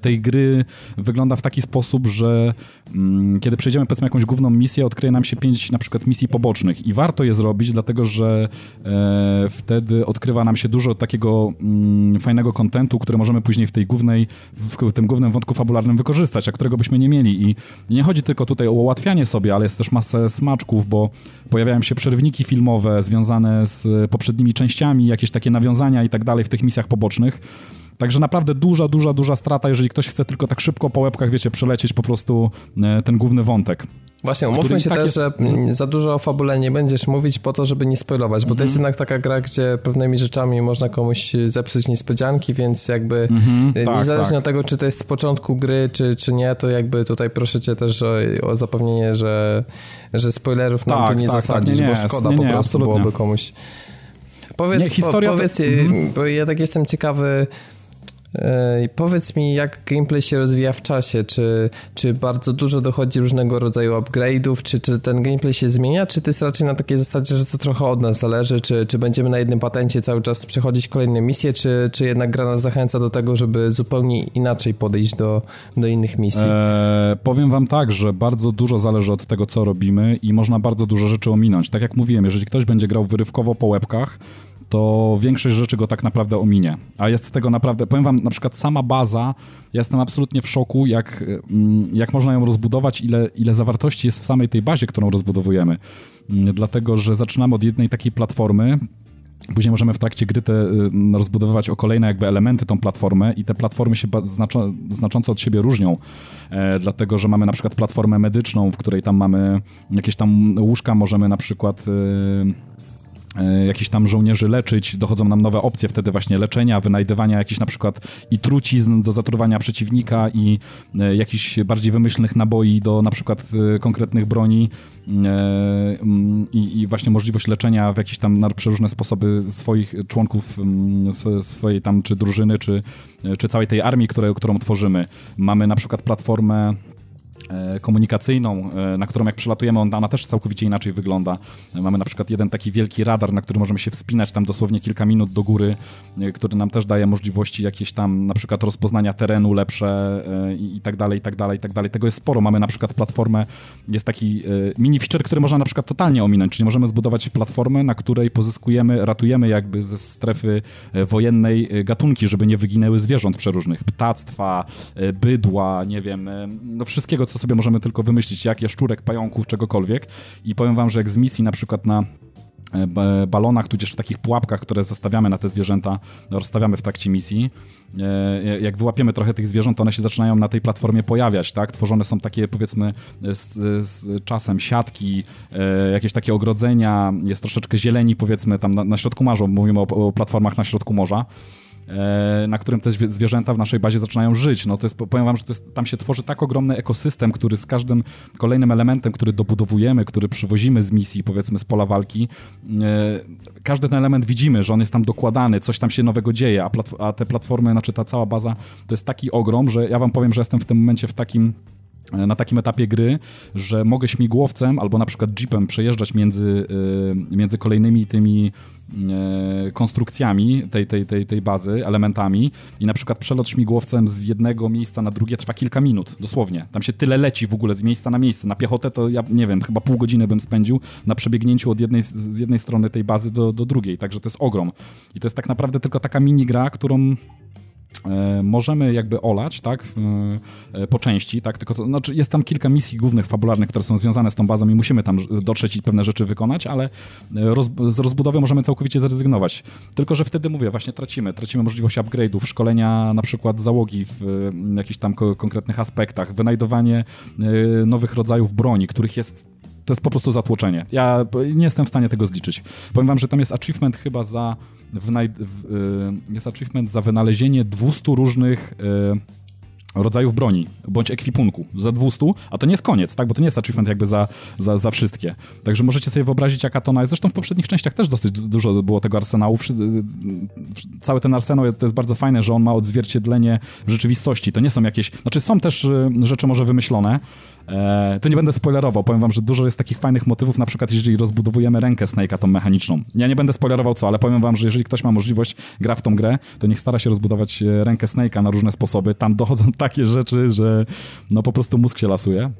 Speaker 2: tej gry wygląda w taki sposób, że mm, kiedy przejdziemy powiedzmy jakąś główną misję, odkryje nam się pięć na przykład misji pobocznych i warto je zrobić, dlatego że e, wtedy odkrywa nam się dużo takiego mm, fajnego kontentu, który możemy później w tej głównej, w, w tym głównym wątku fabularnym wykorzystać, a którego byśmy nie mieli i nie chodzi tylko tutaj o ułatwianie sobie, ale jest też masę smaczków, bo pojawiają się przerwniki filmowe związane z poprzednimi częściami, jakieś takie nawiązania i tak dalej w tych misjach pobocznych. Także naprawdę duża, duża, duża strata, jeżeli ktoś chce tylko tak szybko po łebkach, wiecie, przelecieć po prostu e, ten główny wątek.
Speaker 1: Właśnie, umówmy się
Speaker 2: tak
Speaker 1: też,
Speaker 2: jest-
Speaker 1: że mm, za dużo o fabule nie będziesz mówić po to, żeby nie spoilować, bo to
Speaker 2: Mhm.
Speaker 1: jest jednak taka gra, gdzie pewnymi rzeczami można komuś zepsuć niespodzianki, więc jakby y,
Speaker 2: tak,
Speaker 1: niezależnie
Speaker 2: tak.
Speaker 1: od tego, czy to jest z początku gry, czy, czy nie, to jakby tutaj proszę cię też o, o zapewnienie, że, że spoilerów nam
Speaker 2: Tak,
Speaker 1: tu nie
Speaker 2: tak, tak,
Speaker 1: zasadzisz,
Speaker 2: nie, nie,
Speaker 1: bo szkoda
Speaker 2: nie,
Speaker 1: po prostu
Speaker 2: absolutnie.
Speaker 1: byłoby komuś... Powiedz,
Speaker 2: Nie, historia
Speaker 1: po,
Speaker 2: to-
Speaker 1: powiedz y, bo ja tak jestem ciekawy, Powiedz mi, jak gameplay się rozwija w czasie? Czy, czy bardzo dużo dochodzi różnego rodzaju upgrade'ów? Czy, czy ten gameplay się zmienia? Czy to jest raczej na takiej zasadzie, że to trochę od nas zależy? Czy, czy będziemy na jednym patencie cały czas przechodzić kolejne misje? Czy, czy jednak gra nas zachęca do tego, żeby zupełnie inaczej podejść do, do innych misji?
Speaker 2: E, powiem wam tak, że bardzo dużo zależy od tego, co robimy i można bardzo dużo rzeczy ominąć. Tak jak mówiłem, jeżeli ktoś będzie grał wyrywkowo po łebkach, to większość rzeczy go tak naprawdę ominie. A jest tego naprawdę, powiem wam, na przykład sama baza, ja jestem absolutnie w szoku, jak, mm, jak można ją rozbudować, ile, ile zawartości jest w samej tej bazie, którą rozbudowujemy. Mm, Dlatego, że zaczynamy od jednej takiej platformy, Później możemy w trakcie gry te, y, rozbudowywać o kolejne jakby elementy tą platformę i te platformy się znacząco od siebie różnią, e, dlatego że mamy na przykład platformę medyczną, w której tam mamy jakieś tam łóżka, możemy na przykład... Y, jakichś tam żołnierzy leczyć, dochodzą nam nowe opcje wtedy właśnie leczenia, wynajdywania jakichś na przykład i trucizn do zatruwania przeciwnika i e, jakichś bardziej wymyślnych naboi do na przykład e, konkretnych broni e, mm, i, właśnie możliwość leczenia w jakieś tam na przeróżne sposoby swoich członków mm, swojej tam czy drużyny, czy, czy całej tej armii, które, którą tworzymy. Mamy na przykład platformę e, komunikacyjną, e, na którą jak przelatujemy, ona też całkowicie inaczej wygląda. E, Mamy na przykład jeden taki wielki radar, na który możemy się wspinać tam dosłownie kilka minut do góry, e, który nam też daje możliwości jakieś tam na przykład rozpoznania terenu lepsze e, i, tak dalej, i tak dalej, i tak dalej. Tego jest sporo. Mamy na przykład platformę, jest taki e, mini feature, który można na przykład totalnie ominąć, czyli możemy zbudować platformę, na której pozyskujemy, ratujemy jakby ze strefy e, wojennej e, gatunki, żeby nie wyginęły zwierząt przeróżnych, ptactwa, e, bydła, nie wiem, e, no wszystkiego, co sobie możemy tylko wymyślić, jak jaszczurek, pająków, czegokolwiek. I powiem wam, że jak z misji na przykład na e, balonach, tudzież w takich pułapkach, które zostawiamy na te zwierzęta, rozstawiamy w trakcie misji. E, jak wyłapiemy trochę tych zwierząt, to one się zaczynają na tej platformie pojawiać, tak? Tworzone są takie, powiedzmy, z, z czasem siatki, jakieś takie ogrodzenia, jest troszeczkę zieleni, powiedzmy, tam na, na środku morza, mówimy o, o platformach na środku morza. E, na którym te zwierzęta w naszej bazie zaczynają żyć. No to jest, powiem wam, że jest, tam się tworzy tak ogromny ekosystem, który z każdym kolejnym elementem, który dobudowujemy, który przywozimy z misji, powiedzmy z pola walki, e, każdy ten element widzimy, że on jest tam dokładany, coś tam się nowego dzieje, a, a te platformy, znaczy ta cała baza, to jest taki ogrom, że ja wam powiem, że jestem w tym momencie w takim na takim etapie gry, że mogę śmigłowcem albo na przykład jeepem przejeżdżać między, e, między kolejnymi tymi e, konstrukcjami tej, tej, tej, tej bazy, elementami i na przykład przelot śmigłowcem z jednego miejsca na drugie trwa kilka minut, dosłownie. Tam się tyle leci w ogóle z miejsca na miejsce. Na piechotę to ja nie wiem, chyba pół godziny bym spędził na przebiegnięciu od jednej, z jednej strony tej bazy do, do drugiej, także to jest ogrom. I to jest tak naprawdę tylko taka mini gra, którą E, możemy jakby olać, tak, e, po części, tak, tylko to, znaczy jest tam kilka misji głównych, fabularnych, które są związane z tą bazą i musimy tam dotrzeć i pewne rzeczy wykonać, ale e, roz, z rozbudowy możemy całkowicie zrezygnować. Tylko, że wtedy mówię, właśnie tracimy, tracimy możliwość upgrade'ów, szkolenia na przykład załogi w jakichś tam konkretnych aspektach, wynajdowanie nowych rodzajów broni, których jest to jest po prostu zatłoczenie. Ja nie jestem w stanie tego zliczyć. Powiem wam, że tam jest achievement chyba za wynaj- w, y, jest achievement za wynalezienie 200 różnych y, rodzajów broni, bądź ekwipunku za 200, a to nie jest koniec, tak, bo to nie jest achievement jakby za, za, za wszystkie. Także możecie sobie wyobrazić, jaka to jest. Zresztą w poprzednich częściach też dosyć dużo było tego arsenału. Y, cały ten arsenał to jest bardzo fajne, że on ma odzwierciedlenie w rzeczywistości. To nie są jakieś, znaczy są też rzeczy może wymyślone, E, to nie będę spoilerował, powiem wam, że dużo jest takich fajnych motywów, na przykład jeżeli rozbudowujemy rękę Snake'a, tą mechaniczną. Ja nie będę spoilerował co, ale powiem wam, że jeżeli ktoś ma możliwość, gra w tą grę, to niech stara się rozbudować e, rękę Snake'a na różne sposoby. Tam dochodzą takie rzeczy, że no po prostu mózg się lasuje.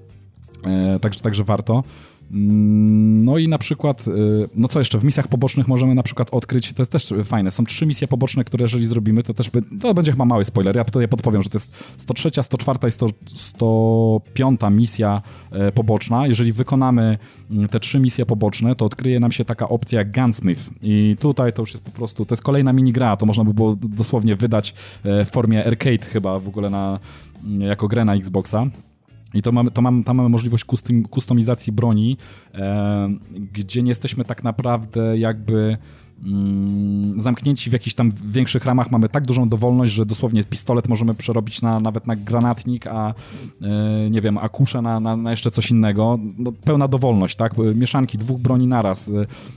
Speaker 2: E, także, także warto. Mm, no i na przykład, y, no co jeszcze, w misjach pobocznych możemy na przykład odkryć, to jest też fajne, są trzy misje poboczne, które jeżeli zrobimy, to też, by, to będzie chyba mały spoiler, ja tutaj podpowiem, że to jest 103, 104 i 100, 105 misja e, poboczna. Jeżeli wykonamy mm, te trzy misje poboczne, to odkryje nam się taka opcja jak Gunsmith i tutaj to już jest po prostu, to jest kolejna minigra, to można by było dosłownie wydać e, w formie arcade chyba w ogóle na, jako grę na Xboxa. I to mamy, to mamy, tam mamy możliwość kustomizacji broni, e, gdzie nie jesteśmy tak naprawdę jakby zamknięci w jakichś tam większych ramach mamy tak dużą dowolność, że dosłownie pistolet możemy przerobić na, nawet na granatnik, a e, nie wiem, a kuszę na, na, na, jeszcze coś innego. No, pełna dowolność, tak? Mieszanki dwóch broni naraz,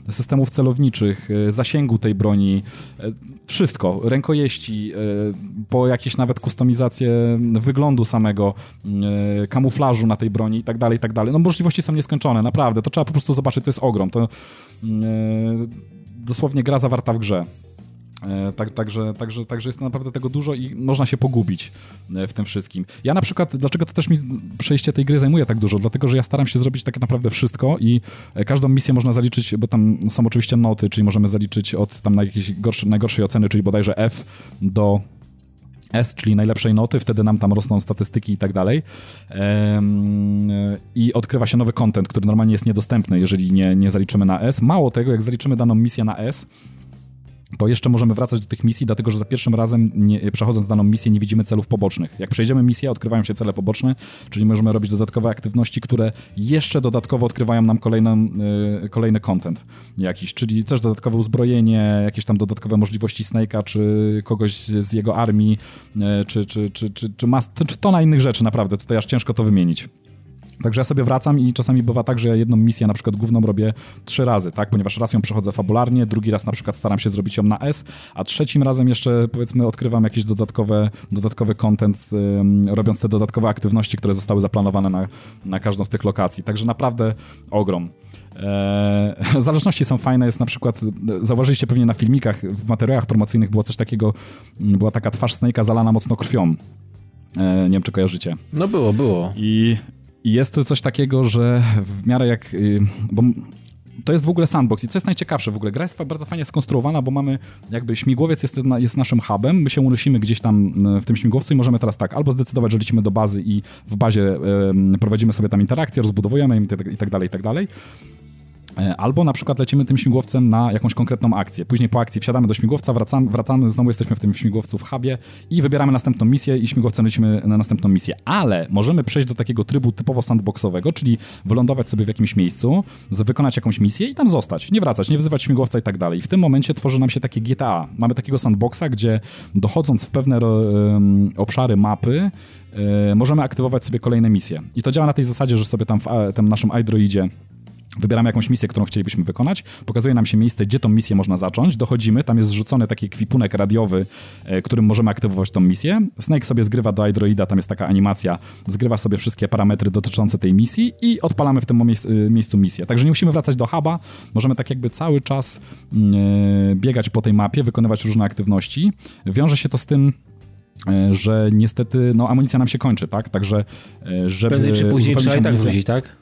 Speaker 2: e, systemów celowniczych, e, zasięgu tej broni, wszystko, rękojeści, po jakieś nawet kustomizację wyglądu samego, kamuflażu na tej broni i tak dalej, i tak dalej. No możliwości są nieskończone, naprawdę. To trzeba po prostu zobaczyć, to jest ogrom. To dosłownie gra zawarta w grze. E, tak, także, także, także jest naprawdę tego dużo i można się pogubić e, w tym wszystkim. Ja na przykład, dlaczego to też mi przejście tej gry zajmuje tak dużo? Dlatego, że ja staram się zrobić tak naprawdę wszystko i e, każdą misję można zaliczyć, bo tam są oczywiście noty, czyli możemy zaliczyć od tam na jakieś gorsze, najgorszej oceny, czyli bodajże F do S, czyli najlepszej noty, wtedy nam tam rosną statystyki i tak dalej. I odkrywa się nowy content, który normalnie jest niedostępny, jeżeli nie, nie zaliczymy na S. Mało tego, jak zaliczymy daną misję na S, to jeszcze możemy wracać do tych misji, dlatego że za pierwszym razem, nie, przechodząc daną misję, nie widzimy celów pobocznych. Jak przejdziemy misję, odkrywają się cele poboczne, czyli możemy robić dodatkowe aktywności, które jeszcze dodatkowo odkrywają nam kolejny, yy, kolejny content jakiś, czyli też dodatkowe uzbrojenie, jakieś tam dodatkowe możliwości Snake'a, czy kogoś z jego armii, yy, czy, czy, czy, czy, czy, mas- czy to na innych rzeczy, naprawdę. Tutaj aż ciężko to wymienić. Także ja sobie wracam i czasami bywa tak, że ja jedną misję na przykład główną robię trzy razy, tak? Ponieważ raz ją przechodzę fabularnie, drugi raz na przykład staram się zrobić ją na S, a trzecim razem jeszcze powiedzmy odkrywam jakiś dodatkowe, dodatkowy content, robiąc te dodatkowe aktywności, które zostały zaplanowane na, na każdą z tych lokacji. Także naprawdę ogrom. Eee, zależności są fajne, jest na przykład, zauważyliście pewnie na filmikach, w materiałach promocyjnych było coś takiego, była taka twarz Snake'a zalana mocno krwią. E, nie wiem, czy kojarzycie.
Speaker 3: No było, było.
Speaker 2: I jest tu coś takiego, że w miarę jak... Y, bo to jest w ogóle sandbox i co jest najciekawsze w ogóle, gra jest bardzo fajnie skonstruowana, bo mamy jakby śmigłowiec jest, jest naszym hubem, my się unosimy gdzieś tam w tym śmigłowcu i możemy teraz tak, albo zdecydować, że lecimy do bazy i w bazie prowadzimy sobie tam interakcje, rozbudowujemy i tak dalej, i tak dalej. E, albo na przykład lecimy tym śmigłowcem na jakąś konkretną akcję. Później po akcji wsiadamy do śmigłowca, wracamy, wracamy znowu jesteśmy w tym śmigłowcu w hubie i wybieramy następną misję i śmigłowcem lecimy na następną misję. Ale możemy przejść do takiego trybu typowo sandboxowego, czyli wylądować sobie w jakimś miejscu, wykonać jakąś misję i tam zostać. Nie wracać, nie wzywać śmigłowca i tak dalej. W tym momencie tworzy nam się takie GTA. Mamy takiego sandboxa, gdzie dochodząc w pewne um, obszary mapy, e, możemy aktywować sobie kolejne misje. I to działa na tej zasadzie, że sobie tam w tym naszym iDroidzie Wybieramy jakąś misję, którą chcielibyśmy wykonać, pokazuje nam się miejsce, gdzie tą misję można zacząć, dochodzimy, tam jest zrzucony taki kwipunek radiowy, e, którym możemy aktywować tą misję. Snake sobie zgrywa do iDroida, tam jest taka animacja, zgrywa sobie wszystkie parametry dotyczące tej misji i odpalamy w tym e, miejscu misję. Także nie musimy wracać do huba, możemy tak jakby cały czas mm, e, biegać po tej mapie, wykonywać różne aktywności. Wiąże się to z tym, że niestety no, amunicja nam się kończy, tak? Także żeby...
Speaker 3: Prędzej czy później trzeba i tak wrócić, tak?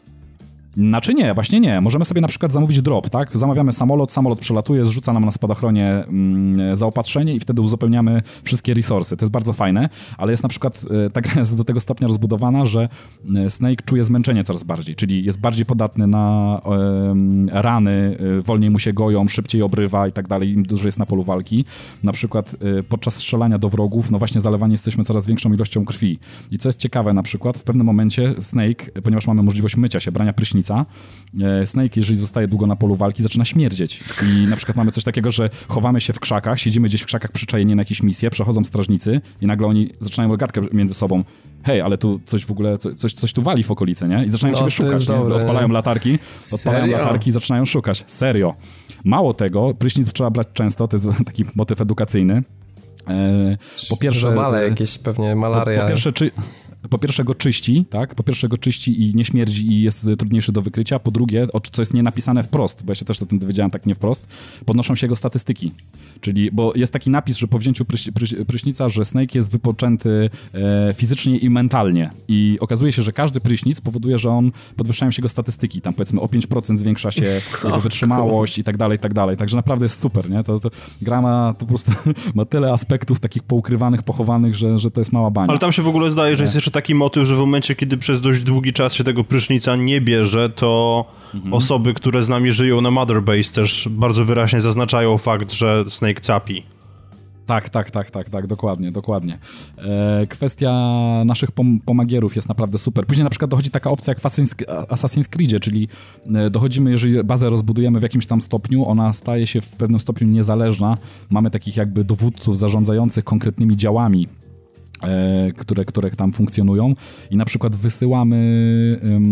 Speaker 2: Znaczy nie, właśnie nie. Możemy sobie na przykład zamówić drop, tak? Zamawiamy samolot, samolot przelatuje, zrzuca nam na spadochronie mm, zaopatrzenie i wtedy uzupełniamy wszystkie resursy. To jest bardzo fajne, ale jest na przykład e, ta gra jest do tego stopnia rozbudowana, że e, Snake czuje zmęczenie coraz bardziej, czyli jest bardziej podatny na e, rany, wolniej mu się goją, szybciej obrywa i tak dalej, im dłużej jest na polu walki. Na przykład podczas strzelania do wrogów, no właśnie zalewani jesteśmy coraz większą ilością krwi. I co jest ciekawe na przykład, w pewnym momencie Snake, ponieważ mamy możliwość mycia się, brania prysznica, różnica. E, Snake, jeżeli zostaje długo na polu walki, zaczyna śmierdzieć. I na przykład mamy coś takiego, że chowamy się w krzakach, siedzimy gdzieś w krzakach przyczajeni na jakieś misje, przechodzą strażnicy i nagle oni zaczynają gadkę między sobą. Hej, ale tu coś w ogóle, coś, coś tu wali w okolicy, nie? I zaczynają no, ciebie szukać. Odpalają latarki, odpalają Serio? latarki i zaczynają szukać. Serio. Mało tego, prysznic trzeba brać często, to jest taki motyw edukacyjny.
Speaker 1: E, po pierwsze... Jakieś pewnie malaria.
Speaker 2: Po, po pierwsze, czy, po pierwsze go czyści, tak? Po pierwsze go czyści i nie śmierdzi i jest trudniejszy do wykrycia. Po drugie, co jest nie napisane wprost, bo ja się też o tym dowiedziałem tak nie wprost, podnoszą się jego statystyki. Czyli, bo jest taki napis, że po wzięciu pryś, pryś, prysznica, że Snake jest wypoczęty e, fizycznie i mentalnie. I okazuje się, że każdy prysznic powoduje, że on podwyższają się jego statystyki. Tam powiedzmy o 5% zwiększa się jego wytrzymałość i tak dalej, i tak dalej. Także naprawdę jest super, nie? To, to gra ma po prostu ma tyle aspektów takich poukrywanych, pochowanych, że, że to jest mała bania.
Speaker 4: Ale tam się w ogóle zdaje, że jest jeszcze taki motyw, że w momencie, kiedy przez dość długi czas się tego prysznica nie bierze, to mhm. osoby, które z nami żyją na Mother Base też bardzo wyraźnie zaznaczają fakt, że Snake capi.
Speaker 2: Tak, tak, tak, tak, tak, dokładnie, dokładnie. E, kwestia naszych pom pomagierów jest naprawdę super. Później na przykład dochodzi taka opcja jak w Assassin's Creed, czyli e, dochodzimy, jeżeli bazę rozbudujemy w jakimś tam stopniu, ona staje się w pewnym stopniu niezależna. Mamy takich jakby dowódców zarządzających konkretnymi działami które, które tam funkcjonują i na przykład wysyłamy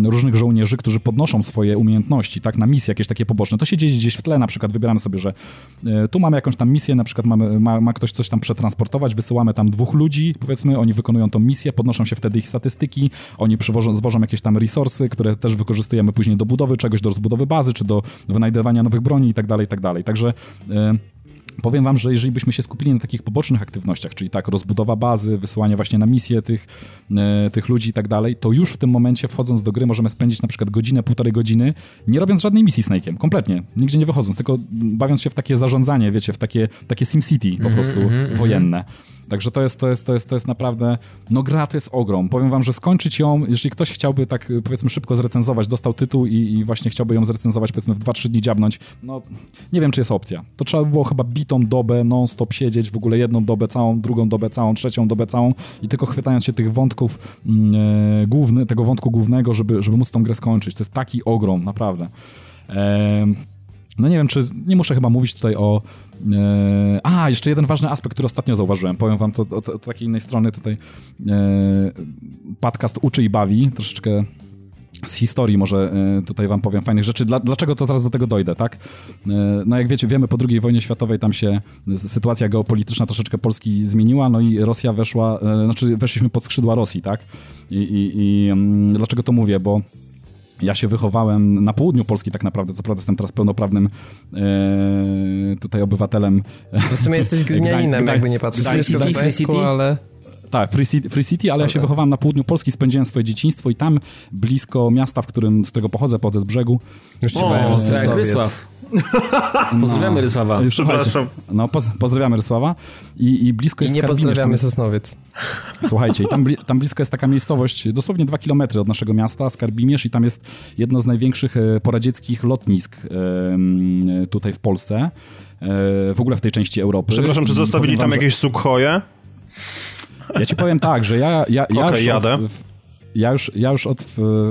Speaker 2: różnych żołnierzy, którzy podnoszą swoje umiejętności, tak, na misje jakieś takie poboczne. To się dzieje gdzieś w tle, na przykład wybieramy sobie, że e, tu mamy jakąś tam misję, na przykład mamy, ma, ma ktoś coś tam przetransportować, wysyłamy tam dwóch ludzi, powiedzmy, oni wykonują tą misję, podnoszą się wtedy ich statystyki, oni przywożą, zwożą jakieś tam resursy, które też wykorzystujemy później do budowy czegoś, do rozbudowy bazy, czy do wynajdywania nowych broni i tak dalej, i tak dalej. Także e, Powiem wam, że jeżeli byśmy się skupili na takich pobocznych aktywnościach, czyli tak, rozbudowa bazy, wysyłanie właśnie na misję tych, e, tych ludzi i tak dalej, to już w tym momencie wchodząc do gry możemy spędzić na przykład godzinę, półtorej godziny, nie robiąc żadnej misji Snake'iem, kompletnie, nigdzie nie wychodząc, tylko bawiąc się w takie zarządzanie, wiecie, w takie, takie SimCity po mm -hmm, prostu mm -hmm. wojenne. Także to jest, to jest, to jest, to jest naprawdę, no gra to jest ogrom. Powiem wam, że skończyć ją, jeżeli ktoś chciałby tak powiedzmy szybko zrecenzować, dostał tytuł i, i właśnie chciałby ją zrecenzować powiedzmy w 2-3 dni dziabnąć, no nie wiem, czy jest opcja. To trzeba by było chyba bitą dobę non-stop siedzieć, w ogóle jedną dobę całą, drugą dobę całą, trzecią dobę całą i tylko chwytając się tych wątków mm, e, główny, tego wątku głównego, żeby, żeby móc tą grę skończyć. To jest taki ogrom, naprawdę. E, no nie wiem, czy nie muszę chyba mówić tutaj o. E, a, jeszcze jeden ważny aspekt, który ostatnio zauważyłem. Powiem wam to od takiej innej strony tutaj. E, podcast uczy i bawi. Troszeczkę z historii może e, tutaj wam powiem fajnych rzeczy. Dla, dlaczego to zaraz do tego dojdę, tak? E, no jak wiecie, wiemy, po II wojnie światowej tam się sytuacja geopolityczna troszeczkę Polski zmieniła, no i Rosja weszła, e, znaczy weszliśmy pod skrzydła Rosji, tak? I, i, i mm, dlaczego to mówię? Bo ja się wychowałem na południu Polski tak naprawdę, co prawda jestem teraz pełnoprawnym e, tutaj obywatelem.
Speaker 1: W sumie jesteś glinianinem, jakby nie patrzeć.
Speaker 3: City, ale...
Speaker 2: tak, Free City, Free City ale okay. ja się wychowałem na południu Polski, spędziłem swoje dzieciństwo i tam blisko miasta, w którym, z którego pochodzę, pochodzę z brzegu.
Speaker 3: Już o, tak, Rysław. Pozdrawiamy Rysława.
Speaker 2: Przepraszam. No, poz, pozdrawiamy Rysława. I, i blisko jest
Speaker 1: I nie Skarbimierz, pozdrawiamy Sosnowiec.
Speaker 2: Słuchajcie, tam, tam blisko jest taka miejscowość, dosłownie dwa kilometry od naszego miasta, Skarbimierz i tam jest jedno z największych e, poradzieckich lotnisk tutaj w Polsce. E, w ogóle w tej części Europy.
Speaker 4: Przepraszam, czy zostawili tam jakieś sukhoje?
Speaker 2: Ja ci powiem tak, że ja, ja, ja
Speaker 4: okay, jadę.
Speaker 2: W, ja już, ja już od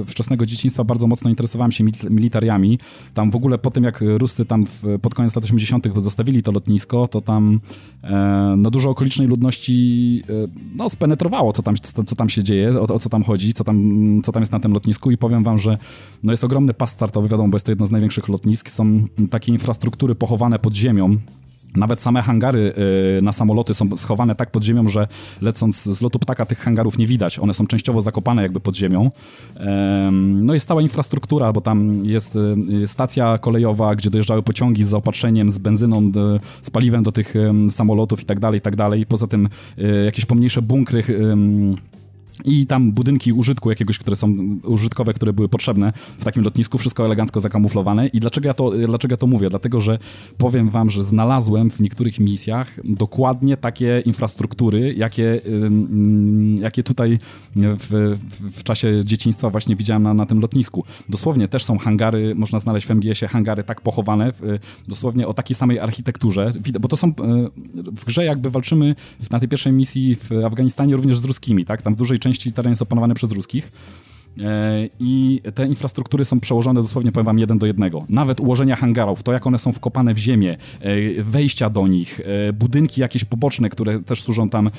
Speaker 2: wczesnego dzieciństwa bardzo mocno interesowałem się militariami. Tam w ogóle po tym, jak Ruscy tam w, pod koniec lat 80. zostawili to lotnisko, to tam e, no dużo okolicznej ludności e, no, spenetrowało, co tam, co, co tam się dzieje, o, o, co tam chodzi, co tam, co tam jest na tym lotnisku i powiem wam, że no, jest ogromny pas startowy, wiadomo, bo jest to jedno z największych lotnisk. Są takie infrastruktury pochowane pod ziemią, nawet same hangary y, na samoloty są schowane tak pod ziemią, że lecąc z lotu ptaka tych hangarów nie widać. One są częściowo zakopane jakby pod ziemią. No jest cała infrastruktura, bo tam jest y, stacja kolejowa, gdzie dojeżdżały pociągi z zaopatrzeniem, z benzyną, z paliwem do tych samolotów i tak dalej, i tak dalej. Poza tym y, jakieś pomniejsze bunkry i tam budynki użytku jakiegoś, które są użytkowe, które były potrzebne w takim lotnisku, wszystko elegancko zakamuflowane. I dlaczego ja to, dlaczego ja to mówię? Dlatego, że powiem wam, że znalazłem w niektórych misjach dokładnie takie infrastruktury, jakie, jakie tutaj w, w czasie dzieciństwa właśnie widziałem na, na tym lotnisku. Dosłownie też są hangary, można znaleźć w MGS-ie hangary tak pochowane, dosłownie o takiej samej architekturze, bo to są e, w grze jakby walczymy na tej pierwszej misji w Afganistanie również z ruskimi, tak? Tam w dużej części teren jest opanowany przez ruskich. E, I te infrastruktury są przełożone dosłownie, powiem wam, jeden do jednego. Nawet ułożenia hangarów, to jak one są wkopane w ziemię, e, wejścia do nich, e, budynki jakieś poboczne, które też służą tam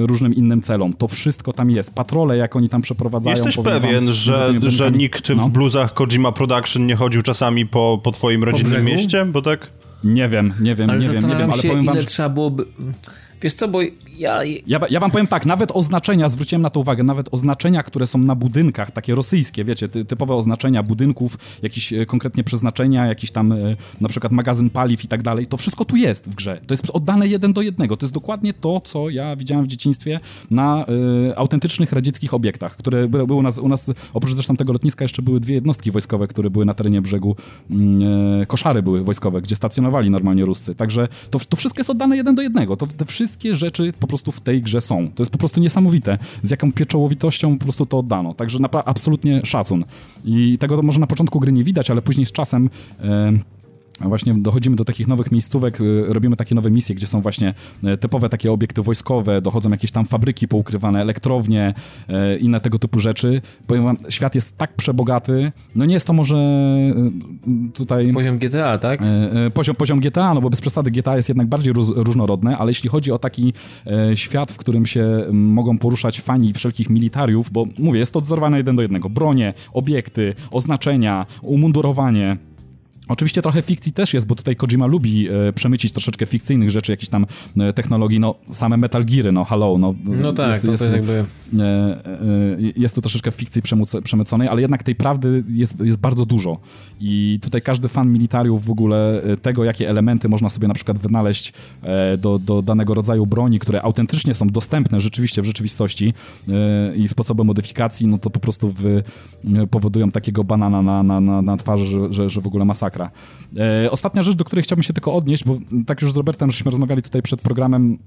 Speaker 2: różnym innym celom. To wszystko tam jest. Patrole, jak oni tam przeprowadzają.
Speaker 4: Jesteś pewien, wam, że, że nikt no? w bluzach Kojima Production nie chodził czasami po, po twoim rodzinnym mieście? Bo tak...
Speaker 2: Nie wiem, nie wiem, ale nie wiem, nie wiem, ale
Speaker 3: się,
Speaker 2: powiem
Speaker 3: wam,
Speaker 2: ile
Speaker 3: że... trzeba byłoby... Wiesz co, bo ja...
Speaker 2: ja... Ja wam powiem tak, nawet oznaczenia, zwróciłem na to uwagę, nawet oznaczenia, które są na budynkach, takie rosyjskie, wiecie, ty, typowe oznaczenia budynków, jakieś e, konkretnie przeznaczenia, jakiś tam e, na przykład magazyn paliw i tak dalej, to wszystko tu jest w grze. To jest oddane jeden do jednego. To jest dokładnie to, co ja widziałem w dzieciństwie na y, autentycznych radzieckich obiektach, które były u nas, u nas, oprócz zresztą tego lotniska jeszcze były dwie jednostki wojskowe, które były na terenie brzegu, y, koszary były wojskowe, gdzie stacjonowali normalnie Ruscy. Także to, to wszystko jest oddane jeden do jednego. To, te wszystkie wszystkie rzeczy po prostu w tej grze są. To jest po prostu niesamowite, z jaką pieczołowitością po prostu to oddano. Także absolutnie szacun. I tego może na początku gry nie widać, ale później z czasem... właśnie dochodzimy do takich nowych miejscówek, y, robimy takie nowe misje, gdzie są właśnie e, typowe takie obiekty wojskowe, dochodzą jakieś tam fabryki poukrywane, elektrownie, e, inne tego typu rzeczy. Powiem wam, świat jest tak przebogaty, no nie jest to może tutaj...
Speaker 3: Poziom GTA, tak?
Speaker 2: Poziom, poziom GTA, no bo bez przesady GTA jest jednak bardziej róż, różnorodne, ale jeśli chodzi o taki świat, w którym się mogą poruszać fani wszelkich militariów, bo mówię, jest to odzorowane jeden do jednego. Bronie, obiekty, oznaczenia, umundurowanie, Oczywiście trochę fikcji też jest, bo tutaj Kojima lubi e, przemycić troszeczkę fikcyjnych rzeczy, jakichś tam e, technologii, no same Metal Geary, no hello, no.
Speaker 3: No tak, jest, to, jest, jest jakby... E,
Speaker 2: e, jest tu troszeczkę fikcji przemyconej, ale jednak tej prawdy jest, jest bardzo dużo i tutaj każdy fan militariów w ogóle e, tego, jakie elementy można sobie na przykład wynaleźć e, do, do danego rodzaju broni, które autentycznie są dostępne rzeczywiście w rzeczywistości i sposoby modyfikacji, no to po prostu powodują takiego banana na, na, na, na twarzy, że, że, że w ogóle masakra masakra. E, ostatnia rzecz, do której chciałbym się tylko odnieść, bo tak już z Robertem żeśmy rozmawiali tutaj przed programem,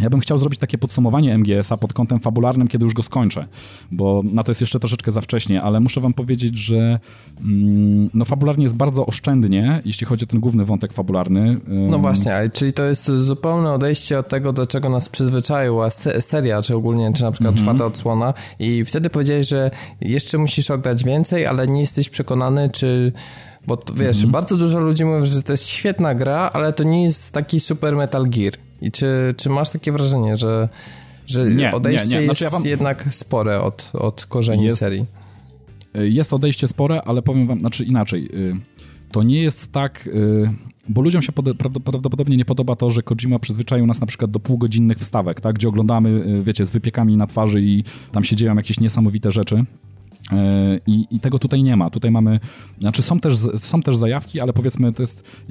Speaker 2: ja bym chciał zrobić takie podsumowanie MGS-a pod kątem fabularnym, kiedy już go skończę, bo na to jest jeszcze troszeczkę za wcześnie, ale muszę wam powiedzieć, że mm, no fabularnie jest bardzo oszczędnie, jeśli chodzi o ten główny wątek fabularny.
Speaker 1: No właśnie, czyli to jest zupełne odejście od tego, do czego nas przyzwyczaiła seria, czy ogólnie, czy na przykład mhm. czwarta odsłona i wtedy powiedziałeś, że jeszcze musisz ograć więcej, ale nie jesteś przekonany, czy bo to, wiesz, mhm. bardzo dużo ludzi mówi, że to jest świetna gra, ale to nie jest taki super Metal Gear. I czy, czy masz takie wrażenie, że, że nie, odejście nie, nie. Znaczy, jest ja wam... jednak spore od, od korzeni jest, serii?
Speaker 2: Jest odejście spore, ale powiem wam, znaczy inaczej. Y, to nie jest tak, y, bo ludziom się prawdopodobnie nie podoba to, że Kojima przyzwyczaił nas na przykład do półgodzinnych wstawek, tak, gdzie oglądamy, y, wiecie, z wypiekami na twarzy i tam się dzieją jakieś niesamowite rzeczy. E, I, I, tego tutaj nie ma. Tutaj mamy, znaczy są też, są też zajawki, ale powiedzmy to jest,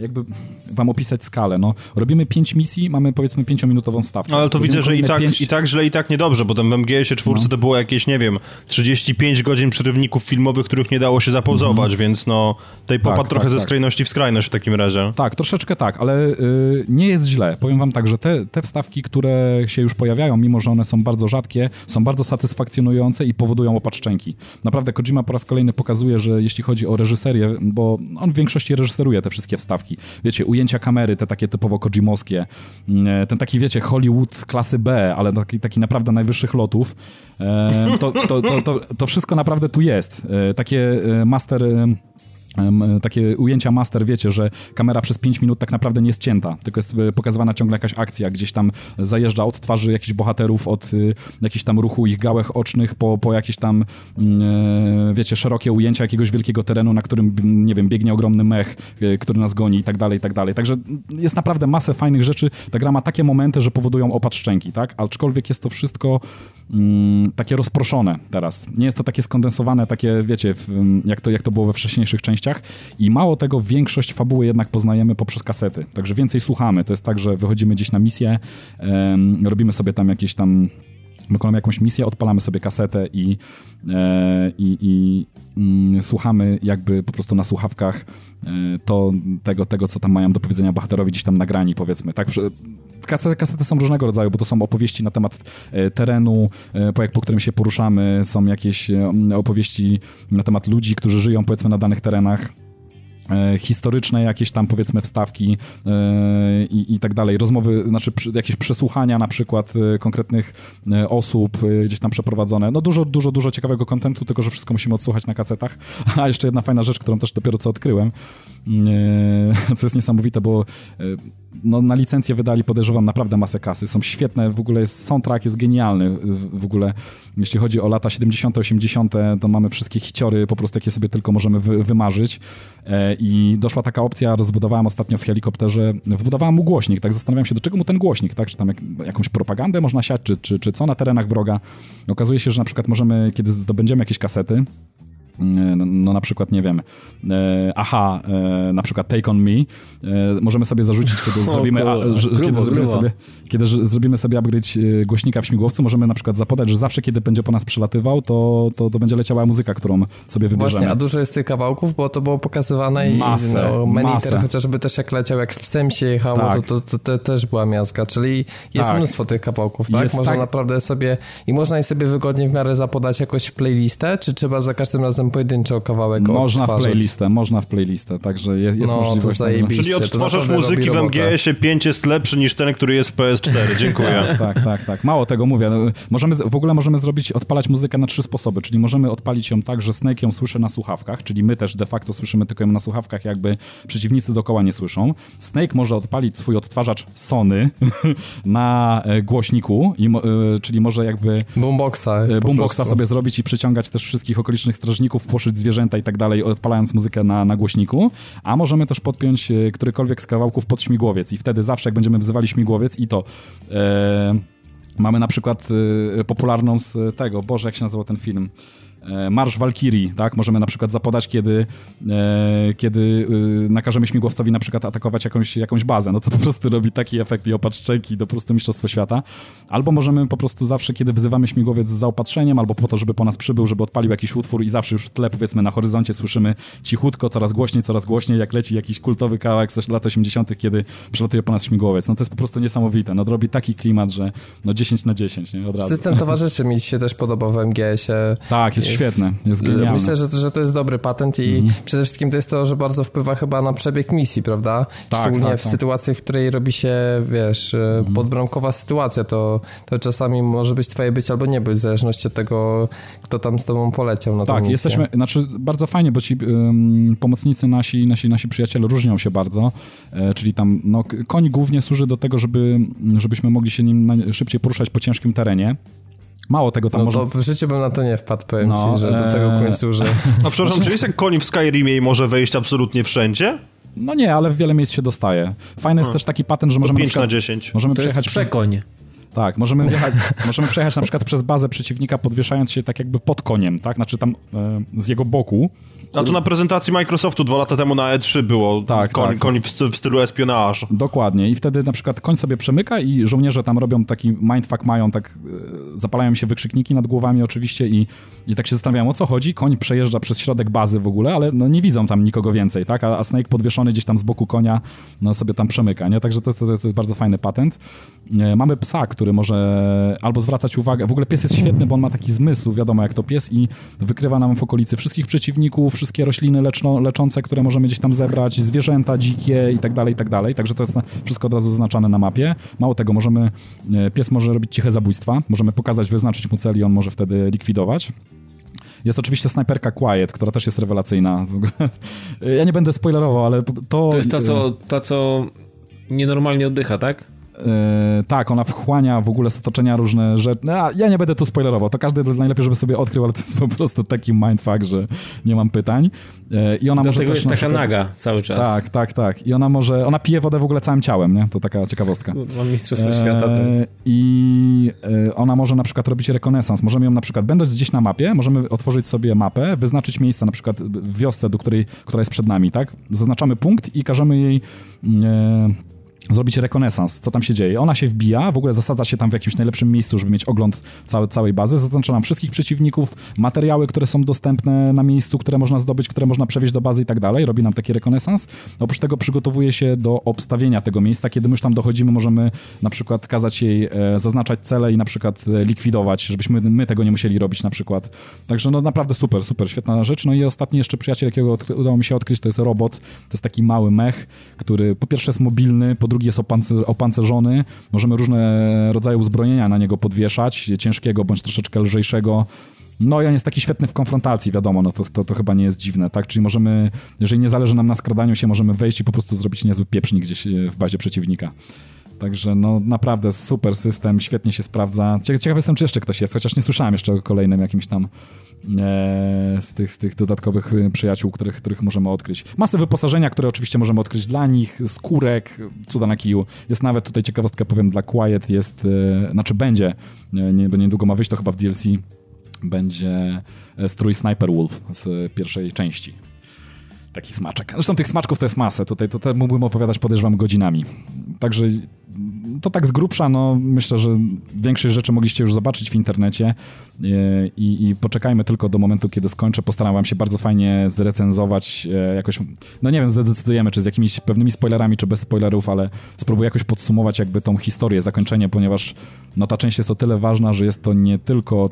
Speaker 2: jakby wam opisać skalę. No, robimy pięć misji, mamy powiedzmy pięciominutową stawkę.
Speaker 4: Ale to
Speaker 2: robimy
Speaker 4: widzę, że i tak,
Speaker 2: pięć...
Speaker 4: i tak źle, i tak niedobrze, bo tam w MGS-ie czwórce no. to było jakieś, nie wiem, 35 godzin przerywników filmowych, których nie dało się zapauzować, mm. więc no, tej popadł tak, trochę tak, ze skrajności w skrajność w takim razie.
Speaker 2: Tak, troszeczkę tak, ale y, nie jest źle. Powiem wam tak, że te, te wstawki, które się już pojawiają, mimo że one są bardzo rzadkie, są bardzo satysfakcjonujące i powodują opat szczęki. Naprawdę Kojima po raz kolejny pokazuje, że jeśli chodzi o reżyserię, bo on w większości reżyseruje te wszystkie wstawki. Wiecie, ujęcia kamery, te takie typowo Kojimowskie, mm, ten taki, wiecie, Hollywood klasy B, ale taki, taki naprawdę najwyższych lotów, e, to, to, to, to, wszystko naprawdę tu jest. E, takie e, master takie ujęcia master, wiecie, że kamera przez 5 minut tak naprawdę nie jest cięta, tylko jest e, pokazywana ciągle jakaś akcja, gdzieś tam zajeżdża od twarzy jakichś bohaterów, od y, jakichś tam ruchu ich gałek ocznych, po, po jakieś tam, mm, e, wiecie, szerokie ujęcia jakiegoś wielkiego terenu, na którym, nie wiem, biegnie ogromny mech, e, który nas goni i tak dalej, i tak dalej. Także jest naprawdę masę fajnych rzeczy. Ta gra ma takie momenty, że powodują opad szczęki, tak? Aczkolwiek jest to wszystko mm, takie rozproszone teraz. Nie jest to takie skondensowane, takie, wiecie, jak, to, jak to było we wcześniejszych częściach i mało tego, większość fabuły jednak poznajemy poprzez kasety, także więcej słuchamy. To jest tak, że wychodzimy gdzieś na misję, um, robimy sobie tam jakieś tam wykonamy jakąś misję, odpalamy sobie kasetę i, e, i, i słuchamy jakby po prostu na słuchawkach e, to, tego, tego, co tam mają do powiedzenia bohaterowi gdzieś tam nagrani, powiedzmy. Tak, kasety, są różnego rodzaju, bo to są opowieści na temat e, terenu, e, po, jak, po którym się poruszamy, są jakieś opowieści na temat ludzi, którzy żyją powiedzmy na danych terenach historyczne jakieś tam powiedzmy wstawki e, i, i tak dalej, rozmowy, znaczy jakieś przesłuchania na przykład e, konkretnych osób gdzieś tam przeprowadzone. No dużo, dużo, dużo ciekawego kontentu, tylko że wszystko musimy odsłuchać na kasetach. A jeszcze jedna fajna rzecz, którą też dopiero co odkryłem, co jest niesamowite, bo no, na licencję wydali, podejrzewam, naprawdę masę kasy. Są świetne, w ogóle jest soundtrack, jest genialny w ogóle. Jeśli chodzi o lata 70., 80., to mamy wszystkie hiciory, po prostu jakie sobie tylko możemy wy, wymarzyć. I doszła taka opcja, rozbudowałem ostatnio w helikopterze, wbudowałem mu głośnik, tak zastanawiam się, do czego mu ten głośnik, tak? Czy tam jak, jakąś propagandę można siać, czy, czy, czy co na terenach wroga. Okazuje się, że na przykład możemy, kiedy zdobędziemy jakieś kasety, no, no, na przykład, nie wiem, e, aha, e, na przykład Take On Me, e, możemy sobie zarzucić, kiedy zrobimy, a, że, grubo, kiedy, zrobimy sobie, kiedy zrobimy sobie upgrade e, głośnika w śmigłowcu, możemy na przykład zapodać, że zawsze, kiedy będzie po nas przelatywał, to, to, to będzie leciała muzyka, którą sobie wybierzemy.
Speaker 1: Właśnie, a dużo jest tych kawałków, bo to było pokazywane i masę, no, Maniter chociażby też jak leciał, jak z psem się jechało, tak. to, to, to, to, też była miazga, czyli jest tak. mnóstwo tych kawałków, tak? Jest można tak... naprawdę sobie, i można je sobie wygodnie w miarę zapodać jakoś w playlistę, czy trzeba za każdym razem razem pojedynczo kawałek
Speaker 2: Można w playlistę, można w playlistę, także jest, jest
Speaker 1: no,
Speaker 2: możliwość.
Speaker 1: To tak,
Speaker 4: Czyli odtwarzasz muzyki w MGS-ie 5 jest lepszy niż ten, który jest w PS4. Dziękuję.
Speaker 2: tak, tak, tak, tak. Mało tego mówię. Możemy, w ogóle możemy zrobić, odpalać muzykę na trzy sposoby, czyli możemy odpalić ją tak, że Snake ją słyszy na słuchawkach, czyli my też de facto słyszymy tylko ją na słuchawkach, jakby przeciwnicy dookoła nie słyszą. Snake może odpalić swój odtwarzacz Sony na e, głośniku, i, e, czyli może jakby
Speaker 1: boomboxa,
Speaker 2: e, boomboxa sobie zrobić i przyciągać też wszystkich okolicznych strażników strażników, płoszyć zwierzęta i tak dalej, odpalając muzykę na, na głośniku, a możemy też podpiąć e, którykolwiek z kawałków pod śmigłowiec. I wtedy zawsze jak będziemy wzywali śmigłowiec i to... E, mamy na przykład e, popularną z tego, Boże, jak się nazywał ten film? E, Marsz Walkirii, tak? Możemy na przykład zapodać, kiedy, e, kiedy e, nakażemy śmigłowcowi na przykład atakować jakąś, jakąś bazę, no co po prostu robi taki efekt i opatrzczęki do prostu mistrzostwo świata. Albo możemy po prostu zawsze, kiedy wzywamy śmigłowiec z zaopatrzeniem, albo po to, żeby po nas przybył, żeby odpalił jakiś utwór i zawsze już w tle, powiedzmy, na horyzoncie słyszymy cichutko, coraz głośniej, coraz głośniej, jak leci jakiś kultowy kawałek z lat 80., kiedy przelatuje po nas śmigłowiec. No to jest po prostu niesamowite. No robi taki klimat, że no 10 na 10, nie? Od razu.
Speaker 1: System towarzyszy mi się też podoba w MGS-ie.
Speaker 2: Tak, jest świetne, jest genialne.
Speaker 1: Myślę, że, że to jest dobry patent i mm. przede wszystkim to jest to, że bardzo wpływa chyba na przebieg misji, prawda? Tak, Szczególnie tak, w tak. sytuacji, w której robi się, wiesz, mm. podbramkowa sytuacja, to, to czasami może być twoje być albo nie być, w zależności od tego, kto tam z tobą poleciał na
Speaker 2: Tak,
Speaker 1: misję.
Speaker 2: jesteśmy, znaczy bardzo fajnie, bo ci um, pomocnicy nasi, nasi, nasi przyjaciele różnią się bardzo, e, czyli tam, no, koń głównie służy do tego, żeby, żebyśmy mogli się nim szybciej poruszać po ciężkim terenie, Mało tego tam
Speaker 1: no
Speaker 2: może...
Speaker 1: to w życiu bym na to nie wpadł, powiem no, ci, że do tego koń e, służy.
Speaker 4: No przepraszam, czy jest jak koń w Skyrimie i może wejść absolutnie wszędzie?
Speaker 2: No nie, ale w wiele miejsc się dostaje. Fajny jest też taki patent, że możemy...
Speaker 4: 5 na 10.
Speaker 2: Możemy
Speaker 3: to
Speaker 2: przejechać
Speaker 3: jest przekoń. Przez...
Speaker 2: Tak, możemy, wjechać, możemy przejechać na przykład przez bazę przeciwnika, podwieszając się tak jakby pod koniem, tak? Znaczy tam e, z jego boku
Speaker 4: A to na prezentacji Microsoftu dwa lata temu na E3 było tak, koń, tak. koń w, w stylu espionage.
Speaker 2: Dokładnie. I wtedy na przykład koń sobie przemyka i żołnierze tam robią taki mindfuck, mają tak, e, zapalają się wykrzykniki nad głowami oczywiście i, i tak się zastanawiają o co chodzi. Koń przejeżdża przez środek bazy w ogóle, ale no nie widzą tam nikogo więcej, tak? A, a Snake podwieszony gdzieś tam z boku konia, no sobie tam przemyka, nie? Także to, to, to, jest, to jest bardzo fajny patent. E, mamy psa, który może albo zwracać uwagę, w ogóle pies jest świetny, bo on ma taki zmysł, wiadomo jak to pies i wykrywa nam w okolicy wszystkich przeciwników, wszystkie rośliny leczno, leczące, które możemy gdzieś tam zebrać, zwierzęta dzikie i tak dalej, i tak dalej. Także to jest wszystko od razu zaznaczane na mapie. Mało tego, możemy, e, pies może robić ciche zabójstwa, możemy pokazać, wyznaczyć mu cel i on może wtedy likwidować. Jest oczywiście snajperka Quiet, która też jest rewelacyjna. Ja nie będę spoilerował, ale to...
Speaker 3: To jest ta, co, ta, co nienormalnie oddycha, tak?
Speaker 2: Yy, tak, ona wchłania w ogóle z otoczenia różne rzeczy. No, ja nie będę tu spoilerował, to każdy najlepiej, żeby sobie odkrył, ale to jest po prostu taki mindfuck, że nie mam pytań.
Speaker 3: Yy, I ona Do może tego też jest na taka przykład... naga cały czas.
Speaker 2: Tak, tak, tak. I ona może, ona pije wodę w ogóle całym ciałem, nie? To taka ciekawostka.
Speaker 3: Mam mistrzostwo yy, świata.
Speaker 2: I ona może na przykład robić rekonesans. Możemy ją na przykład, będąc gdzieś na mapie, możemy otworzyć sobie mapę, wyznaczyć miejsce na przykład w wiosce, do której, która jest przed nami, tak? Zaznaczamy punkt i każemy jej zrobić rekonesans, co tam się dzieje. Ona się wbija, w ogóle zasadza się tam w jakimś najlepszym miejscu, żeby mieć ogląd całej, całej bazy, zaznacza nam wszystkich przeciwników, materiały, które są dostępne na miejscu, które można zdobyć, które można przewieźć do bazy i tak dalej, robi nam taki rekonesans. Oprócz tego przygotowuje się do obstawienia tego miejsca, kiedy my już tam dochodzimy, możemy na przykład kazać jej e, zaznaczać cele i na przykład e, likwidować, żebyśmy my tego nie musieli robić na przykład. Także no naprawdę super, super, świetna rzecz. No i ostatni jeszcze przyjaciel, jakiego udało mi się odkryć, to jest robot, to jest taki mały mech, który po pierwsze jest mobilny, po drugi jest opancer, opancerzony. Możemy różne rodzaje uzbrojenia na niego podwieszać, ciężkiego bądź troszeczkę lżejszego. No i on jest taki świetny w konfrontacji, wiadomo, no to, to, to chyba nie jest dziwne, tak? Czyli możemy, jeżeli nie zależy nam na skradaniu się, możemy wejść i po prostu zrobić niezły pieprznik gdzieś e, w bazie przeciwnika. Także no naprawdę super system, świetnie się sprawdza. Ciekaw jestem, czy jeszcze ktoś jest, chociaż nie słyszałem jeszcze o kolejnym jakimś tam z, tych, z tych dodatkowych y, przyjaciół, których, których możemy odkryć. Masę wyposażenia, które oczywiście możemy odkryć dla nich, skórek, cuda na kiju. Jest nawet tutaj ciekawostka, powiem, dla Quiet jest, e, znaczy będzie, nie, niedługo ma wyjść, to chyba w DLC będzie e, strój Sniper Wolf z pierwszej części taki smaczek. Zresztą tych smaczków to jest masę. Tutaj, tutaj mógłbym opowiadać, podejrzewam, godzinami. Także to tak z grubsza, no myślę, że większość rzeczy mogliście już zobaczyć w internecie e, i, i poczekajmy tylko do momentu, kiedy skończę. Postaram wam się bardzo fajnie zrecenzować e, jakoś, no nie wiem, zdecydujemy, czy z jakimiś pewnymi spoilerami, czy bez spoilerów, ale spróbuję jakoś podsumować jakby tą historię, zakończenie, ponieważ no ta część jest o tyle ważna, że jest to nie tylko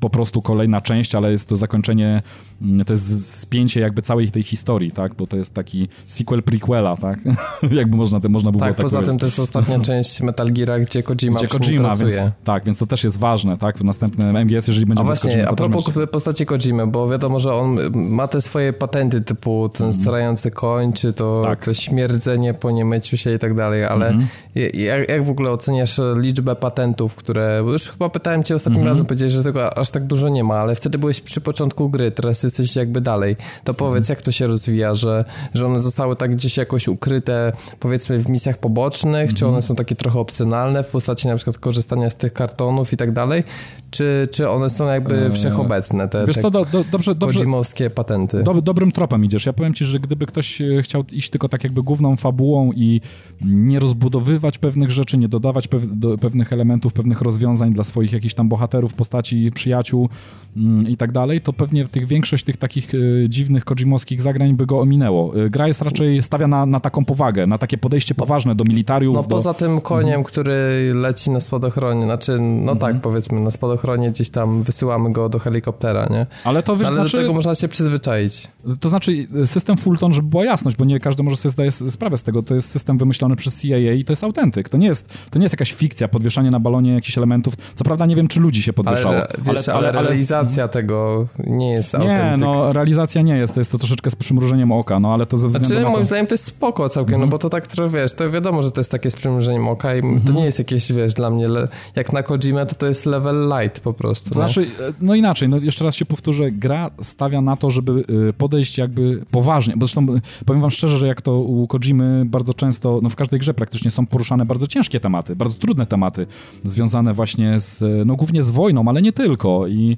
Speaker 2: po prostu kolejna część, ale jest to zakończenie, mm, to jest spięcie jakby całej tej historii, tak? Bo to jest taki sequel prequela, tak? jakby można, można było
Speaker 1: tak, tak poza powiedzieć. tym to jest ostatnia część Metal Gear, gdzie Kojima gdzie Kojima, pracuje.
Speaker 2: Więc, tak, więc to też jest ważne, tak? W następnym MGS, jeżeli będzie
Speaker 1: A właśnie, a propos masz... postaci Kojimy, bo wiadomo, że on ma te swoje patenty typu ten mm. starający koń, czy to, tak. to śmierdzenie po niemyciu się i tak dalej, ale mm -hmm. jak, jak w ogóle oceniasz liczbę patentów, które, już chyba pytałem cię ostatnim mm -hmm. razem, powiedziałeś, że tego aż tak dużo nie ma, ale wtedy byłeś przy początku gry, teraz jesteś jakby dalej. To powiedz, jak to się rozwija, że, że one zostały tak gdzieś jakoś ukryte, powiedzmy w misjach pobocznych, czy mhm. one są takie trochę opcjonalne w postaci na przykład korzystania z tych kartonów i tak dalej, czy, czy one są jakby eee, wszechobecne, te, Wiesz te co, do, do, dobrze, dobrze, patenty?
Speaker 2: Do, dobrym tropem idziesz. Ja powiem ci, że gdyby ktoś e, chciał iść tylko tak jakby główną fabułą i nie rozbudowywać pewnych rzeczy, nie dodawać pew, do, pewnych elementów, pewnych rozwiązań dla swoich jakichś tam bohaterów, postaci, przyjaciół, Mm, i tak dalej, to pewnie tych, większość tych takich e, dziwnych kojimowskich zagrań by go ominęło. E, gra jest raczej stawia na, na taką powagę, na takie podejście poważne do militariów.
Speaker 1: No
Speaker 2: do...
Speaker 1: poza tym koniem, mhm. który leci na spadochronie, znaczy, no mhm. tak powiedzmy, na spadochronie gdzieś tam wysyłamy go do helikoptera, nie?
Speaker 2: Ale to wiesz,
Speaker 1: Ale
Speaker 2: znaczy...
Speaker 1: do tego można się przyzwyczaić.
Speaker 2: To znaczy e, system Fulton, żeby była jasność, bo nie każdy może sobie zdaje sprawę z tego, to jest system wymyślony przez CIA i to jest autentyk. To nie jest, to nie jest jakaś fikcja, podwieszanie na balonie jakichś elementów. Co prawda nie wiem, czy ludzi się podwieszało.
Speaker 1: Ale, wiesz, ale, ale, ale realizacja realizacja tego nie jest
Speaker 2: Nie, no realizacja nie jest, to jest to troszeczkę z przymrużeniem oka, no ale to ze względu
Speaker 1: znaczy,
Speaker 2: na to...
Speaker 1: moim zdaniem to jest spoko całkiem, mm -hmm. no mhm. bo to tak trochę, wiesz, to wiadomo, że to jest takie z przymrużeniem oka i mm -hmm. to nie jest jakieś, wiesz, dla mnie, jak na Kojima, to to jest level light po prostu.
Speaker 2: No. znaczy, e, no inaczej, no jeszcze raz się powtórzę, gra stawia na to, żeby e, podejść jakby poważnie, bo zresztą e, powiem wam szczerze, że jak to u Kojimy bardzo często, no w każdej grze praktycznie są poruszane bardzo ciężkie tematy, bardzo trudne tematy, związane właśnie z, no głównie z wojną, ale nie tylko i E,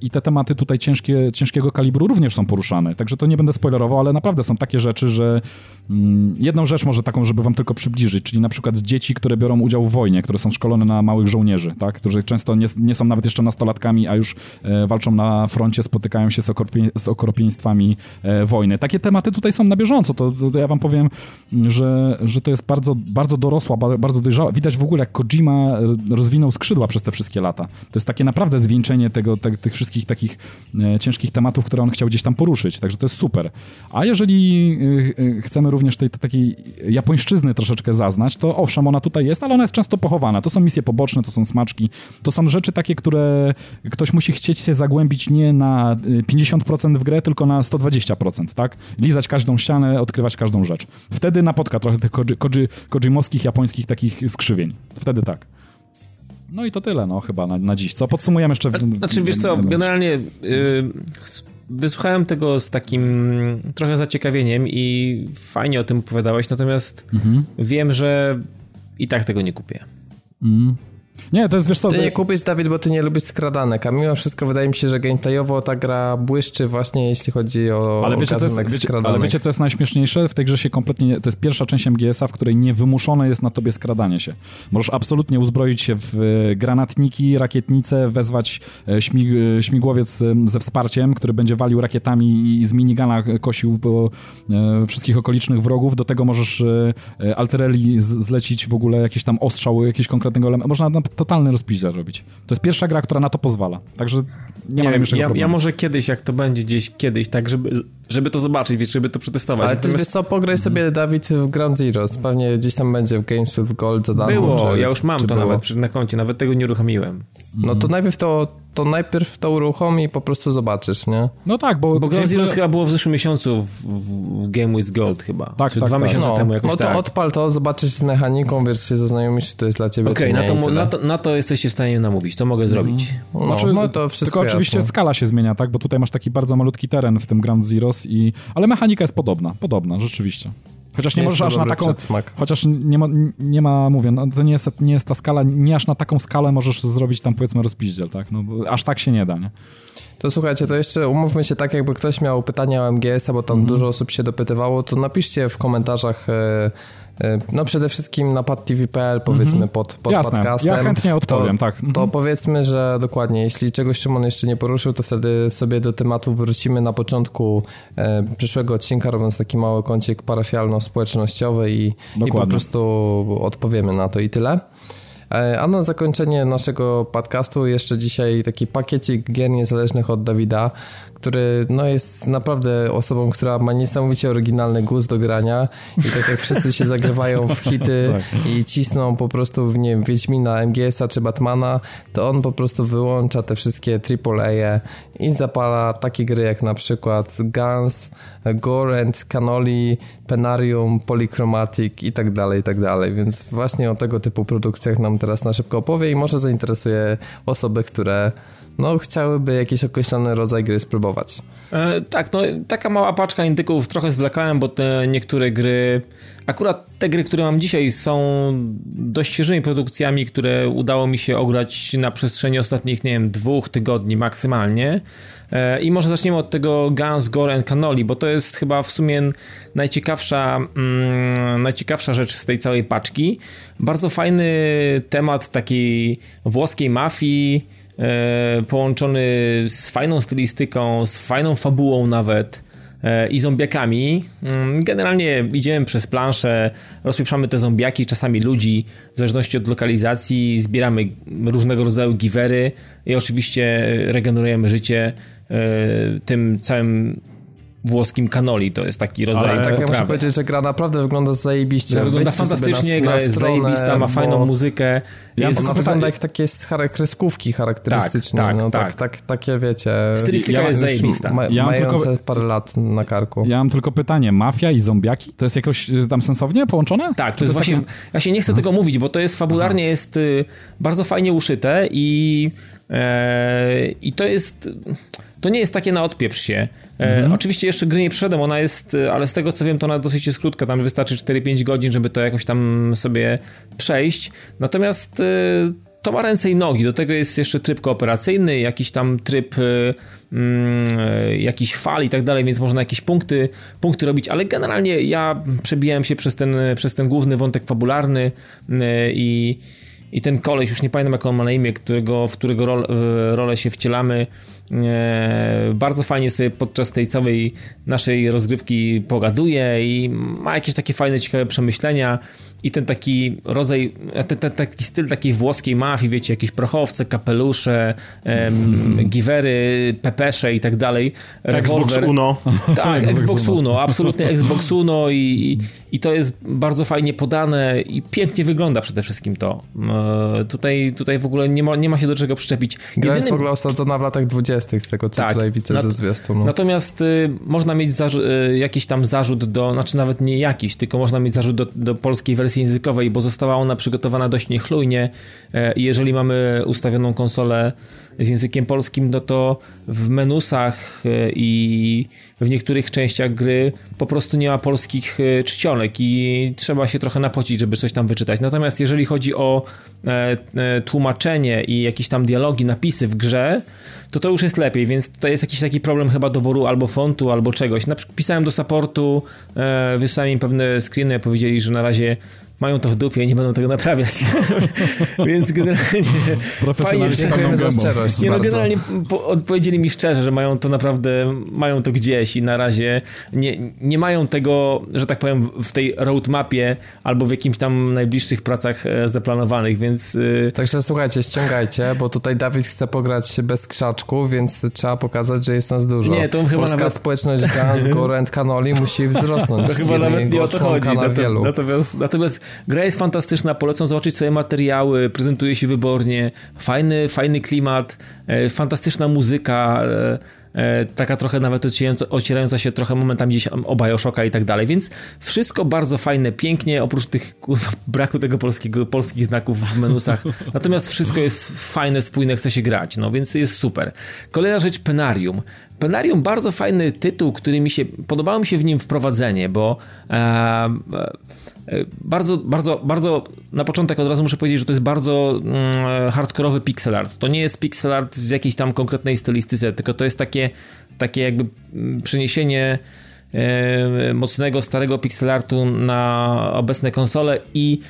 Speaker 2: I te tematy tutaj ciężkie, ciężkiego kalibru również są poruszane. Także to nie będę spoilerował, ale naprawdę są takie rzeczy, że mm, jedną rzecz może taką, żeby wam tylko przybliżyć, czyli na przykład dzieci, które biorą udział w wojnie, które są szkolone na małych żołnierzy, tak? którzy często nie, nie są nawet jeszcze nastolatkami, a już e, walczą na froncie, spotykają się z, okropie, z okropieństwami e, wojny. Takie tematy tutaj są na bieżąco. To, to, ja wam powiem, że, że to jest bardzo, bardzo dorosła, bardzo dojrzała. Widać w ogóle, jak Kojima rozwinął skrzydła przez te wszystkie lata. To jest takie naprawdę zwieńczenie tego, te, tych wszystkich takich e, ciężkich tematów, które on chciał gdzieś tam poruszyć. Także to jest super. A jeżeli e, e, chcemy również tej, takiej japońszczyzny troszeczkę zaznać, to owszem, ona tutaj jest, ale ona jest często pochowana. To są misje poboczne, to są smaczki, to są rzeczy takie, które ktoś musi chcieć się zagłębić nie na 50% w grę, tylko na 120%, tak? Lizać każdą ścianę, odkrywać każdą rzecz. Wtedy napotka trochę tych koji, koji, kojimowskich, japońskich takich skrzywień. Wtedy tak. No i to tyle, no chyba na, na dziś. Co podsumujemy jeszcze? W,
Speaker 3: znaczy, wiesz co, generalnie yy, wysłuchałem tego z takim trochę zaciekawieniem i fajnie o tym opowiadałeś, natomiast mhm. wiem, że i tak tego nie kupię.
Speaker 2: Mm. Nie, to jest wiesz co...
Speaker 1: Ty nie kupisz, Dawid, bo ty nie lubisz skradanek, a mimo wszystko wydaje mi się, że gameplayowo ta gra błyszczy właśnie jeśli chodzi o
Speaker 2: ale wiecie, co jest, wiecie, ale wiecie, co jest najśmieszniejsze? W tej grze się kompletnie... To jest pierwsza część MGS-a, w której nie wymuszone jest na tobie skradanie się. Możesz absolutnie uzbroić się w e, granatniki, rakietnice, wezwać e, śmig e, śmigłowiec ze wsparciem, który będzie walił rakietami i z minigana kosił po wszystkich okolicznych wrogów. Do tego możesz Alterelli zlecić w ogóle jakieś tam ostrzał, jakieś konkretnego elementu. Można totalny rozpiździel robić. To jest pierwsza gra, która na to pozwala. Także nie, nie wiem,
Speaker 3: ja, ja, może kiedyś, jak to będzie gdzieś kiedyś, tak, żeby, żeby to zobaczyć, wiesz, żeby to przetestować.
Speaker 1: Ale ty wiesz co, pograj sobie, Dawid, w Ground Zeroes. Pewnie gdzieś tam będzie w Games with Gold za darmo.
Speaker 3: Było, czy, ja już mam to było? nawet na koncie, nawet tego nie uruchomiłem.
Speaker 1: No to najpierw to to najpierw to uruchomi i po prostu zobaczysz, nie?
Speaker 2: No tak, bo...
Speaker 3: Bo Ground Zeroes chyba było w zeszłym miesiącu w, w, w Game with Gold chyba. Tak, Czy tak, dwa tak. miesiące
Speaker 1: no,
Speaker 3: temu jakoś
Speaker 1: No to
Speaker 3: tak.
Speaker 1: odpal to, zobaczysz z mechaniką, wiesz, się zaznajomisz, czy to jest dla ciebie,
Speaker 3: Okej,
Speaker 1: okay,
Speaker 3: na, to, na, to, na to jesteście w stanie namówić, to mogę zrobić.
Speaker 1: No, znaczy, no to wszystko
Speaker 2: Tylko oczywiście
Speaker 1: jasne.
Speaker 2: skala się zmienia, tak? Bo tutaj masz taki bardzo malutki teren w tym Ground Zeroes i... Ale mechanika jest podobna, podobna, rzeczywiście. Chociaż nie, nie możesz aż na taką. Przedsmak. Chociaż nie ma, nie ma mówię, no, to nie jest, nie jest ta skala, nie aż na taką skalę możesz zrobić tam powiedzmy rozpiździel, tak? No, aż tak się nie da, nie?
Speaker 1: To słuchajcie, to jeszcze umówmy się tak, jakby ktoś miał pytania o MGS-a, bo tam mm -hmm. dużo osób się dopytywało, to napiszcie w komentarzach. E, no przede wszystkim na padtv.pl powiedzmy mm -hmm. pod, pod
Speaker 2: Jasne.
Speaker 1: podcastem.
Speaker 2: Ja chętnie odpowiem,
Speaker 1: to,
Speaker 2: tak.
Speaker 1: Mm -hmm. To powiedzmy, że dokładnie, jeśli czegoś Szymon jeszcze nie poruszył, to wtedy sobie do tematu wrócimy na początku e, przyszłego odcinka, robiąc taki mały kącik parafialno-społecznościowy i, i po prostu odpowiemy na to i tyle. E, a na zakończenie naszego podcastu jeszcze dzisiaj taki pakiecik gier niezależnych od Dawida, który no, jest naprawdę osobą, która ma niesamowicie oryginalny gust do grania i tak jak wszyscy się zagrywają w hity tak. i cisną po prostu w nie wiem, Wiedźmina, MGS-a czy Batmana, to on po prostu wyłącza te wszystkie AAA i zapala takie gry jak na przykład Guns, Gore and Cannoli, Penarium, Polychromatic i tak dalej, i tak dalej, więc właśnie o tego typu produkcjach nam teraz na szybko opowie i może zainteresuje osoby, które no, chciałyby jakiś określony rodzaj gry spróbować.
Speaker 3: E, tak, no taka mała paczka indyków, trochę zwlekałem, bo te niektóre gry, akurat te gry, które mam dzisiaj są dość świeżymi produkcjami, które udało mi się ograć na przestrzeni ostatnich, nie wiem, dwóch tygodni maksymalnie. E, I może zaczniemy od tego Guns, Gore and Cannoli, bo to jest chyba w sumie najciekawsza, mm, najciekawsza rzecz z tej całej paczki. Bardzo fajny temat takiej włoskiej mafii, połączony z fajną stylistyką, z fajną fabułą nawet e, i zombiakami. Mm, generalnie idziemy przez planszę, rozpieprzamy te zombiaki, czasami ludzi, w zależności od lokalizacji, zbieramy różnego rodzaju givery i oczywiście regenerujemy życie e, tym całym włoskim kanoli, to jest taki rodzaj Ale
Speaker 1: tak, ja muszę powiedzieć, że gra naprawdę wygląda zajebiście.
Speaker 3: Gra wygląda fantastycznie, gra jest stronę, zajebista, ma fajną muzykę.
Speaker 1: Ja jest, ona wygląda jak takie kreskówki charakterystyczne. Tak, tak, no, tak. tak, tak takie wiecie...
Speaker 3: Stylistyka ja, jest zajebista.
Speaker 1: Ma, ja mające tylko, parę lat na karku.
Speaker 2: Ja mam tylko pytanie, mafia i zombiaki? To jest jakoś y, tam sensownie połączone?
Speaker 3: Tak, to, to jest właśnie... Takie... Ja się nie chcę tego mówić, bo to jest fabularnie Aha. jest y, bardzo fajnie uszyte i i to jest to nie jest takie na odpieprz się. E, mhm. Oczywiście jeszcze gry nie przeszedłem, ona jest, e, ale z tego co wiem, to ona dosyć jest krótka, tam wystarczy 4-5 godzin, żeby to jakoś tam sobie przejść. Natomiast e, to ma ręce i nogi. Do tego jest jeszcze tryb kooperacyjny, jakiś tam tryb mm, jakiś fal i tak dalej, więc można jakieś punkty, punkty robić, ale generalnie ja przebijałem się przez ten, przez ten główny wątek fabularny i i ten koleś, już nie pamiętam jak on ma na imię, którego, w którego rol, rolę się wcielamy, e, bardzo fajnie sobie podczas tej całej naszej rozgrywki pogaduje i ma jakieś takie fajne, ciekawe przemyślenia i ten taki rodzaj, ten, ten, taki styl takiej włoskiej mafii, wiecie, jakieś prochowce, kapelusze, em, givery, pepesze i tak dalej.
Speaker 4: Xbox Uno.
Speaker 3: Tak, Xbox Uno, absolutnie Xbox Uno i, i to jest bardzo fajnie podane i pięknie wygląda przede wszystkim to. E, tutaj, tutaj w ogóle nie ma, nie ma się do czego przyczepić.
Speaker 1: Gra Jedynym... jest w ogóle osadzona w latach dwudziestych, z tego co tak, tutaj widzę nat... ze zwiastunu.
Speaker 3: Natomiast y, można mieć y, jakiś tam zarzut do, znaczy nawet nie jakiś, tylko można mieć zarzut do, do polskiej wersji wersji językowej, bo została ona przygotowana dość niechlujnie e, jeżeli mamy ustawioną konsolę z językiem polskim, no to w menusach e, i w niektórych częściach gry po prostu nie ma polskich e, czcionek i trzeba się trochę napocić, żeby coś tam wyczytać. Natomiast jeżeli chodzi o tłumaczenie i jakieś tam dialogi, napisy w grze, to to już jest lepiej, więc to jest jakiś taki problem chyba doboru albo fontu, albo czegoś. Na przykład pisałem do supportu, wysłałem im pewne screeny, powiedzieli, że na razie mają to w dupie i nie będą tego naprawiać. Więc generalnie
Speaker 1: fajnie, dziękujemy za szczerość. Nie, no,
Speaker 3: generalnie po, odpowiedzieli mi szczerze, że mają to naprawdę, mają to gdzieś i na razie nie, nie mają tego, że tak powiem, w tej roadmapie albo w jakimś tam najbliższych pracach e, zaplanowanych, więc...
Speaker 1: Y, Także słuchajcie, ściągajcie, bo tutaj Dawid chce pograć bez krzaczków, więc trzeba pokazać, że jest nas dużo.
Speaker 3: Nie, to chyba
Speaker 1: Polska
Speaker 3: nawet...
Speaker 1: społeczność Gans, Gorent, Kanoli musi wzrosnąć.
Speaker 3: To chyba nawet nie o to chodzi. Natomiast, natomiast Gra jest fantastyczna, polecam zobaczyć sobie materiały, prezentuje się wybornie, fajny, fajny klimat, e, fantastyczna muzyka, e, e, taka trochę nawet ocierająca, ocierająca się trochę momentami gdzieś o Bioshocka i tak dalej, więc wszystko bardzo fajne, pięknie, oprócz tych kurwa, braku tego polskiego, polskich znaków w menusach, natomiast wszystko jest fajne, spójne, chce się grać, no więc jest super. Kolejna rzecz, Penarium. Penarium bardzo fajny tytuł, który mi się, podobało mi się w nim wprowadzenie, bo e, bardzo, bardzo, bardzo na początek od razu muszę powiedzieć, że to jest bardzo mm, hardkorowy pixel art. To nie jest pixel art w jakiejś tam konkretnej stylistyce, tylko to jest takie, takie jakby mm, przeniesienie e, mocnego, starego pixel artu na obecne konsole i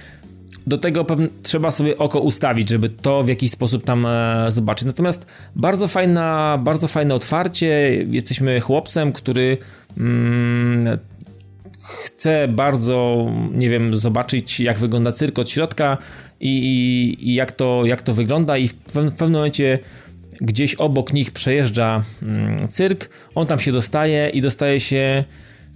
Speaker 3: do tego pewne, trzeba sobie oko ustawić, żeby to w jakiś sposób tam e, zobaczyć. Natomiast bardzo fajna, bardzo fajne otwarcie. Jesteśmy chłopcem, który mm, chcę bardzo, nie wiem, zobaczyć jak wygląda cyrk od środka i, i, i jak, to, jak to wygląda i w, w pewnym momencie gdzieś obok nich przejeżdża mm, cyrk, on tam się dostaje i dostaje się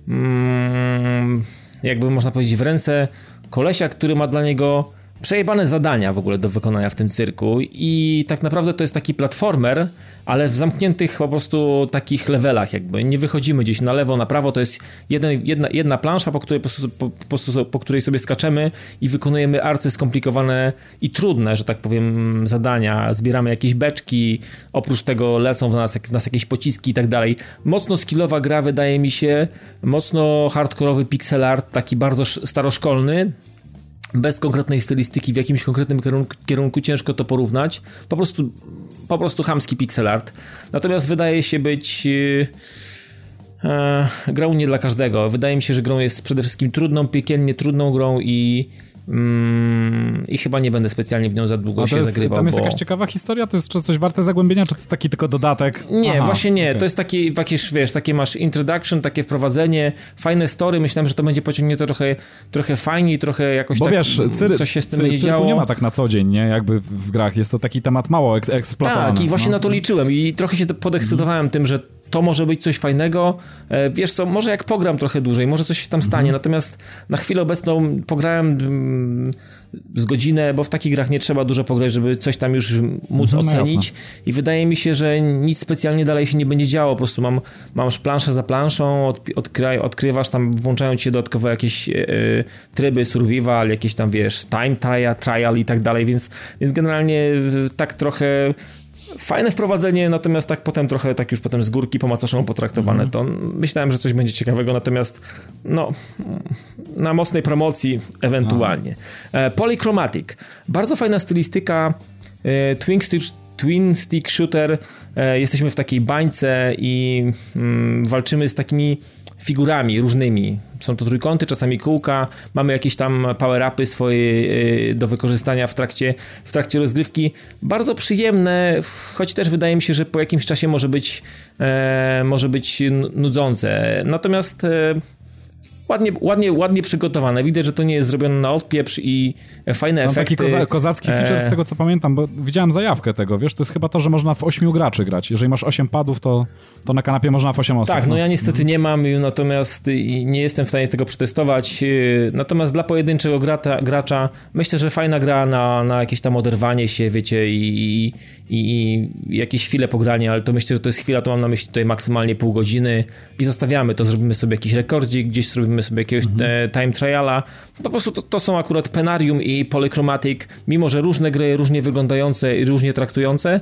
Speaker 3: mm, jakby można powiedzieć w ręce kolesia, który ma dla niego przejebane zadania w ogóle do wykonania w tym cyrku i tak naprawdę to jest taki platformer, ale w zamkniętych po prostu takich levelach jakby. Nie wychodzimy gdzieś na lewo, na prawo, to jest jeden, jedna, jedna plansza, po której, po, po, po, po której sobie skaczemy i wykonujemy arcy skomplikowane i trudne, że tak powiem, zadania. Zbieramy jakieś beczki, oprócz tego lecą w nas, w nas jakieś pociski i tak dalej. Mocno skillowa gra wydaje mi się, mocno hardkorowy pixel art, taki bardzo staroszkolny, bez konkretnej stylistyki w jakimś konkretnym kierunku, kierunku, ciężko to porównać. Po prostu, po prostu hamski pixel art. Natomiast wydaje się być yy, yy, grą nie dla każdego. Wydaje mi się, że grą jest przede wszystkim trudną, piekielnie trudną grą i Mm, I chyba nie będę specjalnie w nią za długo się
Speaker 2: jest,
Speaker 3: zagrywał.
Speaker 2: Tam jest
Speaker 3: bo...
Speaker 2: jakaś ciekawa historia? To jest coś warte zagłębienia, czy to taki tylko dodatek?
Speaker 3: Nie, Aha, właśnie nie. Okay. To jest taki, jakieś, wiesz, takie masz introduction, takie wprowadzenie, fajne story. Myślałem, że to będzie pociągnięte trochę, trochę fajniej, trochę jakoś
Speaker 2: bo
Speaker 3: tak,
Speaker 2: wiesz, cyry, coś się z tym cy, będzie działo. nie ma tak na co dzień, nie? Jakby w grach. Jest to taki temat mało eks eksploatowany.
Speaker 3: Tak, i właśnie no. na to liczyłem i trochę się podekscytowałem mm. tym, że to może być coś fajnego. E, wiesz co, może jak pogram trochę dłużej, może coś się tam stanie, mhm. natomiast na chwilę obecną pograłem mm, z godzinę, bo w takich grach nie trzeba dużo pograć, żeby coś tam już móc mhm, no ocenić. I wydaje mi się, że nic specjalnie dalej się nie będzie działo, po prostu mam, mam planszę za planszą, od, odkry, odkrywasz tam, włączają ci się dodatkowo jakieś yy, tryby survival, jakieś tam, wiesz, time trial, trial i tak dalej, więc, więc generalnie tak trochę Fajne wprowadzenie, natomiast tak potem trochę tak już potem z górki po macoszemu potraktowane. To myślałem, że coś będzie ciekawego, natomiast no na mocnej promocji ewentualnie. E, Polychromatic. Bardzo fajna stylistyka. E, twin stick, twin stick shooter. E, jesteśmy w takiej bańce i mm, walczymy z takimi figurami różnymi. Są to trójkąty, czasami kółka, mamy jakieś tam power-upy swoje y, do wykorzystania w trakcie, w trakcie rozgrywki. Bardzo przyjemne, choć też wydaje mi się, że po jakimś czasie może być, e, może być nudzące. Natomiast e, ładnie, ładnie, ładnie przygotowane. Widać, że to nie jest zrobione na odpieprz i fajne Mam efekty.
Speaker 2: taki koza kozacki feature z e, tego, co pamiętam, bo widziałem zajawkę tego, wiesz, to jest chyba to, że można w ośmiu graczy grać. Jeżeli masz osiem padów, to, to na kanapie można w osiem osób.
Speaker 3: Tak, no, no ja niestety nie mam, natomiast nie jestem w stanie tego przetestować. Y, natomiast dla pojedynczego grata, gracza myślę, że fajna gra na, na jakieś tam oderwanie się, wiecie, i, i, i jakieś chwile pogrania, ale to myślę, że to jest chwila, to mam na myśli tutaj maksymalnie pół godziny i zostawiamy to, zrobimy sobie jakiś rekordzik, gdzieś zrobimy sobie jakiegoś mhm. time triala. Po prostu to, to są akurat Penarium i Polychromatic, mimo że różne gry, różnie wyglądające i różnie traktujące,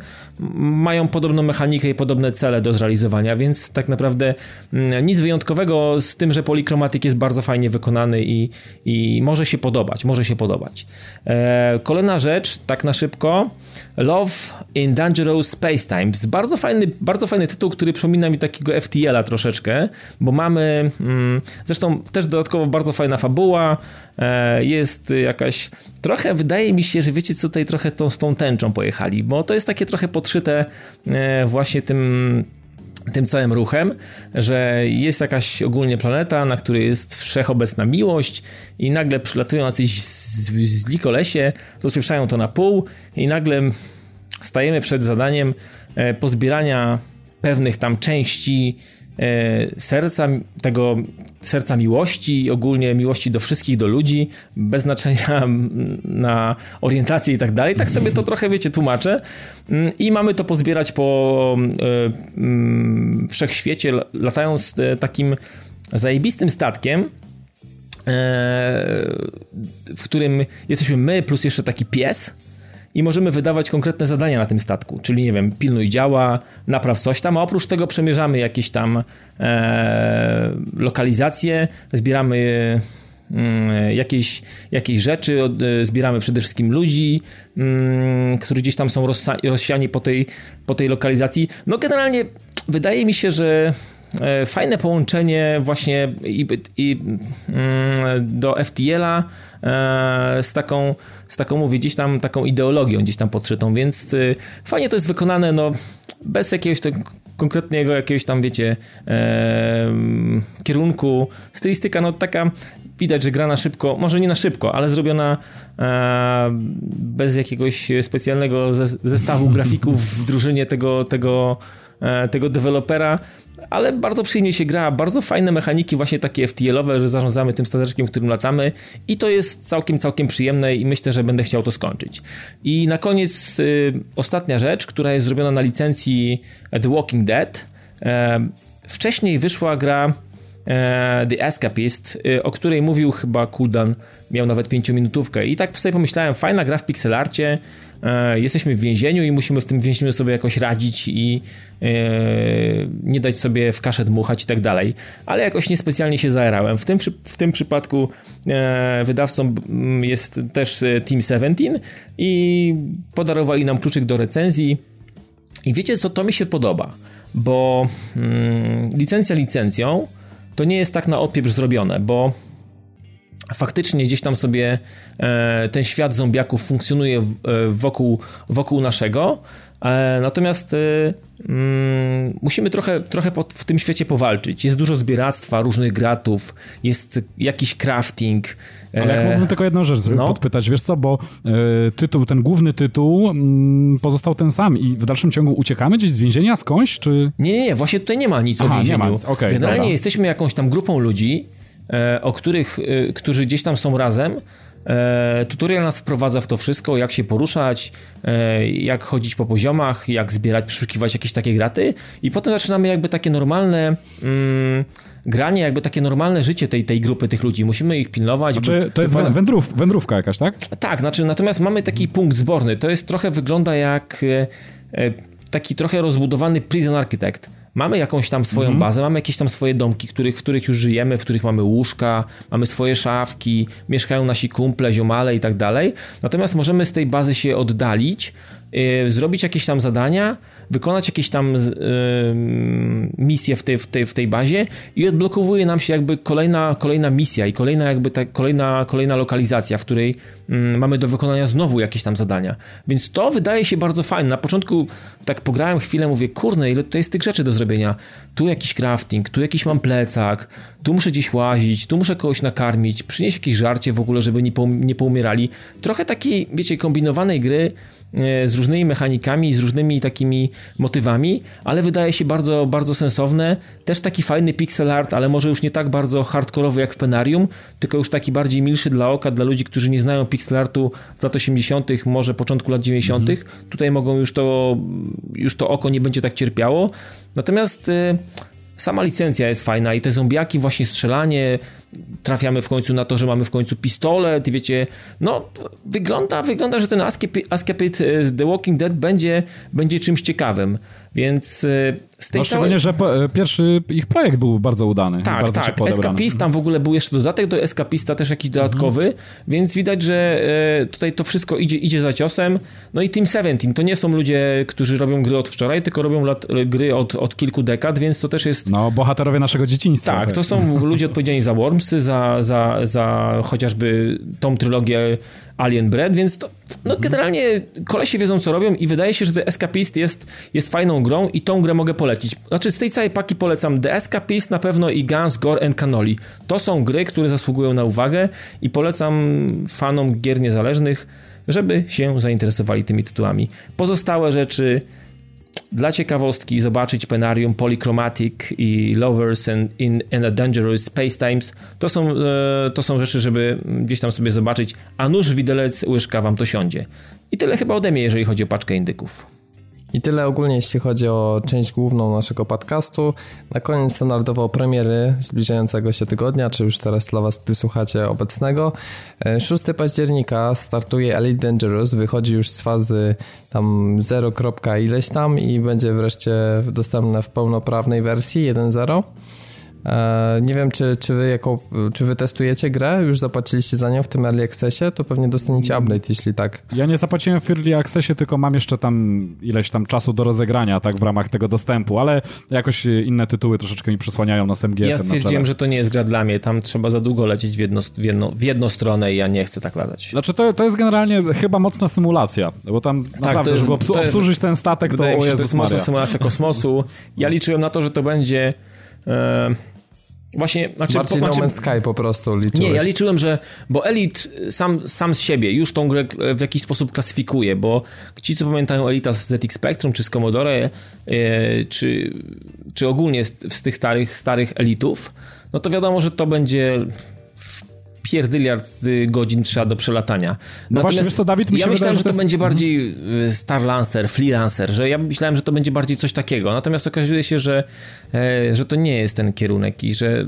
Speaker 3: mają podobną mechanikę i podobne cele do zrealizowania, więc tak naprawdę mm, nic wyjątkowego z tym, że Polychromatic jest bardzo fajnie wykonany i, i może się podobać, może się podobać. E, kolejna rzecz, tak na szybko, Love in Dangerous Space Times. Bardzo fajny, bardzo fajny tytuł, który przypomina mi takiego FTL-a troszeczkę, bo mamy, mm, zresztą też dodatkowo bardzo fajna fabuła, e, jest jakaś, trochę wydaje mi się, że wiecie co, tutaj trochę tą, z tą tęczą pojechali, bo to jest takie trochę podszyte e, właśnie tym tym całym ruchem, że jest jakaś ogólnie planeta, na której jest wszechobecna miłość i nagle przylatują jacyś zli kolesie, rozpieprzają to na pół i nagle stajemy przed zadaniem e, pozbierania pewnych tam części serca, tego serca miłości, ogólnie miłości do wszystkich, do ludzi, bez znaczenia na orientację i tak dalej. Tak sobie to trochę, wiecie, tłumaczę. Mm, I mamy to pozbierać po e, mm, wszechświecie, latając takim zajebistym statkiem, w którym jesteśmy my, plus jeszcze taki pies i możemy wydawać konkretne zadania na tym statku, czyli nie wiem, pilnuj działa, napraw coś tam, a oprócz tego przemierzamy jakieś tam e, lokalizacje, zbieramy mm, jakieś, jakieś rzeczy, e, zbieramy przede wszystkim ludzi, mm, którzy gdzieś tam są rozsiani po tej, po tej lokalizacji. No generalnie wydaje mi się, że e, fajne połączenie właśnie i, i mm, do FTL-a E, z taką, z taką mówię, gdzieś tam taką ideologią gdzieś tam podszytą, więc y, fajnie to jest wykonane, no bez jakiegoś tak konkretnego jakiegoś tam, wiecie, e, kierunku. Stylistyka, no taka widać, że gra na szybko, może nie na szybko, ale zrobiona e, bez jakiegoś specjalnego zestawu grafików w drużynie tego, tego, e, tego dewelopera ale bardzo przyjemnie się gra, bardzo fajne mechaniki właśnie takie FTL-owe, że zarządzamy tym stateczkiem, którym latamy i to jest całkiem, całkiem przyjemne i myślę, że będę chciał to skończyć. I na koniec y, ostatnia rzecz, która jest zrobiona na licencji The Walking Dead. E, wcześniej wyszła gra e, The Escapist, o której mówił chyba Kuldan, miał nawet 5 minutówkę i tak sobie pomyślałem, fajna gra w pixelarcie, E, jesteśmy w więzieniu i musimy w tym więzieniu sobie jakoś radzić i e, nie dać sobie w kaszę dmuchać i tak dalej. Ale jakoś niespecjalnie się zaerałem. W tym, w tym przypadku e, wydawcą jest też Team 17 i podarowali nam kluczyk do recenzji. I wiecie co, to mi się podoba, bo mm, licencja licencją to nie jest tak na odpieprz zrobione, bo faktycznie gdzieś tam sobie e, ten świat zombiaków funkcjonuje e, wokół, wokół naszego, e, natomiast mm, musimy trochę, trochę w tym świecie powalczyć. Jest dużo zbieractwa różnych gratów, jest jakiś crafting.
Speaker 2: Ale jak mógłbym tylko jedną rzecz no. podpytać, wiesz co, bo tytuł, ten główny tytuł mm, pozostał ten sam i w dalszym ciągu uciekamy gdzieś z więzienia skądś, czy...
Speaker 3: Nie, nie, nie, właśnie tutaj nie ma nic Aha, o więzieniu. Nie ma, okay, Generalnie dobra. jesteśmy jakąś tam grupą ludzi, o których, e, którzy gdzieś tam są razem. E, tutorial nas wprowadza w to wszystko, jak się poruszać, jak chodzić po poziomach, jak zbierać, przeszukiwać jakieś takie graty i potem zaczynamy jakby takie normalne mm, granie, jakby takie normalne życie tej, tej grupy tych ludzi. Musimy ich pilnować.
Speaker 2: Znaczy, to jest wędrów, wędrówka jakaś, tak?
Speaker 3: Tak, znaczy natomiast mamy taki punkt zborny. To jest trochę wygląda jak taki trochę rozbudowany prison architect. Mamy jakąś tam swoją mm. bazę, mamy jakieś tam swoje domki, których, w których już żyjemy, w których mamy łóżka, mamy swoje szafki, mieszkają nasi kumple, ziomale i tak dalej. Natomiast możemy z tej bazy się oddalić, yy, zrobić jakieś tam zadania, wykonać jakieś tam yy, misje w tej, w, tej, w tej bazie i odblokowuje nam się jakby kolejna, kolejna misja i kolejna jakby ta, kolejna, kolejna lokalizacja, w której yy, mamy do wykonania znowu jakieś tam zadania. Więc to wydaje się bardzo fajne. Na początku tak pograłem chwilę, mówię, kurne, ile to jest tych rzeczy do zrobienia. Tu jakiś crafting, tu jakiś mam plecak, tu muszę gdzieś łazić, tu muszę kogoś nakarmić, przynieść jakieś żarcie w ogóle, żeby nie, po, nie poumierali. Trochę takiej, wiecie, kombinowanej gry, z różnymi mechanikami, z różnymi takimi motywami, ale wydaje się bardzo, bardzo sensowne. Też taki fajny pixel art, ale może już nie tak bardzo hardkorowy jak w Penarium, tylko już taki bardziej milszy dla oka, dla ludzi, którzy nie znają pixel artu z lat 80., może początku lat 90. Mhm. Tutaj mogą już to, już to oko nie będzie tak cierpiało. Natomiast e, sama licencja jest fajna i te zombiaki, właśnie strzelanie, trafiamy w końcu na to, że mamy w końcu pistolet i wiecie, no wygląda, wygląda, że ten Escape The Walking Dead będzie, będzie czymś ciekawym. Więc e,
Speaker 2: z tej no, szczególnie, że e, pierwszy ich projekt był bardzo udany.
Speaker 3: Tak,
Speaker 2: bardzo
Speaker 3: tak. Escapist, tam w ogóle był jeszcze dodatek do Escapista, też jakiś dodatkowy, mhm. więc widać, że e, tutaj to wszystko idzie, idzie za ciosem. No i Team 17 to nie są ludzie, którzy robią gry od wczoraj, tylko robią lat, gry od, od kilku dekad, więc to też jest...
Speaker 2: No, bohaterowie naszego dzieciństwa.
Speaker 3: Tak, to są ludzie odpowiedzialni za Za, za, za chociażby tą trylogię Alien Bread, więc to, no mhm. generalnie kolesie wiedzą co robią i wydaje się, że The Escapist jest, jest fajną grą i tą grę mogę polecić. Znaczy z tej całej paki polecam The Escapist na pewno i Guns, Gore and Cannoli. To są gry, które zasługują na uwagę i polecam fanom gier niezależnych, żeby się zainteresowali tymi tytułami. Pozostałe rzeczy dla ciekawostki zobaczyć Penarium, Polychromatic i Lovers and, in, and a Dangerous Space Times. To są, e, to są rzeczy, żeby gdzieś tam sobie zobaczyć, a nóż widelec łyżka wam to siądzie. I tyle chyba ode mnie, jeżeli chodzi o paczkę indyków.
Speaker 1: I tyle ogólnie, jeśli chodzi o część główną naszego podcastu. Na koniec standardowo premiery zbliżającego się tygodnia, czy już teraz dla Was, gdy słuchacie obecnego. 6 e, października startuje Elite Dangerous, wychodzi już z fazy tam 0, ileś tam i będzie wreszcie dostępne w pełnoprawnej wersji 1.0. E, nie wiem, czy, czy, wy jako, czy wy testujecie grę, już zapłaciliście za nią w tym Early Accessie, to pewnie dostaniecie update, jeśli tak.
Speaker 2: Ja nie zapłaciłem w Early Accessie, tylko mam jeszcze tam ileś tam czasu do rozegrania, tak, w ramach tego dostępu, ale jakoś inne tytuły troszeczkę mi przysłaniają na MGS.
Speaker 3: Ja stwierdziłem, że to nie jest gra dla mnie, tam trzeba za długo lecieć w, jedno, w, jedno, w jedną stronę i ja nie chcę tak latać.
Speaker 2: Znaczy to, to jest generalnie chyba mocna symulacja, bo tam tak, naprawdę, jest, żeby obs obsłużyć ten statek, to,
Speaker 3: o Jezus to jest mocna symulacja kosmosu. Ja liczyłem na to, że to będzie... E Właśnie,
Speaker 1: znaczy, Bardziej po, No Man's Sky po prostu liczyłeś.
Speaker 3: Nie, ja liczyłem, że, bo Elite sam, sam z siebie już tą grę w jakiś sposób klasyfikuje, bo ci, co pamiętają Elita z ZX Spectrum, czy z Commodore, e, czy, czy ogólnie z, z tych starych, starych Elitów, no to wiadomo, że to będzie pierdyliard godzin trzeba do przelatania.
Speaker 2: No właśnie, wiesz co, Dawid, mi
Speaker 3: ja myślałem,
Speaker 2: że
Speaker 3: to, jest... będzie bardziej y, Star Lancer, Freelancer, że ja myślałem, że to będzie bardziej coś takiego, natomiast okazuje się, że, e, że to nie jest ten kierunek i że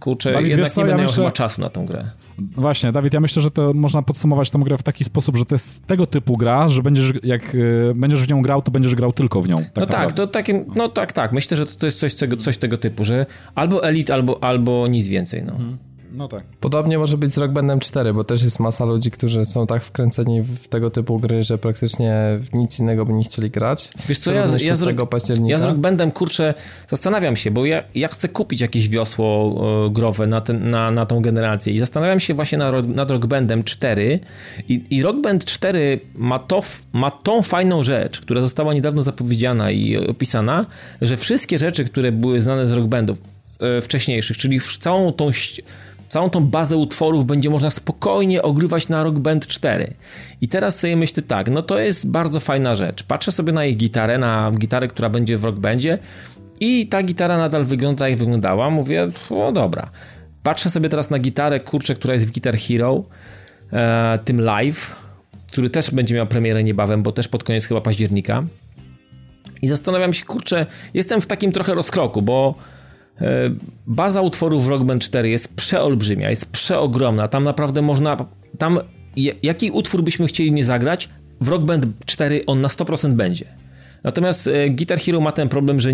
Speaker 3: kurczę, Dawid, jednak nie będę ja myślę... chyba czasu na tą grę.
Speaker 2: Właśnie, Dawid, ja myślę, że to można podsumować tę grę w taki sposób, że to jest tego typu gra, że będziesz, jak y, będziesz w nią grał, to będziesz grał tylko w nią. Tak
Speaker 3: no naprawdę. tak, to takie, no tak, tak. Myślę, że to, to jest coś, coś tego typu, że albo Elite, albo, albo nic więcej, no. Hmm.
Speaker 2: No tak.
Speaker 1: Podobnie może być z Rock Bandem 4, bo też jest masa ludzi, którzy są tak wkręceni w tego typu gry, że praktycznie w nic innego by nie chcieli grać.
Speaker 3: Wiesz co, ja, ja, z rock, ja z Rock Bandem, kurczę, zastanawiam się, bo ja, ja chcę kupić jakieś wiosło e, growe na, ten, na, na tą generację i zastanawiam się właśnie nad, nad Rock Bandem 4 i, i Rock Band 4 ma, to, ma tą fajną rzecz, która została niedawno zapowiedziana i opisana, że wszystkie rzeczy, które były znane z Rock Bandów e, wcześniejszych, czyli całą tą całą tą bazę utworów będzie można spokojnie ogrywać na Rock Band 4. I teraz sobie myślę tak, no to jest bardzo fajna rzecz. Patrzę sobie na jej gitarę, na gitarę, która będzie w Rock Bandzie i ta gitara nadal wygląda jak wyglądała. Mówię, o dobra. Patrzę sobie teraz na gitarę, kurczę, która jest w Guitar Hero, e, tym live, który też będzie miał premierę niebawem, bo też pod koniec chyba października. I zastanawiam się, kurczę, jestem w takim trochę rozkroku, bo baza utworów w Rock Band 4 jest przeolbrzymia, jest przeogromna. Tam naprawdę można. Tam jaki utwór byśmy chcieli nie zagrać, w Rock Band 4 on na 100% będzie. Natomiast e, Guitar Hero ma ten problem, że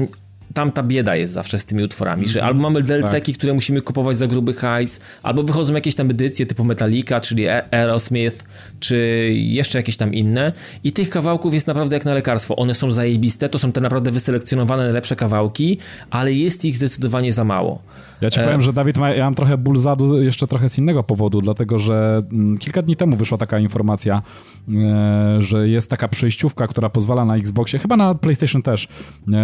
Speaker 3: tam ta bieda jest zawsze z tymi utworami, że albo mamy DLC-ki, tak. które musimy kupować za gruby hajs, albo wychodzą jakieś tam edycje typu Metallica, czyli Aerosmith, czy jeszcze jakieś tam inne i tych kawałków jest naprawdę jak na lekarstwo. One są zajebiste, to są te naprawdę wyselekcjonowane najlepsze kawałki, ale jest ich zdecydowanie za mało.
Speaker 2: Ja ci e... powiem, że Dawid, ja mam trochę ból zadu jeszcze trochę z innego powodu, dlatego że mm, kilka dni temu wyszła taka informacja, e, że jest taka przejściówka, która pozwala na Xboxie, chyba na PlayStation też, e,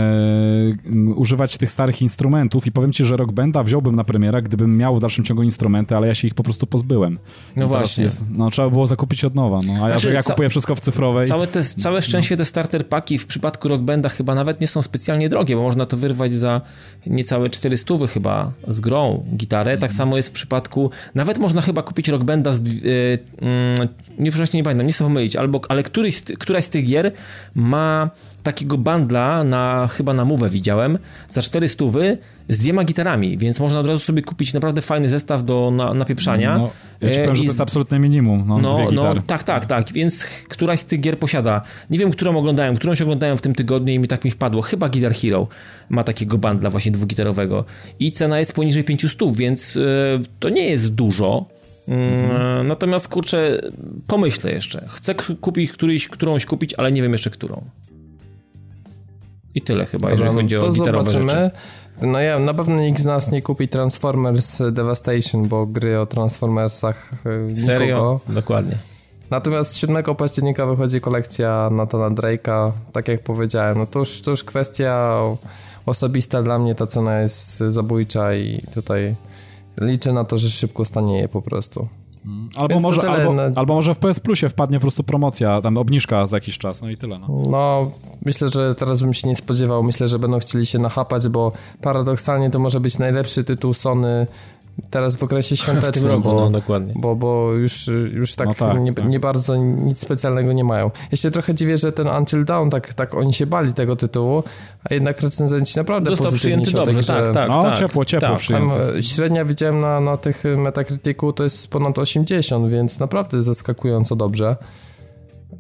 Speaker 2: używać tych starych instrumentów i powiem ci, że Rock Banda wziąłbym na premiera, gdybym miał w dalszym ciągu instrumenty, ale ja się ich po prostu pozbyłem.
Speaker 3: No właśnie. Jest,
Speaker 2: no trzeba było zakupić od nowa, no. A znaczy, ja, ja kupuję wszystko w cyfrowej.
Speaker 3: Całe, te, całe szczęście te starter paki w przypadku Rock Banda chyba nawet nie są specjalnie drogie, bo można to wyrwać za niecałe 400 chyba z grą gitarę. Tak samo jest w przypadku, nawet można chyba kupić Rock Banda z, yy, yy, nie wcześniej nie pamiętam, nie chcę pomylić, albo, ale któryś, któraś z tych gier ma takiego bandla na, chyba na Move widziałem, za 400 z dwiema gitarami, więc można od razu sobie kupić naprawdę fajny zestaw do na, napieprzania.
Speaker 2: No, ja ci powiem, że to jest absolutne minimum. No, no, no,
Speaker 3: tak, tak, tak, więc któraś z tych gier posiada. Nie wiem, którą oglądałem, którąś oglądałem w tym tygodniu i mi tak mi wpadło. Chyba Guitar Hero ma takiego bandla właśnie dwugitarowego i cena jest poniżej 500, więc yy, to nie jest dużo. Mhm. Natomiast kurczę, pomyślę jeszcze. Chcę kupić któryś, którąś kupić, ale nie wiem jeszcze którą. I tyle chyba, Dobra, jeżeli chodzi o gitarowe zobaczymy. rzeczy.
Speaker 1: No ja na pewno nikt z nas nie kupi Transformers Devastation, bo gry o Transformersach e, nikogo. Serio?
Speaker 3: Dokładnie.
Speaker 1: Natomiast 7 października wychodzi kolekcja Nathana Drake'a, tak jak powiedziałem, no to już, to już kwestia osobista dla mnie, ta cena jest zabójcza i tutaj liczę na to, że szybko stanieje po prostu.
Speaker 2: Albo może, albo, na... albo może w PS Plusie wpadnie po prostu promocja, tam obniżka za jakiś czas, no i tyle. No.
Speaker 1: no, myślę, że teraz bym się nie spodziewał. Myślę, że będą chcieli się nachapać, bo paradoksalnie to może być najlepszy tytuł Sony teraz w okresie świątecznym, w roku, bo, no, dokładnie. Bo, bo już, już tak, no tak, nie, tak. nie, bardzo nic specjalnego nie mają. Ja się trochę dziwię, że ten Until Dawn, tak, tak oni się bali tego tytułu, a jednak recenzenci naprawdę
Speaker 3: Został przyjęty dobrze, tak, tak.
Speaker 2: No, tak, ciepło, ciepło tak. przyjęty.
Speaker 1: Średnia widziałem na, na tych Metacriticu to jest ponad 80, więc naprawdę zaskakująco dobrze.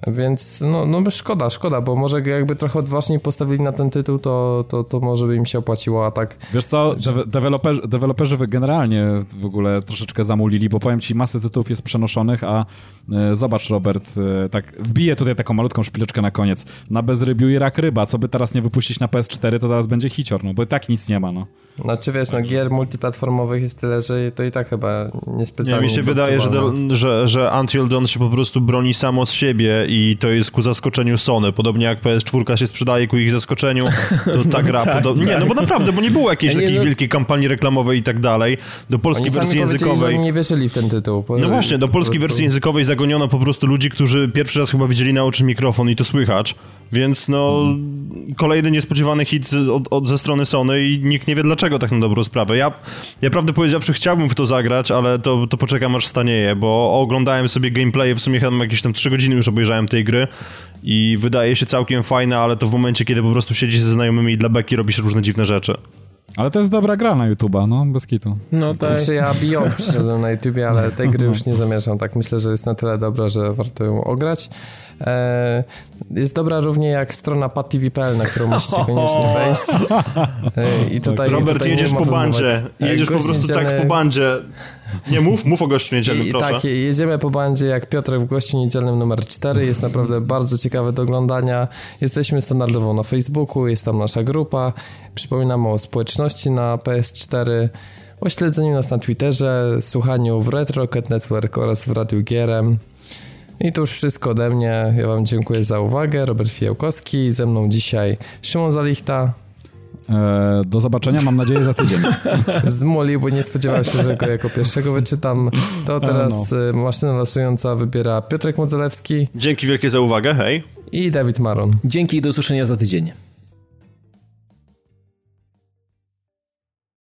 Speaker 1: Więc no, no szkoda, szkoda, bo może jakby trochę odważniej postawili na ten tytuł, to, to, to może by im się opłaciło, a tak...
Speaker 2: Wiesz co, de deweloperzy, deweloperzy generalnie w ogóle troszeczkę zamulili, bo powiem ci, masę tytułów jest przenoszonych, a e, zobacz Robert, e, tak wbiję tutaj taką malutką szpileczkę na koniec. Na bezrybiu i rak ryba, co by teraz nie wypuścić na PS4, to zaraz będzie hicior, no bo i tak nic nie ma, no.
Speaker 1: Znaczy wiesz, no gier multiplatformowych jest tyle, że to i tak chyba niespecjalnie
Speaker 4: Nie, mi się wydaje, że, że, że Until Dawn się po prostu broni samo z siebie i to jest ku zaskoczeniu Sony. Podobnie jak PS4 się sprzedaje ku ich zaskoczeniu, to ta gra tak. Tak. Nie, no bo naprawdę, bo nie było jakiejś takiej no... wielkiej kampanii reklamowej i tak dalej. Do polskiej oni wersji językowej...
Speaker 1: Że oni nie wierzyli w ten tytuł.
Speaker 4: No właśnie, do polskiej prostu... wersji językowej zagoniono po prostu ludzi, którzy pierwszy raz chyba widzieli na oczy mikrofon i to słychać. Więc no, kolejny niespodziewany hit od, od, ze strony Sony i nikt nie wie dlaczego tak na dobrą sprawę. Ja, ja prawdę powiedziawszy chciałbym w to zagrać, ale to, to poczekam aż stanieje, bo oglądałem sobie gameplay, w sumie chyba jakieś tam 3 godziny już obejrzałem tej gry i wydaje się całkiem fajne, ale to w momencie, kiedy po prostu siedzisz ze znajomymi i dla beki robisz różne dziwne rzeczy.
Speaker 2: Ale to jest dobra gra na YouTube'a, no, bez kitu.
Speaker 1: No tak. Znaczy ja Beyond przyszedłem na YouTubie, ale tej gry już nie zamierzam. Tak myślę, że jest na tyle dobra, że warto ją ograć. E, jest dobra równie jak strona patv.pl, na którą musicie koniecznie wejść.
Speaker 4: E, I tutaj, Robert, tutaj jedziesz po bandzie. Jedziesz po prostu tak po bandzie. Nie mów, mów o gościu niedzielnym, I, proszę.
Speaker 1: Tak, jedziemy po bandzie jak Piotrek w gościu niedzielnym numer 4. Jest naprawdę bardzo ciekawe do oglądania. Jesteśmy standardowo na Facebooku, jest tam nasza grupa. Przypominam o społeczności na PS4 o śledzeniu nas na Twitterze, słuchaniu w Red Rocket Network oraz w Radiu Gierem. I to już wszystko ode mnie. Ja Wam dziękuję za uwagę. Robert Fijałkowski, ze mną dzisiaj Szymon Zalichta.
Speaker 2: Eee, do zobaczenia, mam nadzieję, za tydzień.
Speaker 1: Zmolił, bo nie spodziewał się, że go jako pierwszego wyczytam. To teraz no. E, maszyna losująca wybiera Piotrek Modzelewski.
Speaker 4: Dzięki wielkie za uwagę, hej.
Speaker 1: I Dawid Maron.
Speaker 3: Dzięki i do usłyszenia za tydzień.